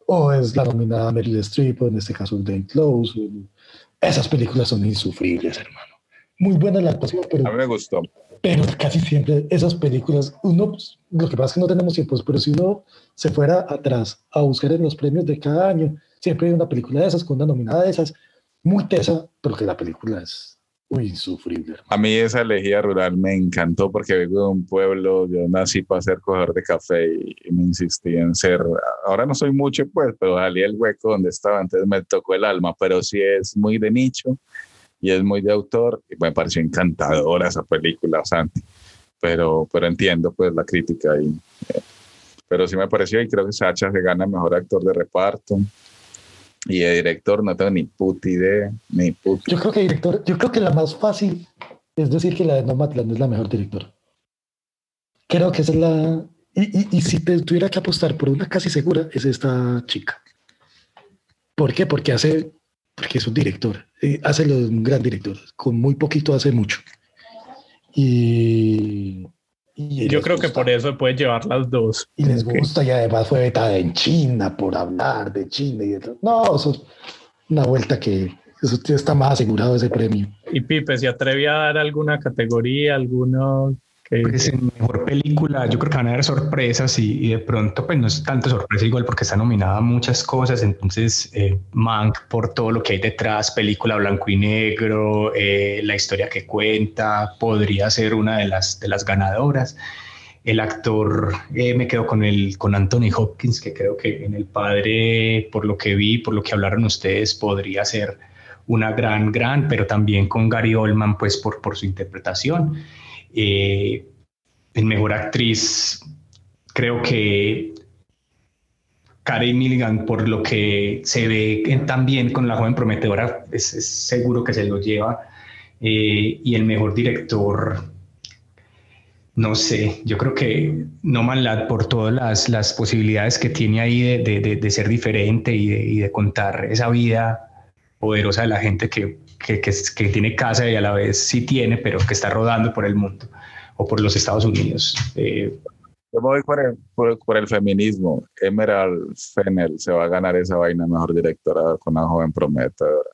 o es la nominada Meryl Streep, o en este caso Dane Close. Esas películas son insufribles, hermano. Muy buena la actuación, pero... A mí me gustó. Pero casi siempre esas películas, uno, pues, lo que pasa es que no tenemos tiempos, pero si uno se fuera atrás a buscar en los premios de cada año, siempre hay una película de esas, con una nominada de esas, muy tesa, pero que la película es muy insufrible. A mí esa elegía rural me encantó porque vengo de un pueblo, yo nací para ser cogedor de café y, me insistí en ser, ahora no soy mucho pues, pero salí el hueco donde estaba, entonces me tocó el alma, pero sí es muy de nicho y es muy de autor y me pareció encantadora esa película, Santi, pero, pero entiendo pues la crítica y... Eh, pero sí me pareció y creo que Sacha se gana mejor actor de reparto. Y de director no tengo ni puta idea, ni puta. Yo creo que director, yo creo que la más fácil es decir que la de Nomadland es la mejor directora. Creo que esa es la... Y, y, si te tuviera que apostar por una casi segura, es esta chica. ¿Por qué? Porque hace, porque es un director, eh, hace lo un gran director, con muy poquito hace mucho. Y yo creo que por eso puede llevar las dos. Y les gusta, y además fue vetada en China por hablar de China. Y No, eso es una vuelta que eso está más asegurado ese premio. Y Pipe, ¿se atreve a dar alguna categoría, alguno pues en mejor película, yo creo que van a haber sorpresas y, de pronto, pues no es tanta sorpresa igual porque está nominada a muchas cosas. Entonces, eh, Mank, por todo lo que hay detrás, película blanco y negro, eh, la historia que cuenta, podría ser una de las, de las ganadoras. El actor, eh, me quedo con, el, con Anthony Hopkins, que creo que en El Padre, por lo que vi, por lo que hablaron ustedes, podría ser una gran, gran, pero también con Gary Oldman, pues por, por su interpretación. Eh, en mejor actriz, creo que Karen Milligan, por lo que se ve también con la joven prometedora, es, seguro que se lo lleva. Eh, y el mejor director, no sé, yo creo que No Lad, por todas las, las, posibilidades que tiene ahí de, de, de ser diferente y de, contar esa vida poderosa de la gente que, que, que, tiene casa y a la vez sí tiene, pero que está rodando por el mundo o por los Estados Unidos. Eh, yo me voy por el, por, el, feminismo. Emerald Fennel se va a ganar esa vaina mejor directora con una joven prometedora.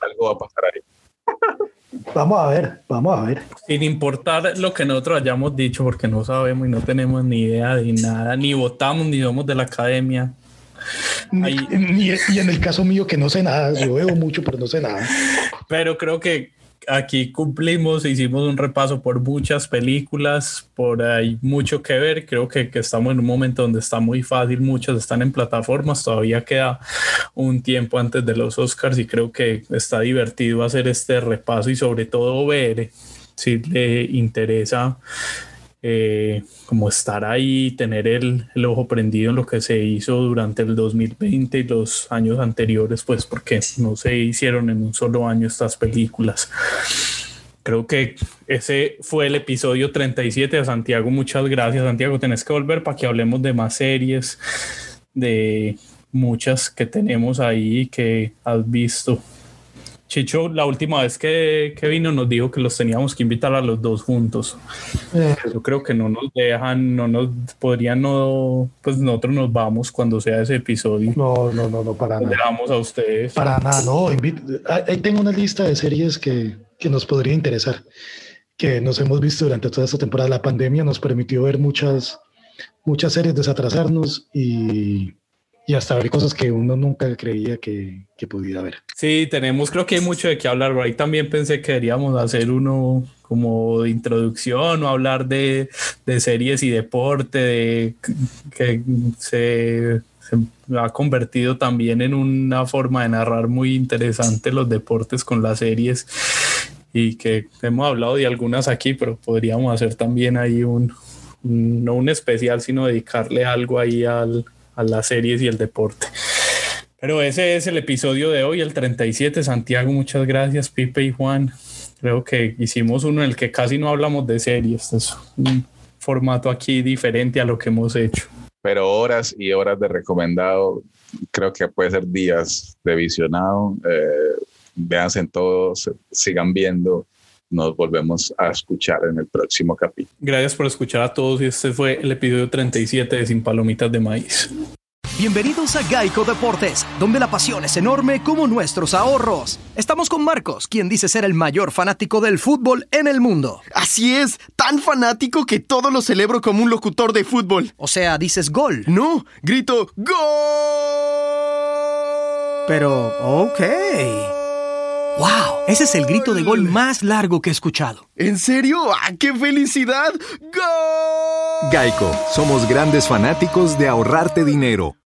Algo va a pasar ahí. (laughs) Vamos a ver, vamos a ver. Sin importar lo que nosotros hayamos dicho, porque no sabemos y no tenemos ni idea de nada, ni votamos, ni somos de la academia. Y en el caso mío que no sé nada, yo veo mucho, pero no sé nada. Pero creo que aquí cumplimos, hicimos un repaso por muchas películas, por ahí mucho que ver. Creo que, que, estamos en un momento donde está muy fácil, muchas están en plataformas, todavía queda un tiempo antes de los Oscars y creo que está divertido hacer este repaso y sobre todo ver si le interesa eh, como estar ahí, tener el, el, ojo prendido en lo que se hizo durante el 2020 y los años anteriores, pues porque no se hicieron en un solo año estas películas. creo que ese fue el episodio 37 de Santiago. Muchas gracias, Santiago. Tenés que volver para que hablemos de más series, de muchas que tenemos ahí que has visto. Chicho, la última vez que, que, vino nos dijo que los teníamos que invitar a los dos juntos. Eh. Yo creo que no nos dejan, no nos podrían, no, pues nosotros nos vamos cuando sea ese episodio. No, no, no, no, para nada. Dejamos a ustedes. Para nada, no. Ahí tengo una lista de series que, que nos podría interesar, que nos hemos visto durante toda esta temporada. La pandemia nos permitió ver muchas, muchas series desatrasarnos y y hasta ver cosas que uno nunca creía que, que, pudiera ver. Sí, tenemos, creo que hay mucho de qué hablar. Ahí también pensé que deberíamos hacer uno como de introducción o hablar de, de series y deporte, de, que se, se, ha convertido también en una forma de narrar muy interesante los deportes con las series y que hemos hablado de algunas aquí, pero podríamos hacer también ahí un, no un especial, sino dedicarle algo ahí al a las series y el deporte. Pero ese es el episodio de hoy, el 37. Santiago, muchas gracias, Pipe y Juan. Creo que hicimos uno en el que casi no hablamos de series. Es un formato aquí diferente a lo que hemos hecho. Pero horas y horas de recomendado, creo que puede ser días de visionado. Eh, véanse todos, sigan viendo. Nos volvemos a escuchar en el próximo capítulo. Gracias por escuchar a todos y este fue el episodio 37 de Sin Palomitas de Maíz. Bienvenidos a Geico Deportes, donde la pasión es enorme como nuestros ahorros. Estamos con Marcos, quien dice ser el mayor fanático del fútbol en el mundo. Así es, tan fanático que todo lo celebro como un locutor de fútbol. O sea, dices gol. No, grito gol. Pero, ok. ¡Wow! Ese es el grito de gol más largo que he escuchado. ¿En serio? ¡Ah, qué felicidad! ¡Gol! Geico, somos grandes fanáticos de ahorrarte dinero.